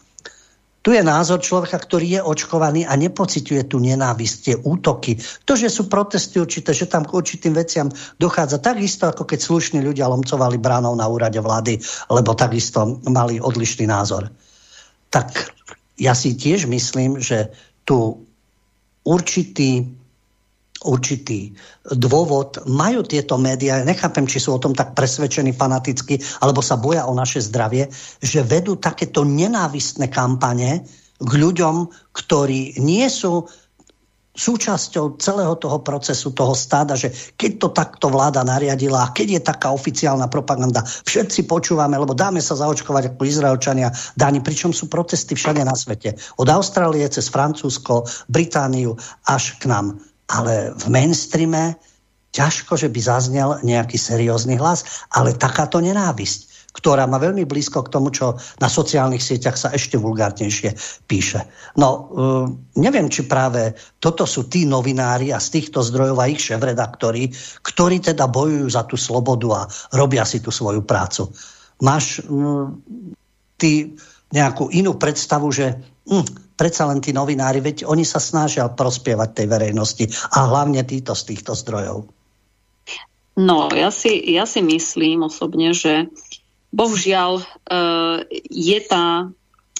Tu je názor človeka, ktorý je očkovaný a nepociťuje tú nenávisť, tie útoky. To, že sú protesty určité, že tam k určitým veciam dochádza takisto, ako keď slušní ľudia lomcovali bránou na úrade vlády, lebo takisto mali odlišný názor. Tak ja si tiež myslím, že tu určitý určitý dôvod. Majú tieto médiá, nechápem, či sú o tom tak presvedčení fanaticky, alebo sa boja o naše zdravie, že vedú takéto nenávistné kampane k ľuďom, ktorí nie sú súčasťou celého toho procesu, toho stáda, že keď to takto vláda nariadila a keď je taká oficiálna propaganda, všetci počúvame, lebo dáme sa zaočkovať ako Izraelčania, dáni, pričom sú protesty všade na svete. Od Austrálie cez Francúzsko, Britániu až k nám. Ale v mainstreame ťažko, že by zaznel nejaký seriózny hlas, ale takáto nenávisť ktorá má veľmi blízko k tomu, čo na sociálnych sieťach sa ešte vulgárnejšie píše. No, uh, neviem, či práve toto sú tí novinári a z týchto zdrojov a ich šéf-redaktori, ktorí teda bojujú za tú slobodu a robia si tú svoju prácu. Máš uh, ty nejakú inú predstavu, že uh, predsa len tí novinári, veď oni sa snažia prospievať tej verejnosti a hlavne títo z týchto zdrojov. No, ja si, ja si myslím osobne, že bohužiaľ uh, je, tá,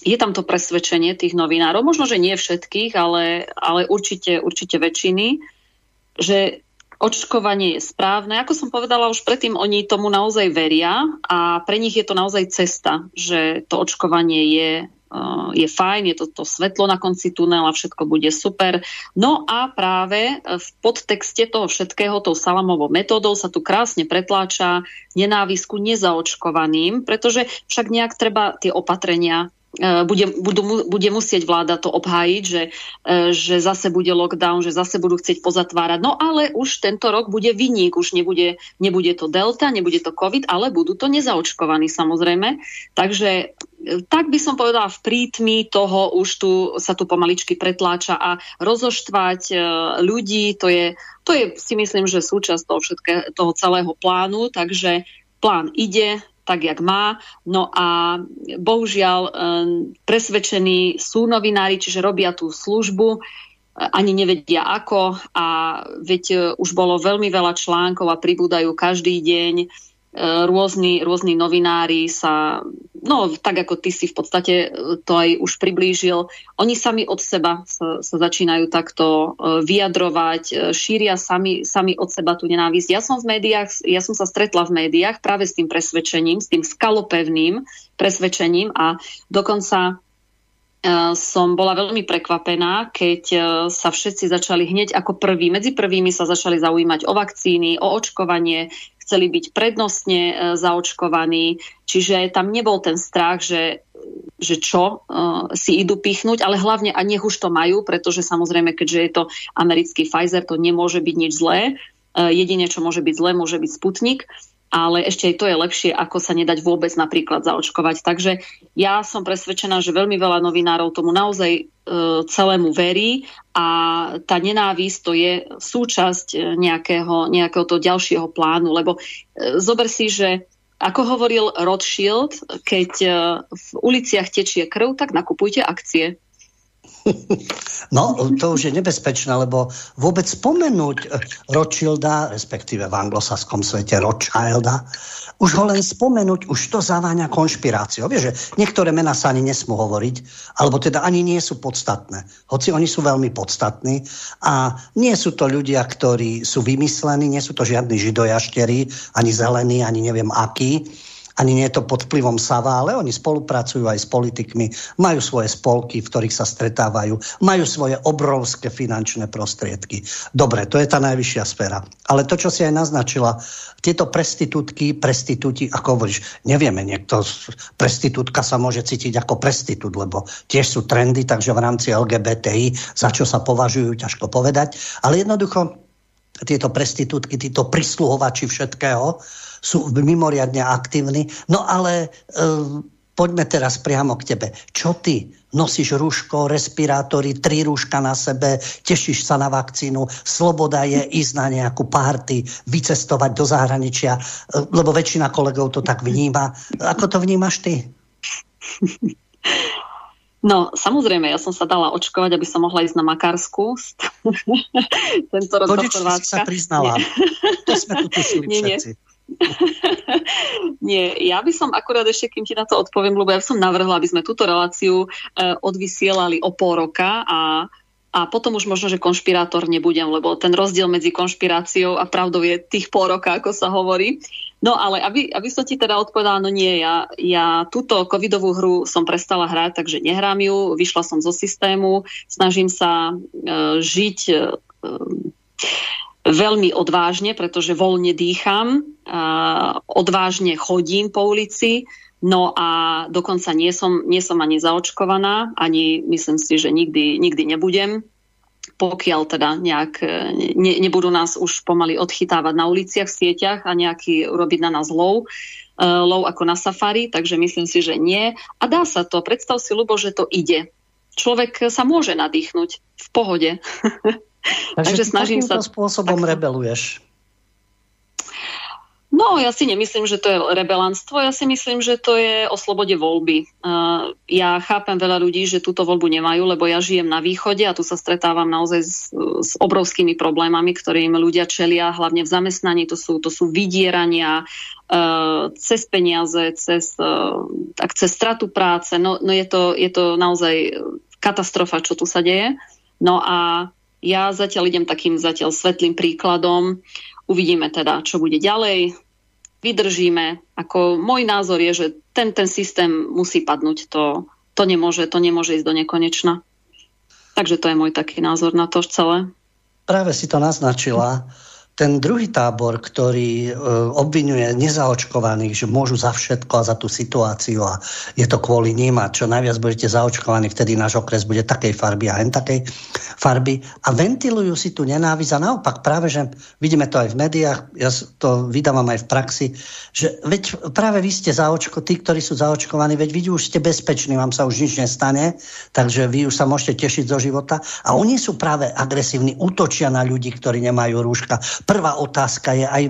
je tam to presvedčenie tých novinárov, možno, že nie všetkých, ale, ale určite, určite väčšiny, že očkovanie je správne. Ako som povedala už predtým, oni tomu naozaj veria a pre nich je to naozaj cesta, že to očkovanie je je fajn, je to, to svetlo na konci tunela, všetko bude super. No a práve v podtexte toho všetkého, tou salamovou metódou sa tu krásne pretláča nenávisku nezaočkovaným, pretože však nejak treba tie opatrenia bude, budú, bude musieť vláda to obhájiť, že, eh, že zase bude lockdown, že zase budú chcieť pozatvárať. No ale už tento rok bude vyník, už nebude, nebude to delta, nebude to covid, ale budú to nezaočkovaní samozrejme. Takže tak by som povedala, v prítmi toho už tu sa tu pomaličky pretláča a rozoštvať e, ľudí, to je, to je si myslím, že súčasť toho, všetké, toho celého plánu, takže plán ide, tak, jak má. No a bohužiaľ e, presvedčení sú novinári, čiže robia tú službu, e, ani nevedia ako a veď už bolo veľmi veľa článkov a pribúdajú každý deň rôzni, rôzni novinári sa, no tak ako ty si v podstate e, to aj už priblížil, oni sami od seba sa, sa začínajú takto e, vyjadrovať, e, šíria sami, sami od seba tú nenávisť. Ja som v médiách, ja som sa stretla v médiách práve s tým presvedčením, s tým skalopevným presvedčením a dokonca som bola veľmi prekvapená, keď sa všetci začali hneď ako prví, medzi prvými sa začali zaujímať o vakcíny, o očkovanie, chceli byť prednostne e, zaočkovaní, čiže tam nebol ten strach, že že čo uh, si idú pichnúť, ale hlavne a nech už to majú, pretože samozrejme, keďže je to americký Pfizer, to nemôže byť nič zlé. Uh, jedine, čo môže byť zlé, môže byť Sputnik ale ešte aj to je lepšie, ako sa nedať vôbec napríklad zaočkovať. Takže ja som presvedčená, že veľmi veľa novinárov tomu naozaj e, celému verí a tá nenávisť to je súčasť e, nejakého, nejakého toho ďalšieho plánu, lebo e, zober si, že ako hovoril Rothschild, keď e, v uliciach tečie krv, tak nakupujte akcie. No, to už je nebezpečné, lebo vôbec spomenúť eh, Rothschilda, respektíve v anglosaskom svete Rothschilda, už ho len spomenúť, už to zaváňa konšpiráciou. Vieš, že niektoré mená sa ani nesmú hovoriť, alebo teda ani nie sú podstatné. Hoci oni sú veľmi podstatní a nie sú to ľudia, ktorí sú vymyslení, nie sú to žiadni židojašteri, ani zelení, ani neviem akí ani nie je to pod vplyvom Sava, ale oni spolupracujú aj s politikmi, majú svoje spolky, v ktorých sa stretávajú, majú svoje obrovské finančné prostriedky. Dobre, to je tá najvyššia sféra. Ale to, čo si aj naznačila, tieto prestitútky, prestitúti, ako hovoríš, nevieme, niekto, prestitútka sa môže cítiť ako prestitút, lebo tiež sú trendy, takže v rámci LGBTI, za čo sa považujú, ťažko povedať. Ale jednoducho, tieto prestitútky, títo prisluhovači všetkého, sú mimoriadne aktívni. No ale e, poďme teraz priamo k tebe. Čo ty? Nosíš rúško, respirátory, tri rúška na sebe, tešíš sa na vakcínu, sloboda je ísť na nejakú párty, vycestovať do zahraničia, e, lebo väčšina kolegov to tak vníma. Ako to vnímaš ty? No, samozrejme, ja som sa dala očkovať, aby som mohla ísť na Makarsku. Tento rok do Chorvátska. sa priznala. To sme tu tušili nie, všetci. Nie. Nie, ja by som akurát ešte, kým ti na to odpoviem, lebo ja som navrhla, aby sme túto reláciu uh, odvysielali o pol roka a, a potom už možno, že konšpirátor nebudem, lebo ten rozdiel medzi konšpiráciou a pravdou je tých pol roka, ako sa hovorí. No ale aby, aby som ti teda odpovedala, no nie, ja, ja túto covidovú hru som prestala hrať, takže nehrám ju, vyšla som zo systému, snažím sa uh, žiť uh, veľmi odvážne, pretože voľne dýcham, odvážne chodím po ulici, no a dokonca nie som, nie som ani zaočkovaná, ani myslím si, že nikdy, nikdy nebudem pokiaľ teda nejak ne, nebudú nás už pomaly odchytávať na uliciach, v sieťach a nejaký urobiť na nás lov, uh, lov ako na safari, takže myslím si, že nie. A dá sa to. Predstav si, Lubo, že to ide. Človek sa môže nadýchnuť v pohode. Takže, takže snažím sa... spôsobom tak... rebeluješ. No, ja si nemyslím, že to je rebelantstvo, ja si myslím, že to je o slobode voľby. Uh, ja chápem veľa ľudí, že túto voľbu nemajú, lebo ja žijem na východe a tu sa stretávam naozaj s, s obrovskými problémami, ktorým ľudia čelia, hlavne v zamestnaní. To sú, to sú vydierania uh, cez peniaze, cez, uh, tak cez stratu práce. No, no je, to, je to naozaj katastrofa, čo tu sa deje. No a ja zatiaľ idem takým zatiaľ svetlým príkladom. Uvidíme teda, čo bude ďalej vydržíme. Ako môj názor je, že ten, ten systém musí padnúť. To, to, nemôže, to nemôže ísť do nekonečna. Takže to je môj taký názor na to celé. Práve si to naznačila ten druhý tábor, ktorý e, obvinuje nezaočkovaných, že môžu za všetko a za tú situáciu a je to kvôli ním a čo najviac budete zaočkovaní, vtedy náš okres bude takej farby a hen takej farby. A ventilujú si tú nenávisť a naopak práve, že vidíme to aj v médiách, ja to vydávam aj v praxi, že veď práve vy ste zaočko, tí, ktorí sú zaočkovaní, veď vy už ste bezpeční, vám sa už nič nestane, takže vy už sa môžete tešiť zo života. A oni sú práve agresívni, útočia na ľudí, ktorí nemajú rúška prvá otázka je aj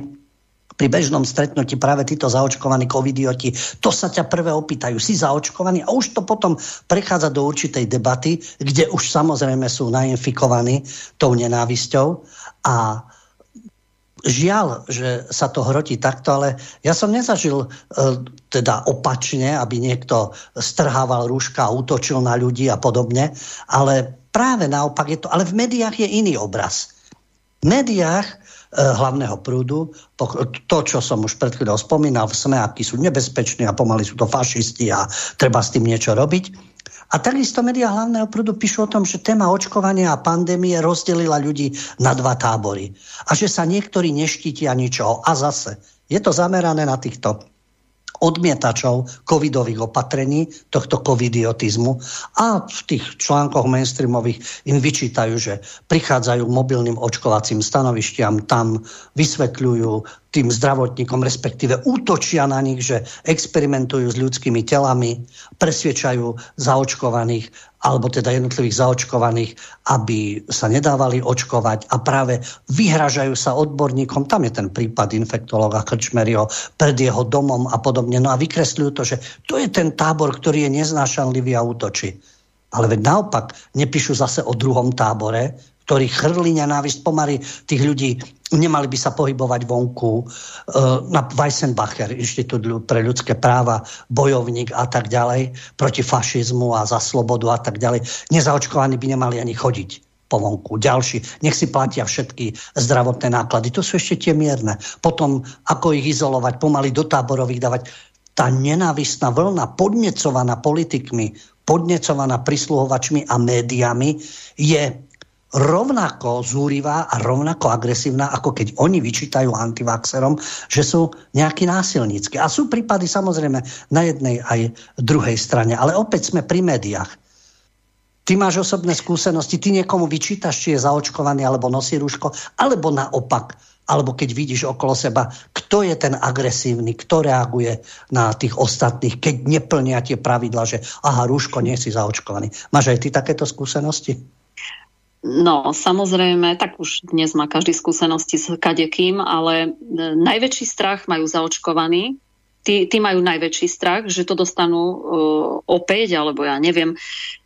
pri bežnom stretnutí práve títo zaočkovaní covidioti, to sa ťa prvé opýtajú, si zaočkovaný? A už to potom prechádza do určitej debaty, kde už samozrejme sú nainfikovaní tou nenávisťou. A žiaľ, že sa to hrotí takto, ale ja som nezažil e, teda opačne, aby niekto strhával rúška útočil na ľudí a podobne, ale práve naopak je to, ale v médiách je iný obraz. V médiách hlavného prúdu. To, čo som už pred chvíľou spomínal, SME, akí sú nebezpeční a pomaly sú to fašisti a treba s tým niečo robiť. A takisto médiá hlavného prúdu píšu o tom, že téma očkovania a pandémie rozdelila ľudí na dva tábory. A že sa niektorí neštítia ničoho. A zase, je to zamerané na týchto odmietačov covidových opatrení, tohto covidiotizmu. A v tých článkoch mainstreamových im vyčítajú, že prichádzajú mobilným očkovacím stanovištiam, tam vysvetľujú tým zdravotníkom, respektíve útočia na nich, že experimentujú s ľudskými telami, presviečajú zaočkovaných, alebo teda jednotlivých zaočkovaných, aby sa nedávali očkovať a práve vyhražajú sa odborníkom. Tam je ten prípad infektológa Krčmerio pred jeho domom a podobne. No a vykresľujú to, že to je ten tábor, ktorý je neznášanlivý a útočí. Ale veď naopak nepíšu zase o druhom tábore, ktorý chrli nenávisť pomaly tých ľudí nemali by sa pohybovať vonku. E, na Weissenbacher, Inštitút pre ľudské práva, bojovník a tak ďalej, proti fašizmu a za slobodu a tak ďalej. Nezaočkovaní by nemali ani chodiť po vonku. Ďalší, nech si platia všetky zdravotné náklady. To sú ešte tie mierne. Potom, ako ich izolovať, pomaly do táborových dávať. Tá nenávistná vlna, podnecovaná politikmi, podnecovaná prisluhovačmi a médiami, je rovnako zúrivá a rovnako agresívna, ako keď oni vyčítajú antivaxerom, že sú nejakí násilnícky. A sú prípady samozrejme na jednej aj druhej strane. Ale opäť sme pri médiách. Ty máš osobné skúsenosti, ty niekomu vyčítaš, či je zaočkovaný alebo nosí rúško, alebo naopak, alebo keď vidíš okolo seba, kto je ten agresívny, kto reaguje na tých ostatných, keď neplnia tie pravidla, že aha, rúško, nie si zaočkovaný. Máš aj ty takéto skúsenosti? No, samozrejme, tak už dnes má každý skúsenosti s kadekým, ale e, najväčší strach majú zaočkovaní. Tí, tí majú najväčší strach, že to dostanú uh, opäť, alebo ja neviem.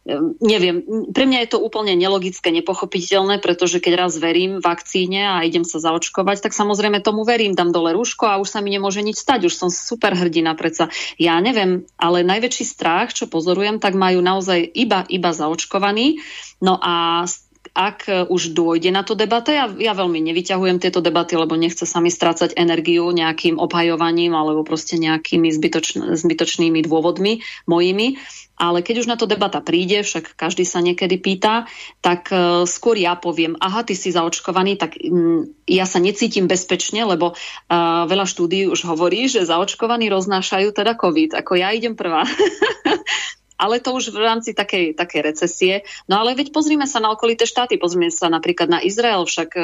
Uh, neviem. Pre mňa je to úplne nelogické, nepochopiteľné, pretože keď raz verím vakcíne a idem sa zaočkovať, tak samozrejme tomu verím, dám dole rúško a už sa mi nemôže nič stať. Už som super hrdina, predsa. Ja neviem, ale najväčší strach, čo pozorujem, tak majú naozaj iba, iba zaočkovaní. No a ak už dôjde na to debata, ja, ja veľmi nevyťahujem tieto debaty, lebo nechce sa mi strácať energiu nejakým obhajovaním alebo proste nejakými zbytočn- zbytočnými dôvodmi mojimi. Ale keď už na to debata príde, však každý sa niekedy pýta, tak uh, skôr ja poviem, aha, ty si zaočkovaný, tak um, ja sa necítim bezpečne, lebo uh, veľa štúdií už hovorí, že zaočkovaní roznášajú teda COVID. Ako ja idem prvá. ale to už v rámci takej, takej recesie. No ale veď pozrime sa na okolité štáty, pozrime sa napríklad na Izrael, však e,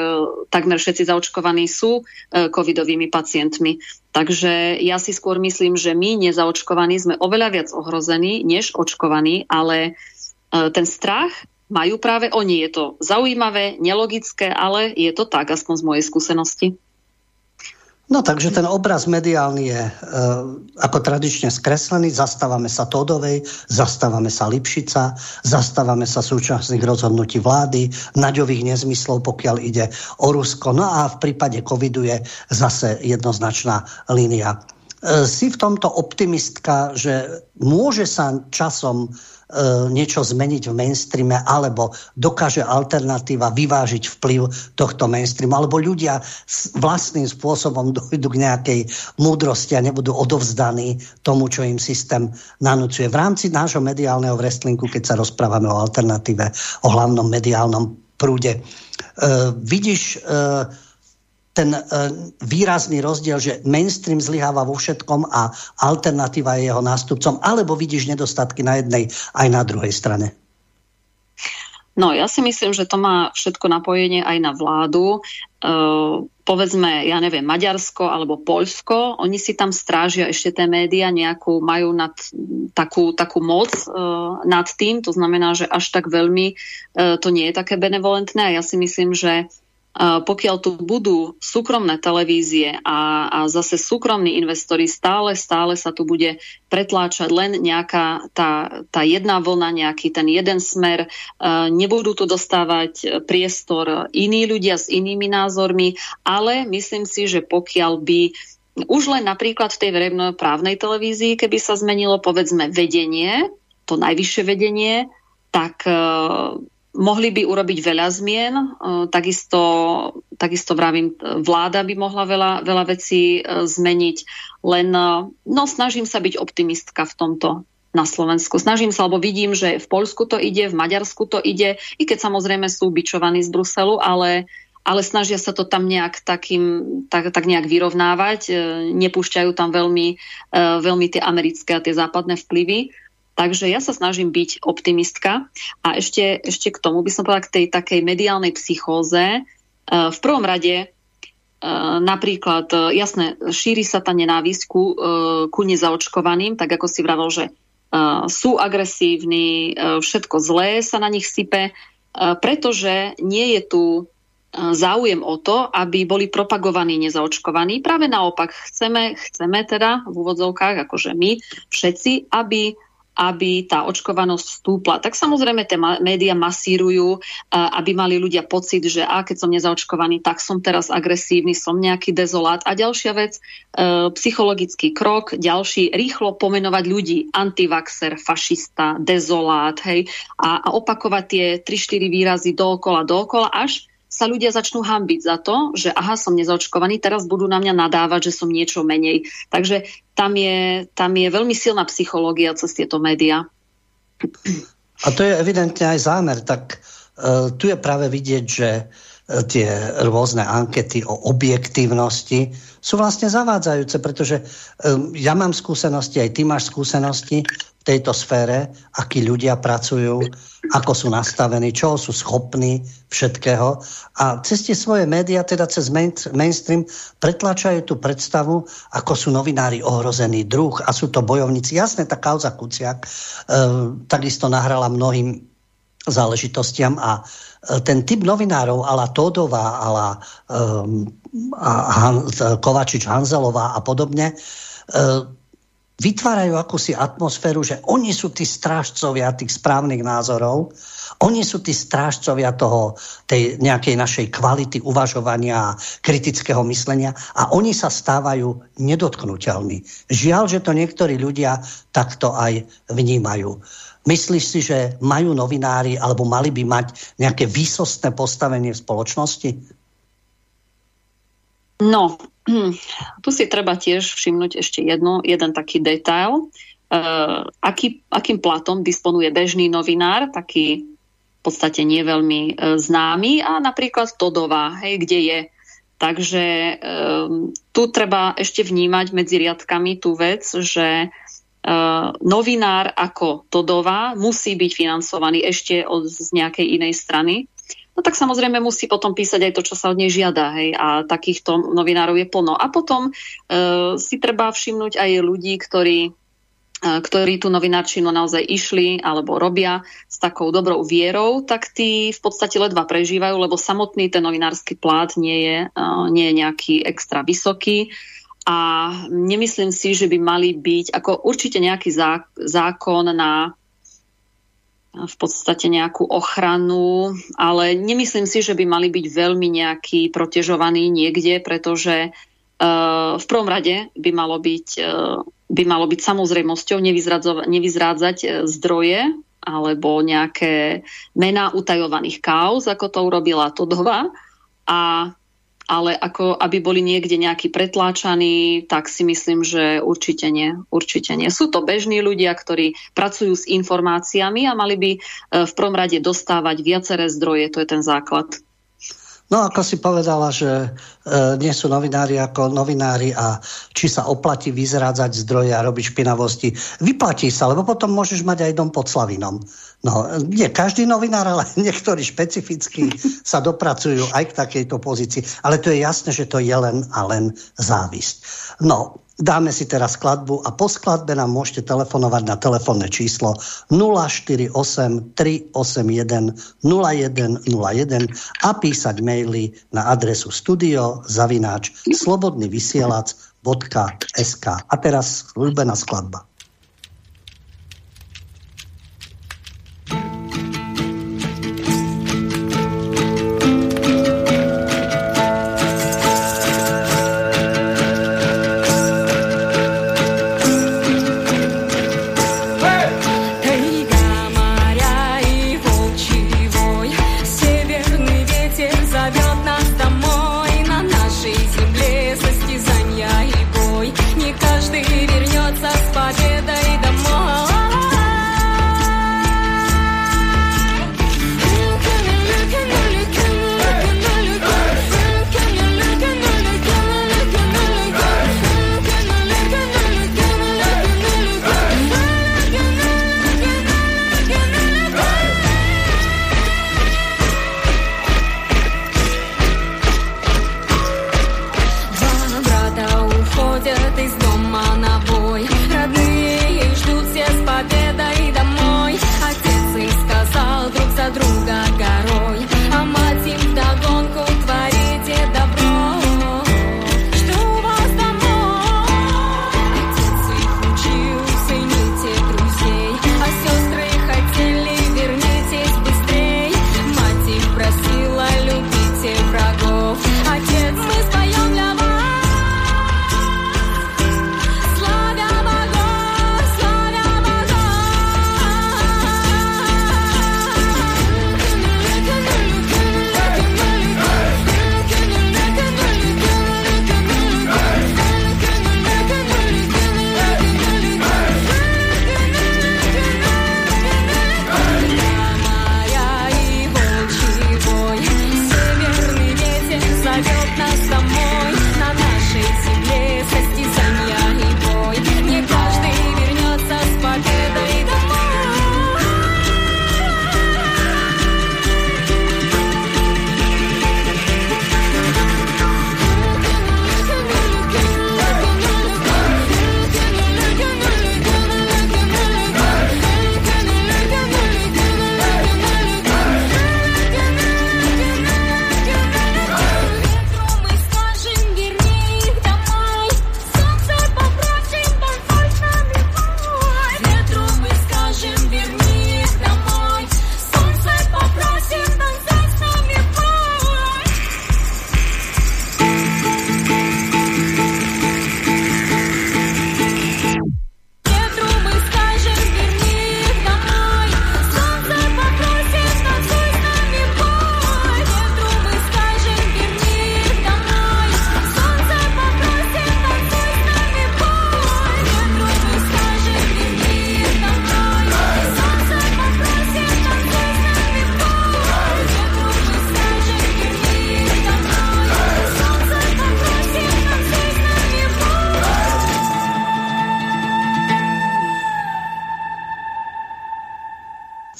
takmer všetci zaočkovaní sú e, covidovými pacientmi. Takže ja si skôr myslím, že my nezaočkovaní sme oveľa viac ohrození, než očkovaní, ale e, ten strach majú práve oni. Je to zaujímavé, nelogické, ale je to tak, aspoň z mojej skúsenosti. No takže ten obraz mediálny je e, ako tradične skreslený. Zastávame sa Todovej, zastávame sa Lipšica, zastávame sa súčasných rozhodnutí vlády, naďových nezmyslov, pokiaľ ide o Rusko. No a v prípade covidu je zase jednoznačná línia. E, si v tomto optimistka, že môže sa časom niečo zmeniť v mainstreame, alebo dokáže alternatíva vyvážiť vplyv tohto mainstreamu, alebo ľudia vlastným spôsobom dojdu k nejakej múdrosti a nebudú odovzdaní tomu, čo im systém nanúcuje. V rámci nášho mediálneho wrestlingu, keď sa rozprávame o alternatíve, o hlavnom mediálnom prúde, uh, vidíš uh, ten e, výrazný rozdiel, že mainstream zlyháva vo všetkom a alternatíva je jeho nástupcom, alebo vidíš nedostatky na jednej aj na druhej strane? No, ja si myslím, že to má všetko napojenie aj na vládu. E, povedzme, ja neviem, Maďarsko alebo Poľsko, oni si tam strážia ešte tie médiá, nejakú, majú nad, takú, takú moc e, nad tým, to znamená, že až tak veľmi e, to nie je také benevolentné a ja si myslím, že pokiaľ tu budú súkromné televízie a, a zase súkromní investori, stále, stále sa tu bude pretláčať len nejaká tá, tá jedna vlna, nejaký ten jeden smer. Nebudú tu dostávať priestor iní ľudia s inými názormi, ale myslím si, že pokiaľ by už len napríklad v tej právnej televízii, keby sa zmenilo povedzme vedenie, to najvyššie vedenie, tak Mohli by urobiť veľa zmien, e, takisto, takisto vravím, vláda by mohla veľa, veľa vecí e, zmeniť, len e, no, snažím sa byť optimistka v tomto na Slovensku. Snažím sa, lebo vidím, že v Polsku to ide, v Maďarsku to ide, i keď samozrejme sú bičovaní z Bruselu, ale, ale snažia sa to tam nejak takým, tak, tak nejak vyrovnávať. Nepúšťajú tam veľmi, veľmi tie americké a tie západné vplyvy. Takže ja sa snažím byť optimistka a ešte, ešte k tomu by som povedala k tej takej mediálnej psychóze. E, v prvom rade e, napríklad, e, jasné, šíri sa tá nenávisť ku, ku nezaočkovaným, tak ako si vravel, že sú agresívni, všetko zlé sa na nich sype, pretože nie je tu záujem o to, aby boli propagovaní nezaočkovaní. Práve naopak, chceme, chceme teda v úvodzovkách, akože my všetci, aby aby tá očkovanosť stúpla. Tak samozrejme tie médiá masírujú, aby mali ľudia pocit, že a keď som nezaočkovaný, tak som teraz agresívny, som nejaký dezolát. A ďalšia vec, e, psychologický krok, ďalší, rýchlo pomenovať ľudí, antivaxer, fašista, dezolát, hej, a, a opakovať tie 3-4 výrazy dookola, dookola, až sa ľudia začnú hambiť za to, že aha, som nezaočkovaný, teraz budú na mňa nadávať, že som niečo menej. Takže tam je, tam je veľmi silná psychológia cez tieto médiá. A to je evidentne aj zámer. Tak uh, tu je práve vidieť, že uh, tie rôzne ankety o objektívnosti sú vlastne zavádzajúce, pretože um, ja mám skúsenosti, aj ty máš skúsenosti tejto sfére, akí ľudia pracujú, ako sú nastavení, čo sú schopní všetkého. A cez tie svoje médiá, teda cez mainstream, pretlačajú tú predstavu, ako sú novinári ohrozený druh a sú to bojovníci. Jasné, tá kauza Kuciak e, takisto nahrala mnohým záležitostiam a e, ten typ novinárov ala Todová, ala e, a Han, Kovačič Hanzelová a podobne, e, vytvárajú akúsi atmosféru, že oni sú tí strážcovia tých správnych názorov, oni sú tí strážcovia toho, tej nejakej našej kvality uvažovania a kritického myslenia a oni sa stávajú nedotknutelní. Žiaľ, že to niektorí ľudia takto aj vnímajú. Myslíš si, že majú novinári alebo mali by mať nejaké výsostné postavenie v spoločnosti? No, tu si treba tiež všimnúť ešte jedno, jeden taký detail. Uh, aký, akým platom disponuje bežný novinár, taký v podstate nie veľmi uh, známy a napríklad Todová, hej, kde je. Takže um, tu treba ešte vnímať medzi riadkami tú vec, že uh, novinár ako Todová musí byť financovaný ešte od, z nejakej inej strany no tak samozrejme musí potom písať aj to, čo sa od nej žiada. Hej, a takýchto novinárov je plno. A potom e, si treba všimnúť aj ľudí, ktorí e, ktorí tú novinárčinu naozaj išli alebo robia s takou dobrou vierou, tak tí v podstate ledva prežívajú, lebo samotný ten novinársky plát nie je, e, nie je nejaký extra vysoký. A nemyslím si, že by mali byť ako určite nejaký zákon na v podstate nejakú ochranu, ale nemyslím si, že by mali byť veľmi nejaký protežovaní niekde, pretože uh, v prvom rade by malo byť, uh, by malo byť samozrejmosťou nevyzrádzať uh, zdroje alebo nejaké mená utajovaných kauz, ako to urobila Todova. A ale ako aby boli niekde nejakí pretláčaní, tak si myslím, že určite nie. Určite nie. Sú to bežní ľudia, ktorí pracujú s informáciami a mali by e, v prvom rade dostávať viaceré zdroje, to je ten základ. No ako si povedala, že e, nie sú novinári ako novinári a či sa oplatí vyzrádzať zdroje a robiť špinavosti. Vyplatí sa, lebo potom môžeš mať aj dom pod Slavinom. No, nie každý novinár, ale niektorí špecificky sa dopracujú aj k takejto pozícii. Ale to je jasné, že to je len a len závisť. No, dáme si teraz skladbu a po skladbe nám môžete telefonovať na telefónne číslo 048 381 0101 a písať maily na adresu studio zavináč slobodnyvysielac.sk A teraz ľúbená skladba.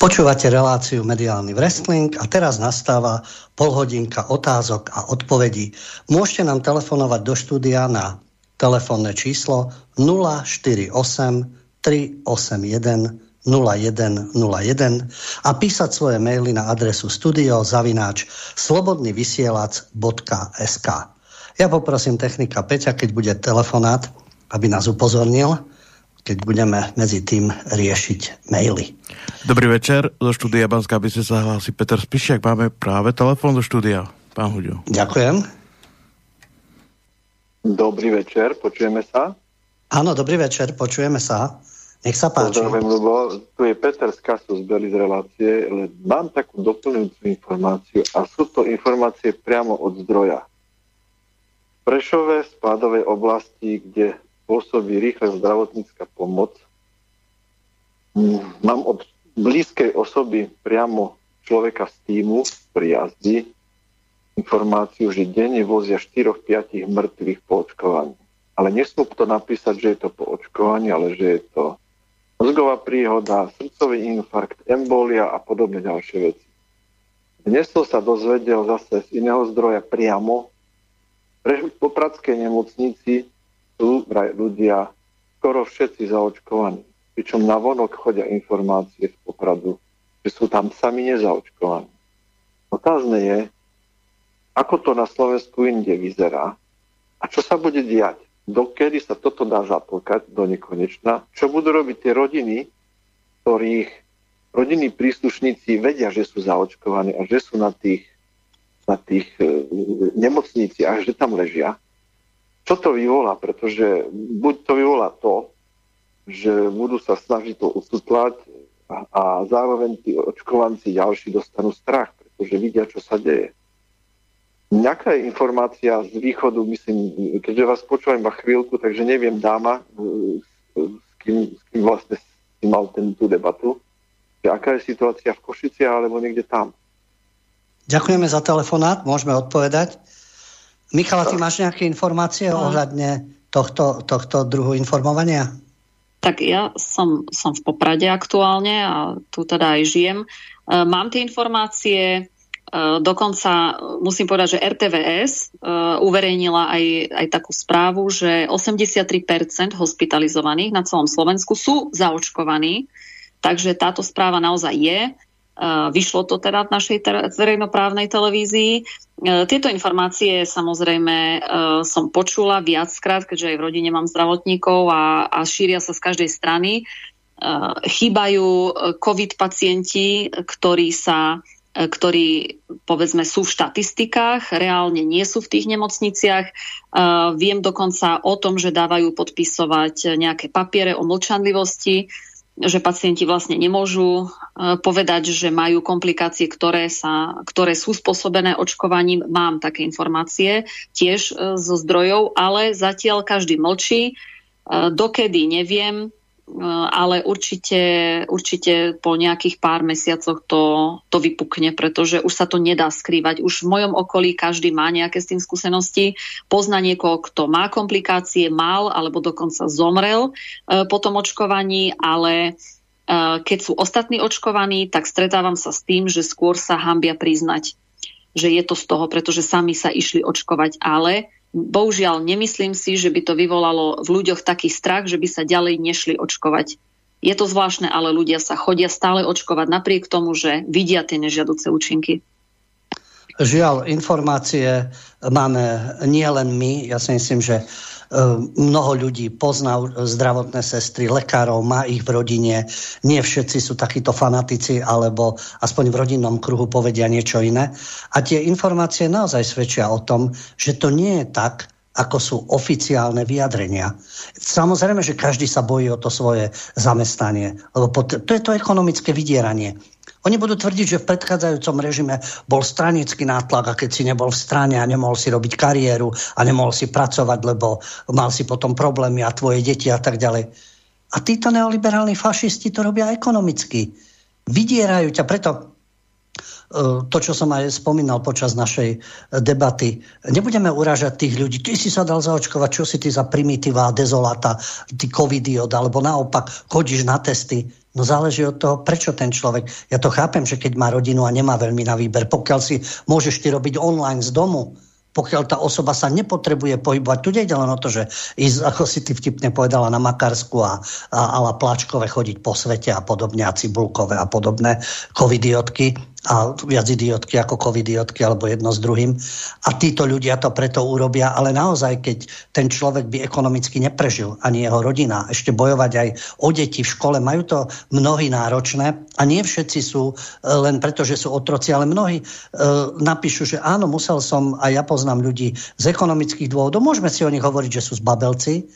Počúvate reláciu Mediálny wrestling a teraz nastáva polhodinka otázok a odpovedí. Môžete nám telefonovať do štúdia na telefónne číslo 048 381 0101 a písať svoje maily na adresu studiozavináč slobodnyvysielac.sk Ja poprosím technika Peťa, keď bude telefonát, aby nás upozornil, keď budeme medzi tým riešiť maily. Dobrý večer, do štúdia Banská by sa hlási Peter Spišiak. Máme práve telefón do štúdia. Pán Huďo. Ďakujem. Dobrý večer, počujeme sa? Áno, dobrý večer, počujeme sa. Nech sa páči. Pozdravujem, lebo tu je Peter z Kasu z Beli z relácie, ale mám takú doplňujúcu informáciu a sú to informácie priamo od zdroja. V Prešove, spádovej oblasti, kde pôsobí rýchla zdravotnícka pomoc, mám od blízkej osoby priamo človeka z týmu pri jazdi informáciu, že denne vozia 4-5 mŕtvych po očkovaní. Ale nesmú to napísať, že je to po očkovaní, ale že je to mozgová príhoda, srdcový infarkt, embolia a podobne ďalšie veci. Dnes som sa dozvedel zase z iného zdroja priamo, pre po Pradskej nemocnici sú ľudia skoro všetci zaočkovaní. Pričom na vonok chodia informácie z Popradu, že sú tam sami nezaočkovaní. Otázne je, ako to na Slovensku inde vyzerá a čo sa bude diať dokedy sa toto dá zatlkať do nekonečna, čo budú robiť tie rodiny, ktorých rodinní príslušníci vedia, že sú zaočkovaní a že sú na tých, na tých e, nemocniciach, že tam ležia. Čo to vyvolá? Pretože buď to vyvolá to, že budú sa snažiť to usutlať a, a zároveň tí očkovanci ďalší dostanú strach, pretože vidia, čo sa deje. Nejaká je informácia z východu, myslím, keďže vás počúvam iba chvíľku, takže neviem dáma, s kým, s kým vlastne si mal ten, tú debatu, že aká je situácia v Košici alebo niekde tam. Ďakujeme za telefonát, môžeme odpovedať. Michala, ty máš nejaké informácie no. ohľadne tohto, tohto druhu informovania? Tak ja som, som v Poprade aktuálne a tu teda aj žijem. E, mám tie informácie, E, dokonca musím povedať, že RTVS e, uverejnila aj, aj takú správu, že 83% hospitalizovaných na celom Slovensku sú zaočkovaní, takže táto správa naozaj je. E, vyšlo to teda v našej verejnoprávnej televízii. Tieto informácie samozrejme som počula viackrát, keďže aj v rodine mám zdravotníkov a, a šíria sa z každej strany. Chýbajú COVID pacienti, ktorí sa ktorí povedzme sú v štatistikách, reálne nie sú v tých nemocniciach. Viem dokonca o tom, že dávajú podpisovať nejaké papiere o mlčanlivosti, že pacienti vlastne nemôžu povedať, že majú komplikácie, ktoré, sa, ktoré sú spôsobené očkovaním. Mám také informácie tiež e, zo zdrojov, ale zatiaľ každý mlčí. E, dokedy neviem, ale určite, určite po nejakých pár mesiacoch to, to vypukne, pretože už sa to nedá skrývať. Už v mojom okolí každý má nejaké s tým skúsenosti, pozná niekoho, kto má komplikácie, mal alebo dokonca zomrel eh, po tom očkovaní, ale eh, keď sú ostatní očkovaní, tak stretávam sa s tým, že skôr sa hambia priznať, že je to z toho, pretože sami sa išli očkovať, ale bohužiaľ nemyslím si, že by to vyvolalo v ľuďoch taký strach, že by sa ďalej nešli očkovať. Je to zvláštne, ale ľudia sa chodia stále očkovať napriek tomu, že vidia tie nežiaduce účinky. Žiaľ, informácie máme nie len my. Ja si myslím, že mnoho ľudí pozná zdravotné sestry, lekárov, má ich v rodine. Nie všetci sú takíto fanatici, alebo aspoň v rodinnom kruhu povedia niečo iné. A tie informácie naozaj svedčia o tom, že to nie je tak, ako sú oficiálne vyjadrenia. Samozrejme, že každý sa bojí o to svoje zamestnanie, lebo to je to ekonomické vydieranie. Oni budú tvrdiť, že v predchádzajúcom režime bol stranický nátlak a keď si nebol v strane a nemohol si robiť kariéru a nemohol si pracovať, lebo mal si potom problémy a tvoje deti a tak ďalej. A títo neoliberálni fašisti to robia ekonomicky. Vydierajú ťa, preto to, čo som aj spomínal počas našej debaty, nebudeme uražať tých ľudí, ty si sa dal zaočkovať, čo si ty za primitíva, dezolata, ty covidiot, alebo naopak chodíš na testy. No záleží od toho, prečo ten človek. Ja to chápem, že keď má rodinu a nemá veľmi na výber, pokiaľ si môžeš ty robiť online z domu, pokiaľ tá osoba sa nepotrebuje pohybovať. Tu nejde len o to, že ísť, ako si ty vtipne povedala, na Makarsku a, a, a Plačkové chodiť po svete a podobne, a Cibulkové a podobné covidiotky a viac idiotky ako covidiotky alebo jedno s druhým. A títo ľudia to preto urobia, ale naozaj, keď ten človek by ekonomicky neprežil, ani jeho rodina, ešte bojovať aj o deti v škole, majú to mnohí náročné a nie všetci sú e, len preto, že sú otroci, ale mnohí e, napíšu, že áno, musel som, a ja poznám ľudí z ekonomických dôvodov, môžeme si o nich hovoriť, že sú zbabelci,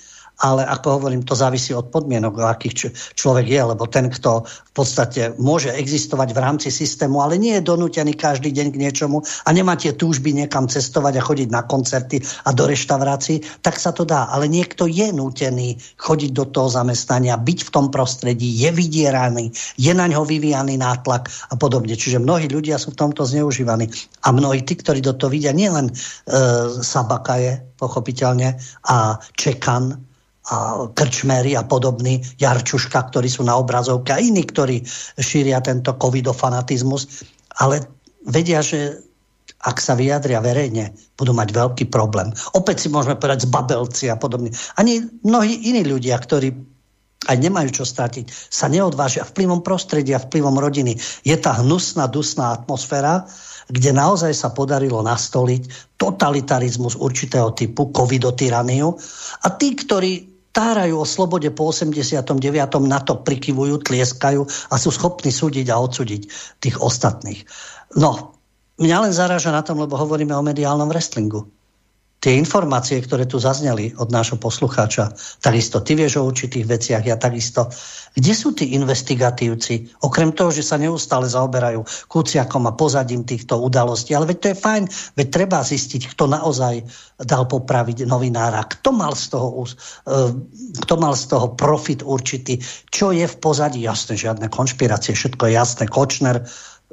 ale ako hovorím, to závisí od podmienok, o akých človek je, lebo ten, kto v podstate môže existovať v rámci systému, ale nie je donútený každý deň k niečomu a nemá tie túžby niekam cestovať a chodiť na koncerty a do reštaurácií, tak sa to dá. Ale niekto je nútený chodiť do toho zamestnania, byť v tom prostredí, je vydieraný, je na ňo vyvíjaný nátlak a podobne. Čiže mnohí ľudia sú v tomto zneužívaní. A mnohí tí, ktorí do toho vidia, nielen e, Sabaka je, pochopiteľne, a Čekan, a krčmery a podobní, Jarčuška, ktorí sú na obrazovke a iní, ktorí šíria tento covidofanatizmus, ale vedia, že ak sa vyjadria verejne, budú mať veľký problém. Opäť si môžeme povedať zbabelci a podobne. Ani mnohí iní ľudia, ktorí aj nemajú čo stratiť, sa neodvážia vplyvom prostredia, vplyvom rodiny. Je tá hnusná, dusná atmosféra, kde naozaj sa podarilo nastoliť totalitarizmus určitého typu, covidotyraniu. A tí, ktorí tárajú o slobode po 89. na to prikyvujú, tlieskajú a sú schopní súdiť a odsúdiť tých ostatných. No, mňa len zaráža na tom, lebo hovoríme o mediálnom wrestlingu tie informácie, ktoré tu zazneli od nášho poslucháča, takisto ty vieš o určitých veciach, ja takisto. Kde sú tí investigatívci? Okrem toho, že sa neustále zaoberajú kúciakom a pozadím týchto udalostí. Ale veď to je fajn, veď treba zistiť, kto naozaj dal popraviť novinára, kto mal z toho, uh, kto mal z toho profit určitý, čo je v pozadí. Jasné, žiadne konšpirácie, všetko je jasné. Kočner uh,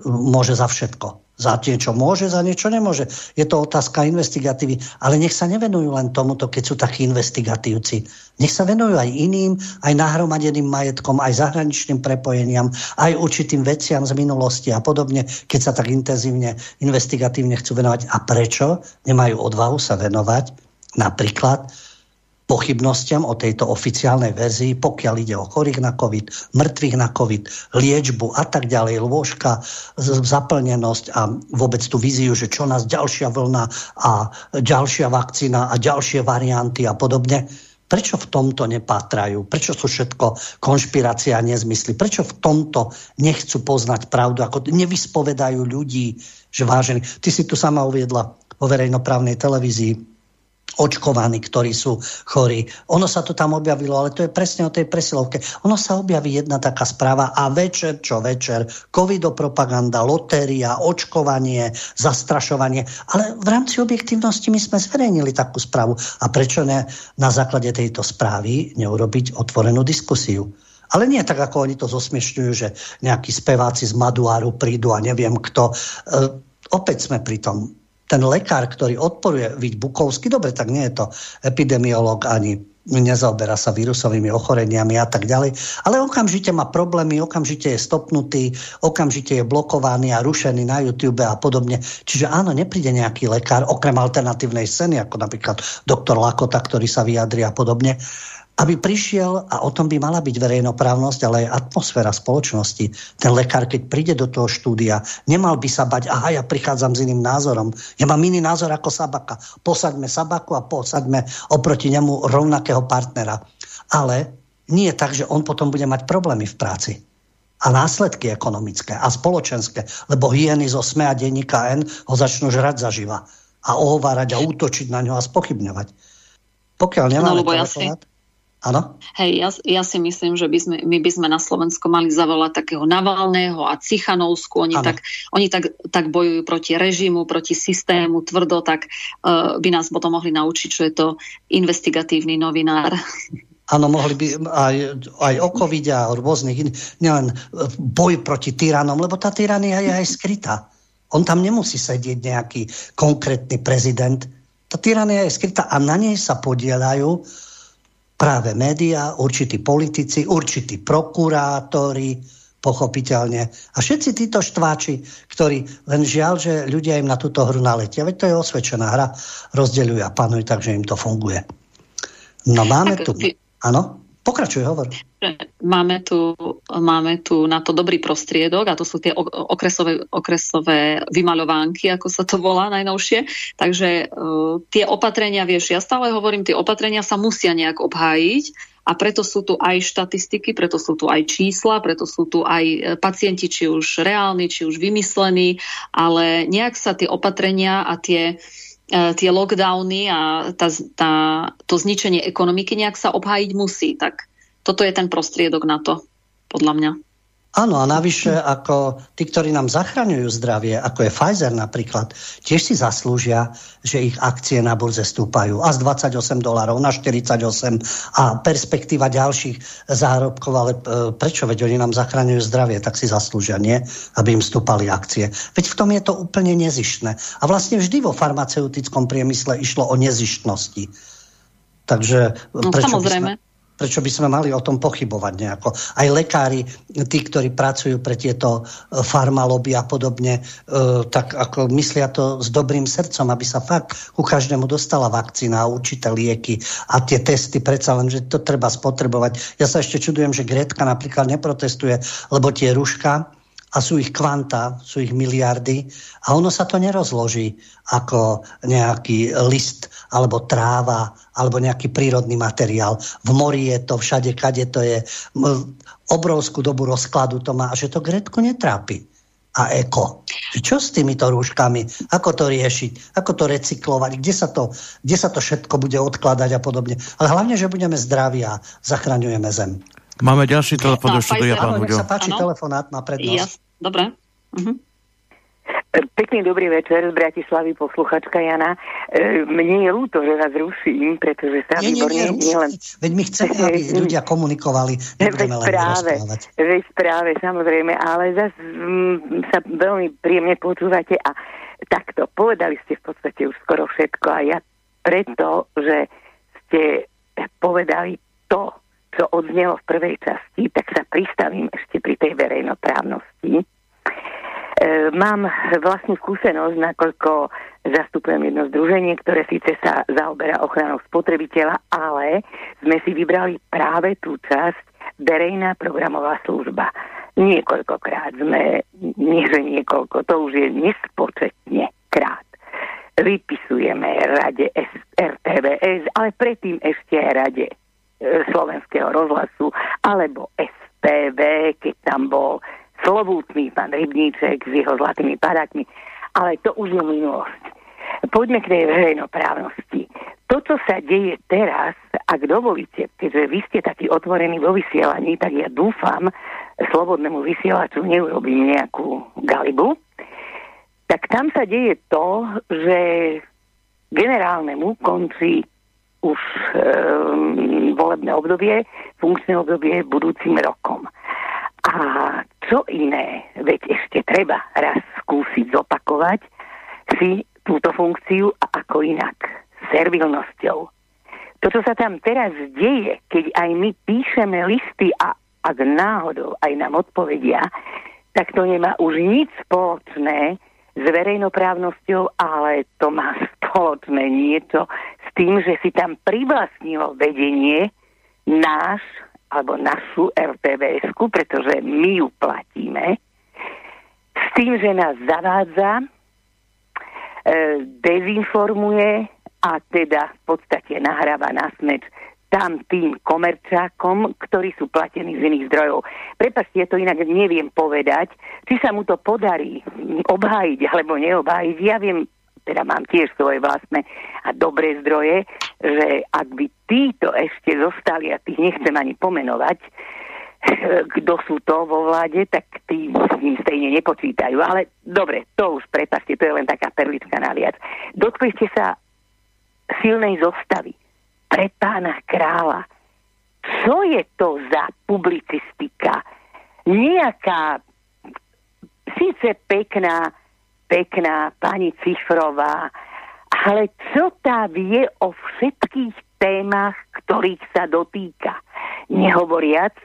môže za všetko za niečo môže, za niečo nemôže. Je to otázka investigatívy. Ale nech sa nevenujú len tomuto, keď sú takí investigatívci. Nech sa venujú aj iným, aj nahromadeným majetkom, aj zahraničným prepojeniam, aj určitým veciam z minulosti a podobne, keď sa tak intenzívne investigatívne chcú venovať. A prečo nemajú odvahu sa venovať napríklad pochybnostiam o tejto oficiálnej verzii, pokiaľ ide o chorých na COVID, mŕtvych na COVID, liečbu a tak ďalej, lôžka, zaplnenosť a vôbec tú víziu, že čo nás ďalšia vlna a ďalšia vakcína a ďalšie varianty a podobne. Prečo v tomto nepátrajú? Prečo sú všetko konšpirácia a nezmysly? Prečo v tomto nechcú poznať pravdu? Ako nevyspovedajú ľudí, že vážený. Ty si tu sama uviedla o verejnoprávnej televízii očkovaní, ktorí sú chorí. Ono sa to tam objavilo, ale to je presne o tej presilovke. Ono sa objaví jedna taká správa a večer čo večer, covidopropaganda, lotéria, očkovanie, zastrašovanie. Ale v rámci objektívnosti my sme zverejnili takú správu. A prečo ne na základe tejto správy neurobiť otvorenú diskusiu? Ale nie tak, ako oni to zosmiešňujú, že nejakí speváci z Maduáru prídu a neviem kto. E, opäť sme pri tom ten lekár, ktorý odporuje, byť Bukovský, dobre, tak nie je to epidemiolog ani nezaoberá sa vírusovými ochoreniami a tak ďalej, ale okamžite má problémy, okamžite je stopnutý, okamžite je blokovaný a rušený na YouTube a podobne. Čiže áno, nepríde nejaký lekár, okrem alternatívnej scény, ako napríklad doktor Lakota, ktorý sa vyjadri a podobne, aby prišiel, a o tom by mala byť verejnoprávnosť, ale aj atmosféra spoločnosti. Ten lekár, keď príde do toho štúdia, nemal by sa bať, aha, ja prichádzam s iným názorom. Ja mám iný názor ako Sabaka. Posaďme Sabaku a posaďme oproti nemu rovnakého partnera. Ale nie je tak, že on potom bude mať problémy v práci. A následky ekonomické a spoločenské, lebo hyeny zo SME a denníka N ho začnú žrať zaživa a ohovárať a útočiť na ňo a spochybňovať. Pokiaľ nemáme no, telefonát... Ja si Áno? Hej, ja, ja si myslím, že by sme, my by sme na Slovensku mali zavolať takého Navalného a Cichanovsku. Oni, tak, oni tak, tak bojujú proti režimu, proti systému tvrdo, tak uh, by nás potom mohli naučiť, čo je to investigatívny novinár. Áno, mohli by aj, aj o covide a rôznych iných, nielen boj proti tyranom, lebo tá tyrania je aj skrytá. On tam nemusí sedieť nejaký konkrétny prezident. Tá tyrania je skrytá a na nej sa podielajú práve médiá, určití politici, určití prokurátori, pochopiteľne. A všetci títo štváči, ktorí len žiaľ, že ľudia im na túto hru naletia. Veď to je osvedčená hra, rozdeľujú a panujú, takže im to funguje. No máme tu... Áno? Pokračuj, hovor. Máme tu, máme tu na to dobrý prostriedok a to sú tie okresové, okresové vymaľovánky, ako sa to volá najnovšie. Takže uh, tie opatrenia, vieš, ja stále hovorím, tie opatrenia sa musia nejak obhájiť a preto sú tu aj štatistiky, preto sú tu aj čísla, preto sú tu aj e, pacienti, či už reálni, či už vymyslení, ale nejak sa tie opatrenia a tie E, tie lockdowny a tá, tá, to zničenie ekonomiky nejak sa obhájiť musí. Tak toto je ten prostriedok na to, podľa mňa. Áno, a navyše ako tí, ktorí nám zachraňujú zdravie, ako je Pfizer napríklad, tiež si zaslúžia, že ich akcie na burze stúpajú a z 28 dolarov na 48 a perspektíva ďalších zárobkov, ale e, prečo? Veď oni nám zachraňujú zdravie, tak si zaslúžia, nie? Aby im stúpali akcie. Veď v tom je to úplne nezištné. A vlastne vždy vo farmaceutickom priemysle išlo o nezištnosti. Takže no, prečo samozrejme. By sme Prečo by sme mali o tom pochybovať nejako? Aj lekári, tí, ktorí pracujú pre tieto e, farmaloby a podobne, e, tak ako myslia to s dobrým srdcom, aby sa fakt ku každému dostala vakcína a určité lieky a tie testy predsa len, že to treba spotrebovať. Ja sa ešte čudujem, že Gretka napríklad neprotestuje, lebo tie ruška, a sú ich kvanta, sú ich miliardy a ono sa to nerozloží ako nejaký list alebo tráva alebo nejaký prírodný materiál. V mori je to, všade, kade to je. Obrovskú dobu rozkladu to má a že to Gretku netrápi. A eko. Čo s týmito rúškami? Ako to riešiť? Ako to recyklovať? Kde sa to, kde sa to všetko bude odkladať a podobne? Ale hlavne, že budeme zdraví a zachraňujeme zem. Máme ďalší telefon do štúdia, pán Nech sa páči, ano. telefonát má prednosť. Ja, dobre. Uh-huh. Pekný dobrý večer z Bratislavy, posluchačka Jana. E, mne je ľúto, že vás ruším, pretože sa nie, výborne... Nie, nie, nielen... Veď my chceme, aby ľudia komunikovali, nebudeme len práve, Veď práve, samozrejme, ale zase mm, sa veľmi príjemne počúvate a takto, povedali ste v podstate už skoro všetko a ja preto, že ste povedali to, čo odznelo v prvej časti, tak sa pristavím ešte pri tej verejnoprávnosti E, mám vlastnú skúsenosť, nakoľko zastupujem jedno združenie, ktoré síce sa zaoberá ochranou spotrebiteľa, ale sme si vybrali práve tú časť verejná programová služba. Niekoľkokrát sme, nie že niekoľko, to už je nespočetne krát. Vypisujeme rade RTVS, ale predtým ešte rade slovenského rozhlasu, alebo STV, keď tam bol slovútny pán Rybníček s jeho zlatými padákmi, ale to už je minulosť. Poďme k tej verejnoprávnosti. To, čo sa deje teraz, ak dovolíte, keďže vy ste taký otvorení vo vysielaní, tak ja dúfam, slobodnému vysielaču neurobím nejakú galibu, tak tam sa deje to, že generálnemu končí už um, volebné obdobie, funkčné obdobie budúcim rokom. A čo iné, veď ešte treba raz skúsiť zopakovať si túto funkciu a ako inak, servilnosťou. To, čo sa tam teraz deje, keď aj my píšeme listy a ak náhodou aj nám odpovedia, tak to nemá už nič spoločné s verejnoprávnosťou, ale to má spoločné niečo s tým, že si tam privlastnilo vedenie náš alebo našu rtvs pretože my ju platíme, s tým, že nás zavádza, e, dezinformuje a teda v podstate nahráva na smeč tam tým komerčákom, ktorí sú platení z iných zdrojov. Prepačte, ja to inak neviem povedať, či sa mu to podarí obhájiť alebo neobhájiť. Ja viem teda mám tiež svoje vlastné a dobré zdroje, že ak by títo ešte zostali, a tých nechcem ani pomenovať, kto sú to vo vláde, tak tí s ním stejne nepočítajú. Ale dobre, to už prepašte, to je len taká perlička naviac. Dotkli ste sa silnej zostavy pre pána kráľa. Čo je to za publicistika? Nejaká síce pekná, pekná pani Cifrová, ale čo tá vie o všetkých témach, ktorých sa dotýka? Nehovoriac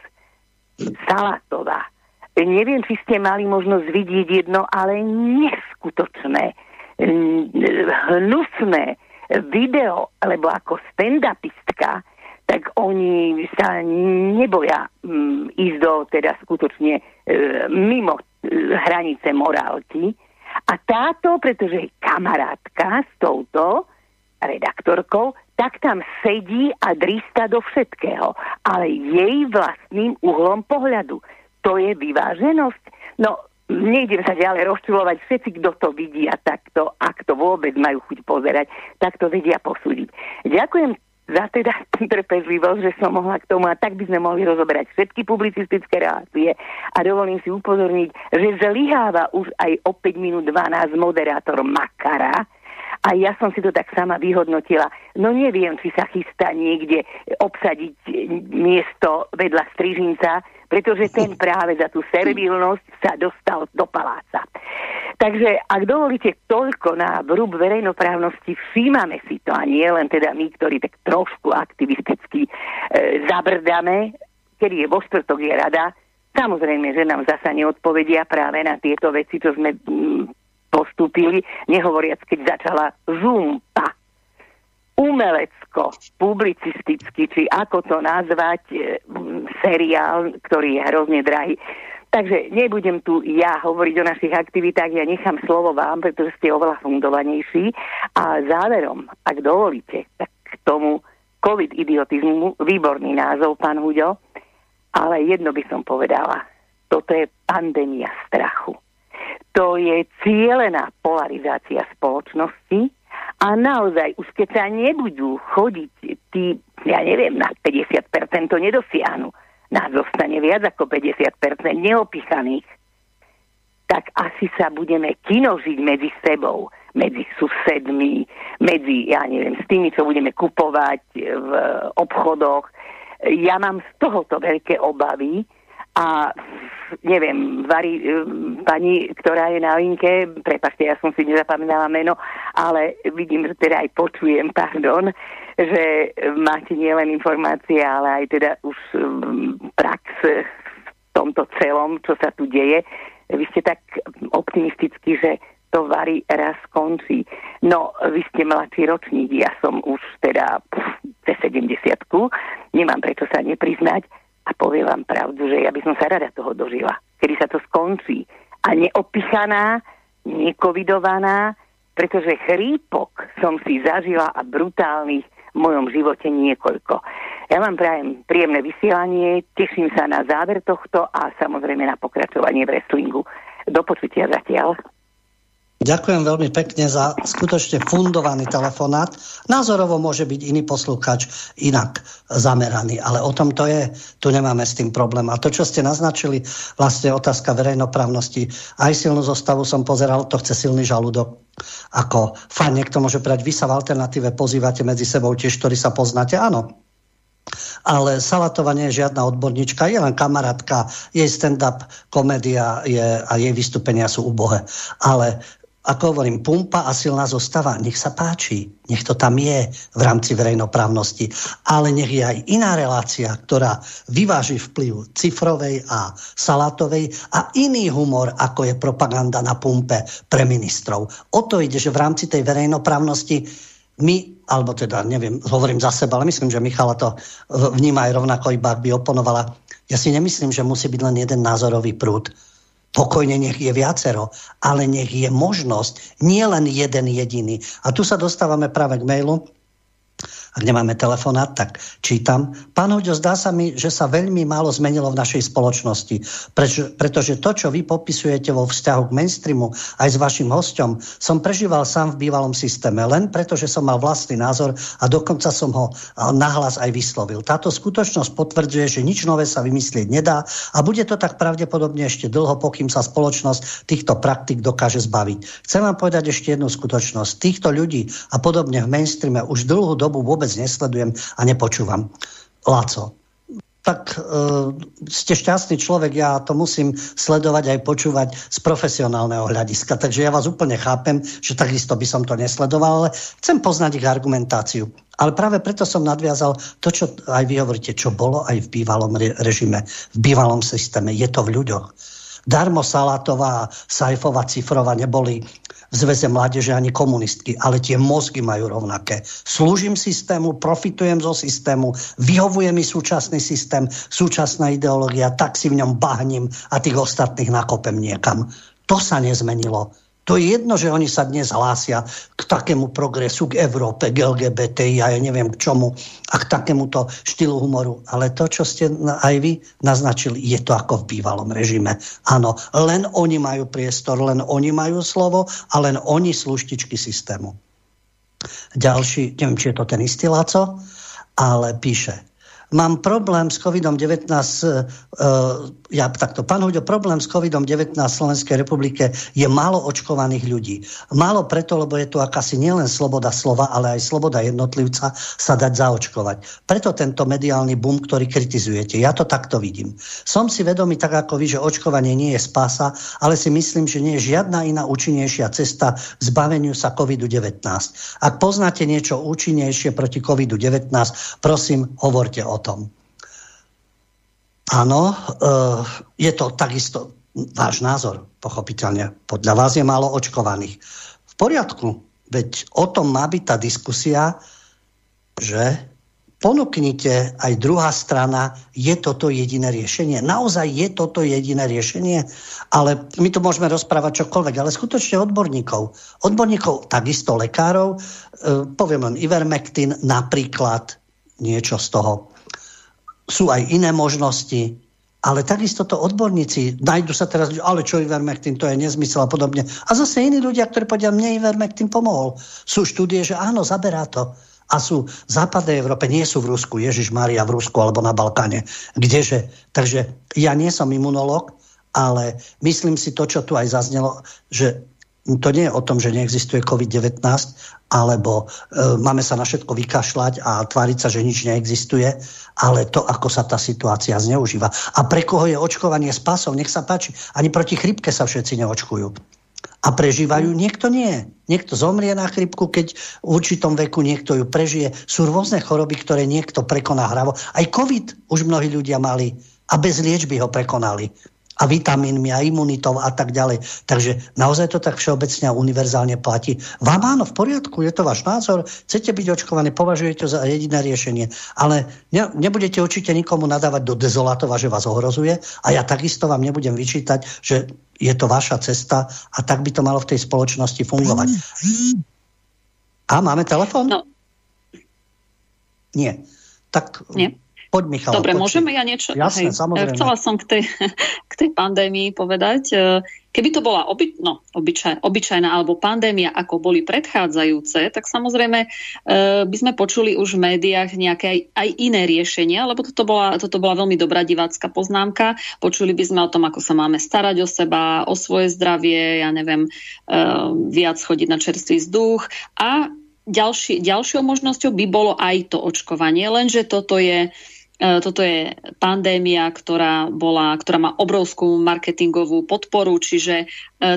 Salatová. Neviem, či ste mali možnosť vidieť jedno, ale neskutočné, hnusné video, alebo ako stand-upistka, tak oni sa neboja mm, ísť do teda skutočne e, mimo e, hranice morálky. A táto, pretože je kamarátka s touto redaktorkou, tak tam sedí a drista do všetkého, ale jej vlastným uhlom pohľadu. To je vyváženosť. No, nejdem sa ďalej rozčulovať, všetci, kto to vidia takto, ak to vôbec majú chuť pozerať, tak to vedia posúdiť. Ďakujem za teda trpezlivosť, že som mohla k tomu a tak by sme mohli rozoberať všetky publicistické relácie a dovolím si upozorniť, že zlyháva už aj o 5 minút 12 moderátor Makara, a ja som si to tak sama vyhodnotila. No neviem, či sa chystá niekde obsadiť miesto vedľa Strižinca, pretože ten práve za tú servilnosť sa dostal do paláca. Takže ak dovolíte toľko na vrúb verejnoprávnosti, všímame si to a nie len teda my, ktorí tak trošku aktivisticky e, zabrdáme, kedy je vo štvrtok je rada, Samozrejme, že nám zasa neodpovedia práve na tieto veci, čo sme mm, postúpili, nehovoriac, keď začala zumpa. Umelecko, publicisticky, či ako to nazvať, e, seriál, ktorý je hrozne drahý. Takže nebudem tu ja hovoriť o našich aktivitách, ja nechám slovo vám, pretože ste oveľa fundovanejší. A záverom, ak dovolíte, tak k tomu COVID-idiotizmu, výborný názov, pán Huďo, ale jedno by som povedala, toto je pandémia strachu to je cieľená polarizácia spoločnosti a naozaj už keď sa nebudú chodiť tí, ja neviem, na 50% to nedosiahnu, nás zostane viac ako 50% neopichaných, tak asi sa budeme kinožiť medzi sebou, medzi susedmi, medzi, ja neviem, s tými, čo budeme kupovať v obchodoch. Ja mám z tohoto veľké obavy, a neviem, varí, pani, ktorá je na linke, prepašte, ja som si nezapamätala meno, ale vidím, že teda aj počujem, pardon, že máte nielen informácie, ale aj teda už um, prax v tomto celom, čo sa tu deje. Vy ste tak optimistickí, že to varí raz skončí. No, vy ste mladší ročník, ja som už teda cez 70 nemám prečo sa nepriznať a poviem vám pravdu, že ja by som sa rada toho dožila, kedy sa to skončí. A neopichaná, nekovidovaná, pretože chrípok som si zažila a brutálnych v mojom živote niekoľko. Ja vám prajem príjemné vysielanie, teším sa na záver tohto a samozrejme na pokračovanie v wrestlingu. Do počutia zatiaľ. Ďakujem veľmi pekne za skutočne fundovaný telefonát. Názorovo môže byť iný poslúchač inak zameraný, ale o tom to je. Tu nemáme s tým problém. A to, čo ste naznačili, vlastne otázka verejnoprávnosti. Aj silnú zostavu som pozeral, to chce silný žalúdok. Ako fajn, niekto môže prať, vy sa v alternatíve pozývate medzi sebou tiež, ktorí sa poznáte. Áno, ale Salatová nie je žiadna odborníčka, je len kamarátka, jej stand-up komédia je, a jej vystúpenia sú ubohé. Ale ako hovorím, pumpa a silná zostava, nech sa páči, nech to tam je v rámci verejnoprávnosti, ale nech je aj iná relácia, ktorá vyváži vplyv cifrovej a salátovej a iný humor, ako je propaganda na pumpe pre ministrov. O to ide, že v rámci tej verejnoprávnosti my, alebo teda neviem, hovorím za seba, ale myslím, že Michala to vníma aj rovnako, iba ak by oponovala. Ja si nemyslím, že musí byť len jeden názorový prúd Pokojne nech je viacero, ale nech je možnosť nie len jeden jediný. A tu sa dostávame práve k mailu, ak nemáme telefonát, tak čítam. Pán Hoďo, zdá sa mi, že sa veľmi málo zmenilo v našej spoločnosti, preč, pretože to, čo vy popisujete vo vzťahu k mainstreamu aj s vašim hostom, som prežíval sám v bývalom systéme, len preto, že som mal vlastný názor a dokonca som ho nahlas aj vyslovil. Táto skutočnosť potvrdzuje, že nič nové sa vymyslieť nedá a bude to tak pravdepodobne ešte dlho, pokým sa spoločnosť týchto praktik dokáže zbaviť. Chcem vám povedať ešte jednu skutočnosť. Týchto ľudí a podobne v mainstreame už dlhú dobu vôbec vôbec nesledujem a nepočúvam. Laco, tak uh, ste šťastný človek, ja to musím sledovať aj počúvať z profesionálneho hľadiska. Takže ja vás úplne chápem, že takisto by som to nesledoval, ale chcem poznať ich argumentáciu. Ale práve preto som nadviazal to, čo aj vy hovoríte, čo bolo aj v bývalom režime, v bývalom systéme. Je to v ľuďoch. Darmo Salatová a Sajfová Cifrova neboli v mládeže ani komunistky, ale tie mozgy majú rovnaké. Slúžim systému, profitujem zo systému, vyhovuje mi súčasný systém, súčasná ideológia, tak si v ňom bahním a tých ostatných nakopem niekam. To sa nezmenilo. To je jedno, že oni sa dnes hlásia k takému progresu, k Európe, k LGBTI a ja neviem k čomu a k takémuto štýlu humoru. Ale to, čo ste aj vy naznačili, je to ako v bývalom režime. Áno, len oni majú priestor, len oni majú slovo a len oni sluštičky systému. Ďalší, neviem, či je to ten istý Laco, ale píše, mám problém s COVID-19, uh, ja takto, pán Huďo, problém s COVID-19 v Slovenskej republike je málo očkovaných ľudí. Málo preto, lebo je tu akási nielen sloboda slova, ale aj sloboda jednotlivca sa dať zaočkovať. Preto tento mediálny boom, ktorý kritizujete. Ja to takto vidím. Som si vedomý, tak ako vy, že očkovanie nie je spása, ale si myslím, že nie je žiadna iná účinnejšia cesta zbaveniu sa COVID-19. Ak poznáte niečo účinnejšie proti COVID-19, prosím, hovorte o tom. Áno, eh, je to takisto váš názor, pochopiteľne. Podľa vás je málo očkovaných. V poriadku, veď o tom má byť tá diskusia, že ponúknite aj druhá strana, je toto jediné riešenie. Naozaj je toto jediné riešenie, ale my tu môžeme rozprávať čokoľvek, ale skutočne odborníkov. Odborníkov, takisto lekárov, e, poviem len Ivermectin napríklad, niečo z toho sú aj iné možnosti, ale takisto to odborníci nájdu sa teraz, ale čo Ivermectin, to je nezmysel a podobne. A zase iní ľudia, ktorí povedia, mne Ivermectin pomohol. Sú štúdie, že áno, zaberá to. A sú v západnej Európe, nie sú v Rusku, Ježiš Maria v Rusku alebo na Balkáne. Kdeže? Takže ja nie som imunolog, ale myslím si to, čo tu aj zaznelo, že to nie je o tom, že neexistuje COVID-19, alebo e, máme sa na všetko vykašľať a tváriť sa, že nič neexistuje, ale to, ako sa tá situácia zneužíva. A pre koho je očkovanie spásov, nech sa páči. Ani proti chrypke sa všetci neočkujú. A prežívajú, niekto nie. Niekto zomrie na chrypku, keď v určitom veku niekto ju prežije. Sú rôzne choroby, ktoré niekto prekoná hravo. Aj COVID už mnohí ľudia mali a bez liečby ho prekonali a vitamínmi a imunitou a tak ďalej. Takže naozaj to tak všeobecne a univerzálne platí. Vám áno, v poriadku, je to váš názor, chcete byť očkovaní, považujete to za jediné riešenie, ale ne, nebudete určite nikomu nadávať do dezolatova, že vás ohrozuje a ja takisto vám nebudem vyčítať, že je to vaša cesta a tak by to malo v tej spoločnosti fungovať. A máme telefon? No. Nie. Tak Nie. Poď, Michal. Dobre, poď. môžeme ja niečo... Jasne, hej, samozrejme. Chcela som k tej, k tej pandémii povedať. e, Keby to bola oby, no, obyčaj, obyčajná alebo pandémia, ako boli predchádzajúce, tak samozrejme e, by sme počuli už v médiách nejaké aj, aj iné riešenia, lebo toto bola, toto bola veľmi dobrá divácka poznámka. Počuli by sme o tom, ako sa máme starať o seba, o svoje zdravie, ja neviem, e, viac chodiť na čerstvý vzduch a ďalší, ďalšou možnosťou by bolo aj to očkovanie, lenže toto je toto je pandémia, ktorá, bola, ktorá má obrovskú marketingovú podporu, čiže e,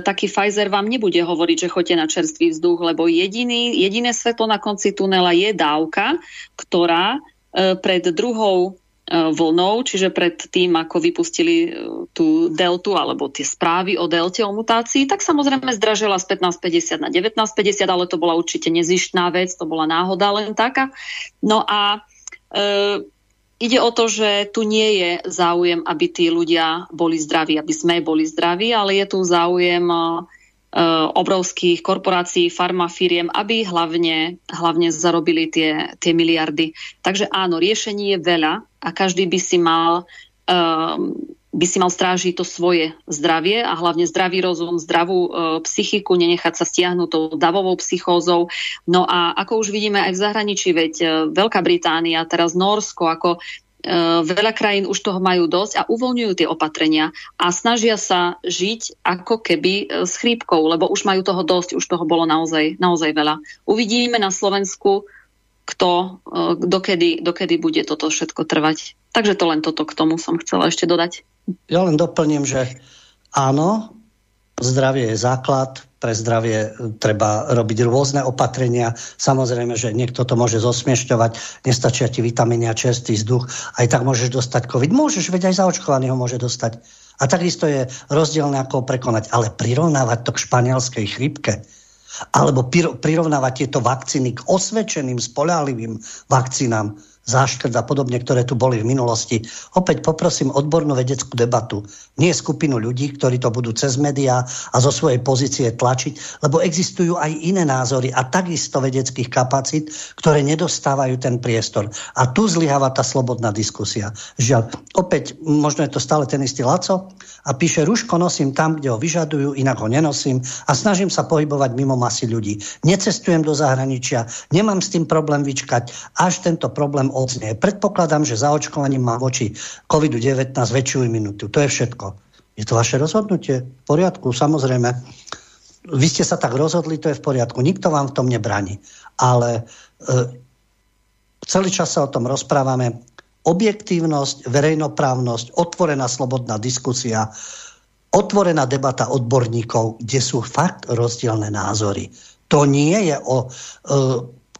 taký Pfizer vám nebude hovoriť, že choďte na čerstvý vzduch, lebo jediný, jediné svetlo na konci tunela je dávka, ktorá e, pred druhou e, vlnou, čiže pred tým, ako vypustili e, tú deltu alebo tie správy o delte, o mutácii, tak samozrejme zdražila z 15,50 na 19,50, ale to bola určite nezištná vec, to bola náhoda len taká. No a e, Ide o to, že tu nie je záujem, aby tí ľudia boli zdraví, aby sme boli zdraví, ale je tu záujem uh, obrovských korporácií, farmafíriem, aby hlavne, hlavne zarobili tie, tie miliardy. Takže áno, riešení je veľa a každý by si mal uh, by si mal strážiť to svoje zdravie a hlavne zdravý rozum, zdravú e, psychiku, nenechať sa stiahnuť tou davovou psychózou. No a ako už vidíme aj v zahraničí, veď e, Veľká Británia, teraz Norsko, ako e, veľa krajín už toho majú dosť a uvoľňujú tie opatrenia a snažia sa žiť ako keby e, s chrípkou, lebo už majú toho dosť, už toho bolo naozaj, naozaj veľa. Uvidíme na Slovensku, kto, e, dokedy, dokedy bude toto všetko trvať. Takže to len toto k tomu som chcela ešte dodať. Ja len doplním, že áno, zdravie je základ, pre zdravie e, treba robiť rôzne opatrenia. Samozrejme, že niekto to môže zosmiešťovať, nestačia ti vitamíny a čerstvý vzduch, aj tak môžeš dostať COVID. Môžeš, veď aj zaočkovaný ho môže dostať. A takisto je rozdielne, ako ho prekonať. Ale prirovnávať to k španielskej chrypke, alebo prirovnávať tieto vakcíny k osvedčeným, spolahlivým vakcínám, záškrt a podobne, ktoré tu boli v minulosti. Opäť poprosím odbornú vedeckú debatu. Nie skupinu ľudí, ktorí to budú cez médiá a zo svojej pozície tlačiť, lebo existujú aj iné názory a takisto vedeckých kapacít, ktoré nedostávajú ten priestor. A tu zlyháva tá slobodná diskusia. Žiaľ, opäť, možno je to stále ten istý Laco a píše, ruško nosím tam, kde ho vyžadujú, inak ho nenosím a snažím sa pohybovať mimo masy ľudí. Necestujem do zahraničia, nemám s tým problém vyčkať, až tento problém odznie. Predpokladám, že zaočkovaním má voči COVID-19 väčšiu imunitu. To je všetko. Je to vaše rozhodnutie? V poriadku, samozrejme. Vy ste sa tak rozhodli, to je v poriadku. Nikto vám v tom nebráni. Ale e, celý čas sa o tom rozprávame. Objektívnosť, verejnoprávnosť, otvorená slobodná diskusia, otvorená debata odborníkov, kde sú fakt rozdielne názory. To nie je o e,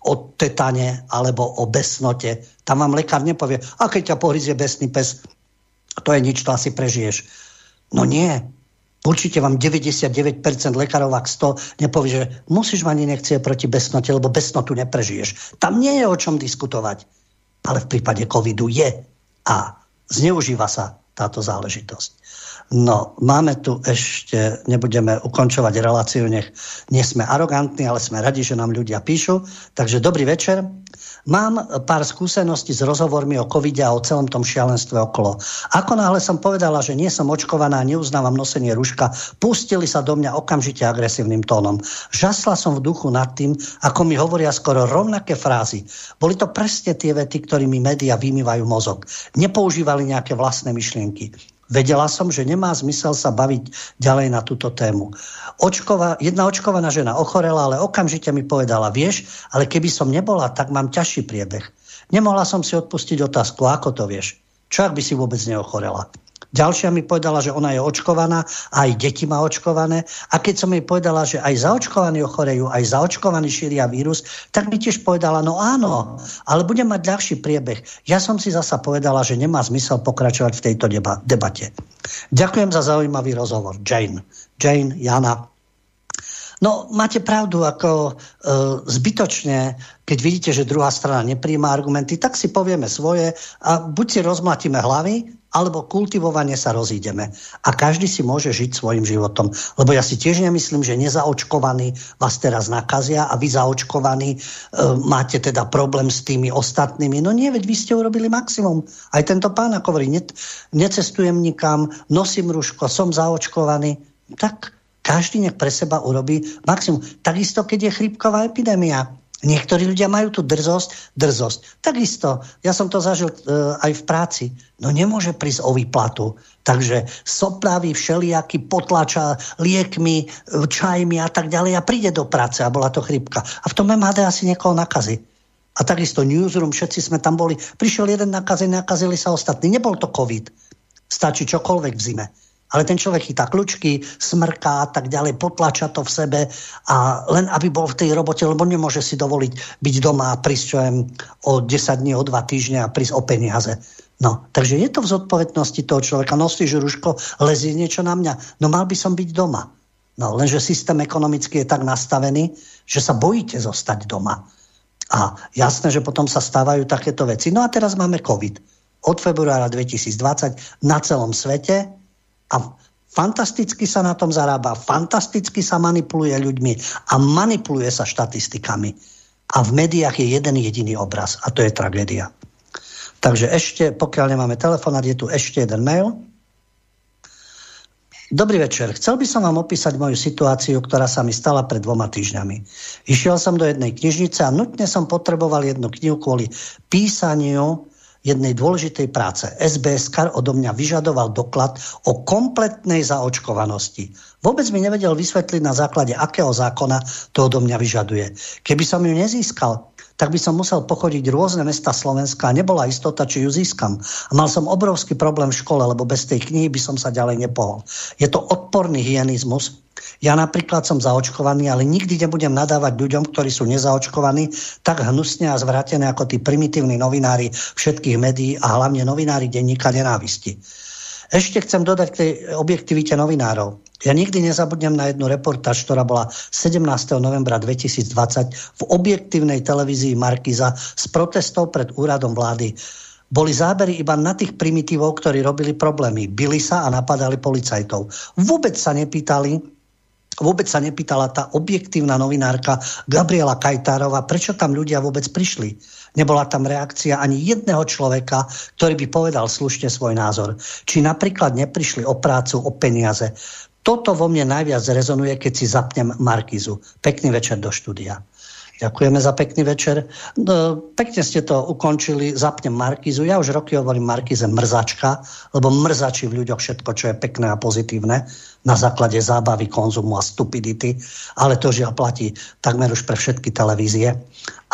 o tetane alebo o besnote. Tam vám lekár nepovie, a keď ťa pohryzie besný pes, to je nič, to asi prežiješ. No nie. Určite vám 99% lekárov, ak 100, nepovie, že musíš mať inekcie proti besnote, lebo besnotu neprežiješ. Tam nie je o čom diskutovať. Ale v prípade covidu je. A zneužíva sa táto záležitosť. No, máme tu ešte, nebudeme ukončovať reláciu, nech nie sme arogantní, ale sme radi, že nám ľudia píšu. Takže dobrý večer. Mám pár skúseností s rozhovormi o covide a o celom tom šialenstve okolo. Ako náhle som povedala, že nie som očkovaná a neuznávam nosenie ruška, pustili sa do mňa okamžite agresívnym tónom. Žasla som v duchu nad tým, ako mi hovoria skoro rovnaké frázy. Boli to presne tie vety, ktorými média vymývajú mozog. Nepoužívali nejaké vlastné myšlienky. Vedela som, že nemá zmysel sa baviť ďalej na túto tému. Očkova, jedna očkovaná žena ochorela, ale okamžite mi povedala, vieš, ale keby som nebola, tak mám ťažší priebeh. Nemohla som si odpustiť otázku, ako to vieš? Čo ak by si vôbec neochorela? Ďalšia mi povedala, že ona je očkovaná aj deti má očkované. A keď som jej povedala, že aj zaočkovaní ochorejú, aj zaočkovaní šíria vírus, tak mi tiež povedala, no áno, ale budem mať ľahší priebeh. Ja som si zasa povedala, že nemá zmysel pokračovať v tejto deba- debate. Ďakujem za zaujímavý rozhovor. Jane. Jane, Jana. No, máte pravdu, ako e, zbytočne, keď vidíte, že druhá strana nepríjma argumenty, tak si povieme svoje a buď si rozmlatíme hlavy, alebo kultivovane sa rozídeme. A každý si môže žiť svojim životom. Lebo ja si tiež nemyslím, že nezaočkovaní vás teraz nakazia a vy zaočkovaní e, máte teda problém s tými ostatnými. No nie, veď vy ste urobili maximum. Aj tento pán ako hovorí, ne, necestujem nikam, nosím ruško, som zaočkovaný. Tak každý nech pre seba urobí maximum. Takisto, keď je chrípková epidémia Niektorí ľudia majú tú drzosť, drzosť. Takisto, ja som to zažil e, aj v práci. No nemôže prísť o výplatu. Takže soplaví všelijaký potlača liekmi, e, čajmi a tak ďalej a príde do práce a bola to chrypka. A v tom MHD asi niekoho nakazí. A takisto newsroom, všetci sme tam boli. Prišiel jeden nakazený, nakazili sa ostatní. Nebol to COVID. Stačí čokoľvek v zime ale ten človek chytá kľúčky, smrká a tak ďalej, potlača to v sebe a len aby bol v tej robote, lebo nemôže si dovoliť byť doma a prísť čo o 10 dní, o 2 týždne a prísť o peniaze. No, takže je to v zodpovednosti toho človeka. Nosíš ruško, lezie niečo na mňa. No mal by som byť doma. No, lenže systém ekonomický je tak nastavený, že sa bojíte zostať doma. A jasné, že potom sa stávajú takéto veci. No a teraz máme COVID. Od februára 2020 na celom svete a fantasticky sa na tom zarába, fantasticky sa manipuluje ľuďmi a manipuluje sa štatistikami. A v médiách je jeden jediný obraz a to je tragédia. Takže ešte, pokiaľ nemáme telefonát, je tu ešte jeden mail. Dobrý večer. Chcel by som vám opísať moju situáciu, ktorá sa mi stala pred dvoma týždňami. Išiel som do jednej knižnice a nutne som potreboval jednu knihu kvôli písaniu jednej dôležitej práce. SBS Kar odo mňa vyžadoval doklad o kompletnej zaočkovanosti. Vôbec mi nevedel vysvetliť na základe akého zákona to odo mňa vyžaduje. Keby som ju nezískal, tak by som musel pochodiť rôzne mesta Slovenska a nebola istota, či ju získam. A mal som obrovský problém v škole, lebo bez tej knihy by som sa ďalej nepohol. Je to odporný hyenizmus. Ja napríklad som zaočkovaný, ale nikdy nebudem nadávať ľuďom, ktorí sú nezaočkovaní, tak hnusne a zvrátené ako tí primitívni novinári všetkých médií a hlavne novinári denníka nenávisti. Ešte chcem dodať k tej objektivite novinárov. Ja nikdy nezabudnem na jednu reportáž, ktorá bola 17. novembra 2020 v objektívnej televízii Markiza z protestov pred úradom vlády. Boli zábery iba na tých primitívov, ktorí robili problémy. Bili sa a napadali policajtov. Vôbec sa nepýtali, Vôbec sa nepýtala tá objektívna novinárka Gabriela Kajtárova, prečo tam ľudia vôbec prišli. Nebola tam reakcia ani jedného človeka, ktorý by povedal slušne svoj názor. Či napríklad neprišli o prácu, o peniaze. Toto vo mne najviac rezonuje, keď si zapnem Markizu. Pekný večer do štúdia. Ďakujeme za pekný večer. No, pekne ste to ukončili, zapnem Markizu. Ja už roky hovorím Markize mrzačka, lebo mrzačí v ľuďoch všetko, čo je pekné a pozitívne na základe zábavy, konzumu a stupidity, ale to žiaľ platí takmer už pre všetky televízie.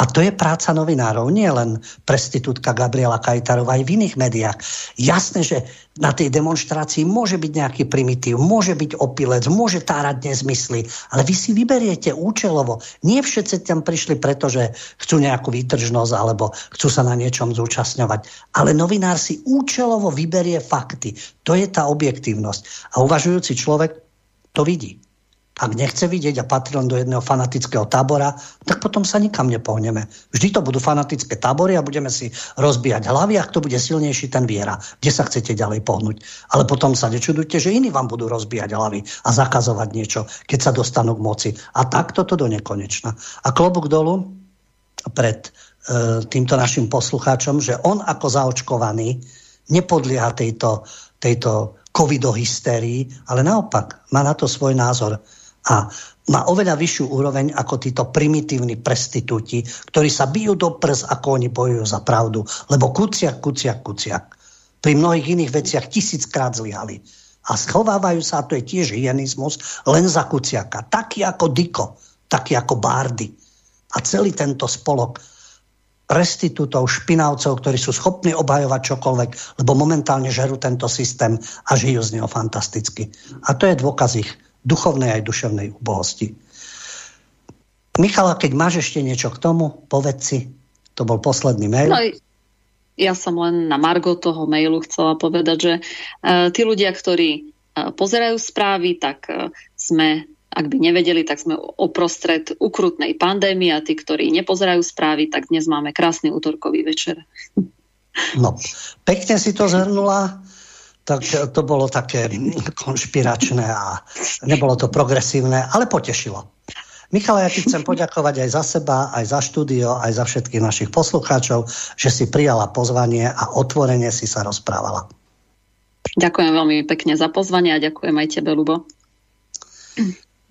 A to je práca novinárov, nie len prestitútka Gabriela Kajtarová, aj v iných médiách. Jasné, že na tej demonstrácii môže byť nejaký primitív, môže byť opilec, môže tárať nezmysly, ale vy si vyberiete účelovo. Nie všetci tam prišli, pretože chcú nejakú výtržnosť alebo chcú sa na niečom zúčastňovať. Ale novinár si účelovo vyberie fakty. To je tá objektívnosť. A uvažujúci človek to vidí. Ak nechce vidieť a patrí len do jedného fanatického tábora, tak potom sa nikam nepohneme. Vždy to budú fanatické tábory a budeme si rozbíjať hlavy a kto bude silnejší, ten viera. Kde sa chcete ďalej pohnúť. Ale potom sa nečudujte, že iní vám budú rozbíjať hlavy a zakazovať niečo, keď sa dostanú k moci. A takto to do nekonečna. A klobúk dolu pred e, týmto našim poslucháčom, že on ako zaočkovaný nepodlieha tejto, tejto covidohystérii, ale naopak má na to svoj názor a má oveľa vyššiu úroveň ako títo primitívni prestitúti, ktorí sa bijú do prs, ako oni bojujú za pravdu. Lebo kuciak, kuciak, kuciak. Pri mnohých iných veciach tisíckrát zlyhali. A schovávajú sa, a to je tiež hyenizmus, len za kuciaka. Taký ako Diko, taký ako Bárdy. A celý tento spolok restitútov, špinavcov, ktorí sú schopní obhajovať čokoľvek, lebo momentálne žerú tento systém a žijú z neho fantasticky. A to je dôkaz ich duchovnej aj duševnej úbohosti. Michala, keď máš ešte niečo k tomu, povedz si. To bol posledný mail. No, ja som len na Margo toho mailu chcela povedať, že uh, tí ľudia, ktorí uh, pozerajú správy, tak uh, sme, ak by nevedeli, tak sme oprostred ukrutnej pandémie a tí, ktorí nepozerajú správy, tak dnes máme krásny útorkový večer. No, pekne si to zhrnula tak to bolo také konšpiračné a nebolo to progresívne, ale potešilo. Michal, ja ti chcem poďakovať aj za seba, aj za štúdio, aj za všetkých našich poslucháčov, že si prijala pozvanie a otvorene si sa rozprávala. Ďakujem veľmi pekne za pozvanie a ďakujem aj tebe, Lubo.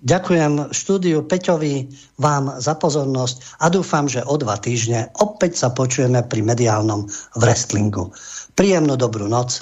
Ďakujem štúdiu Peťovi, vám za pozornosť a dúfam, že o dva týždne opäť sa počujeme pri mediálnom wrestlingu. Príjemnú dobrú noc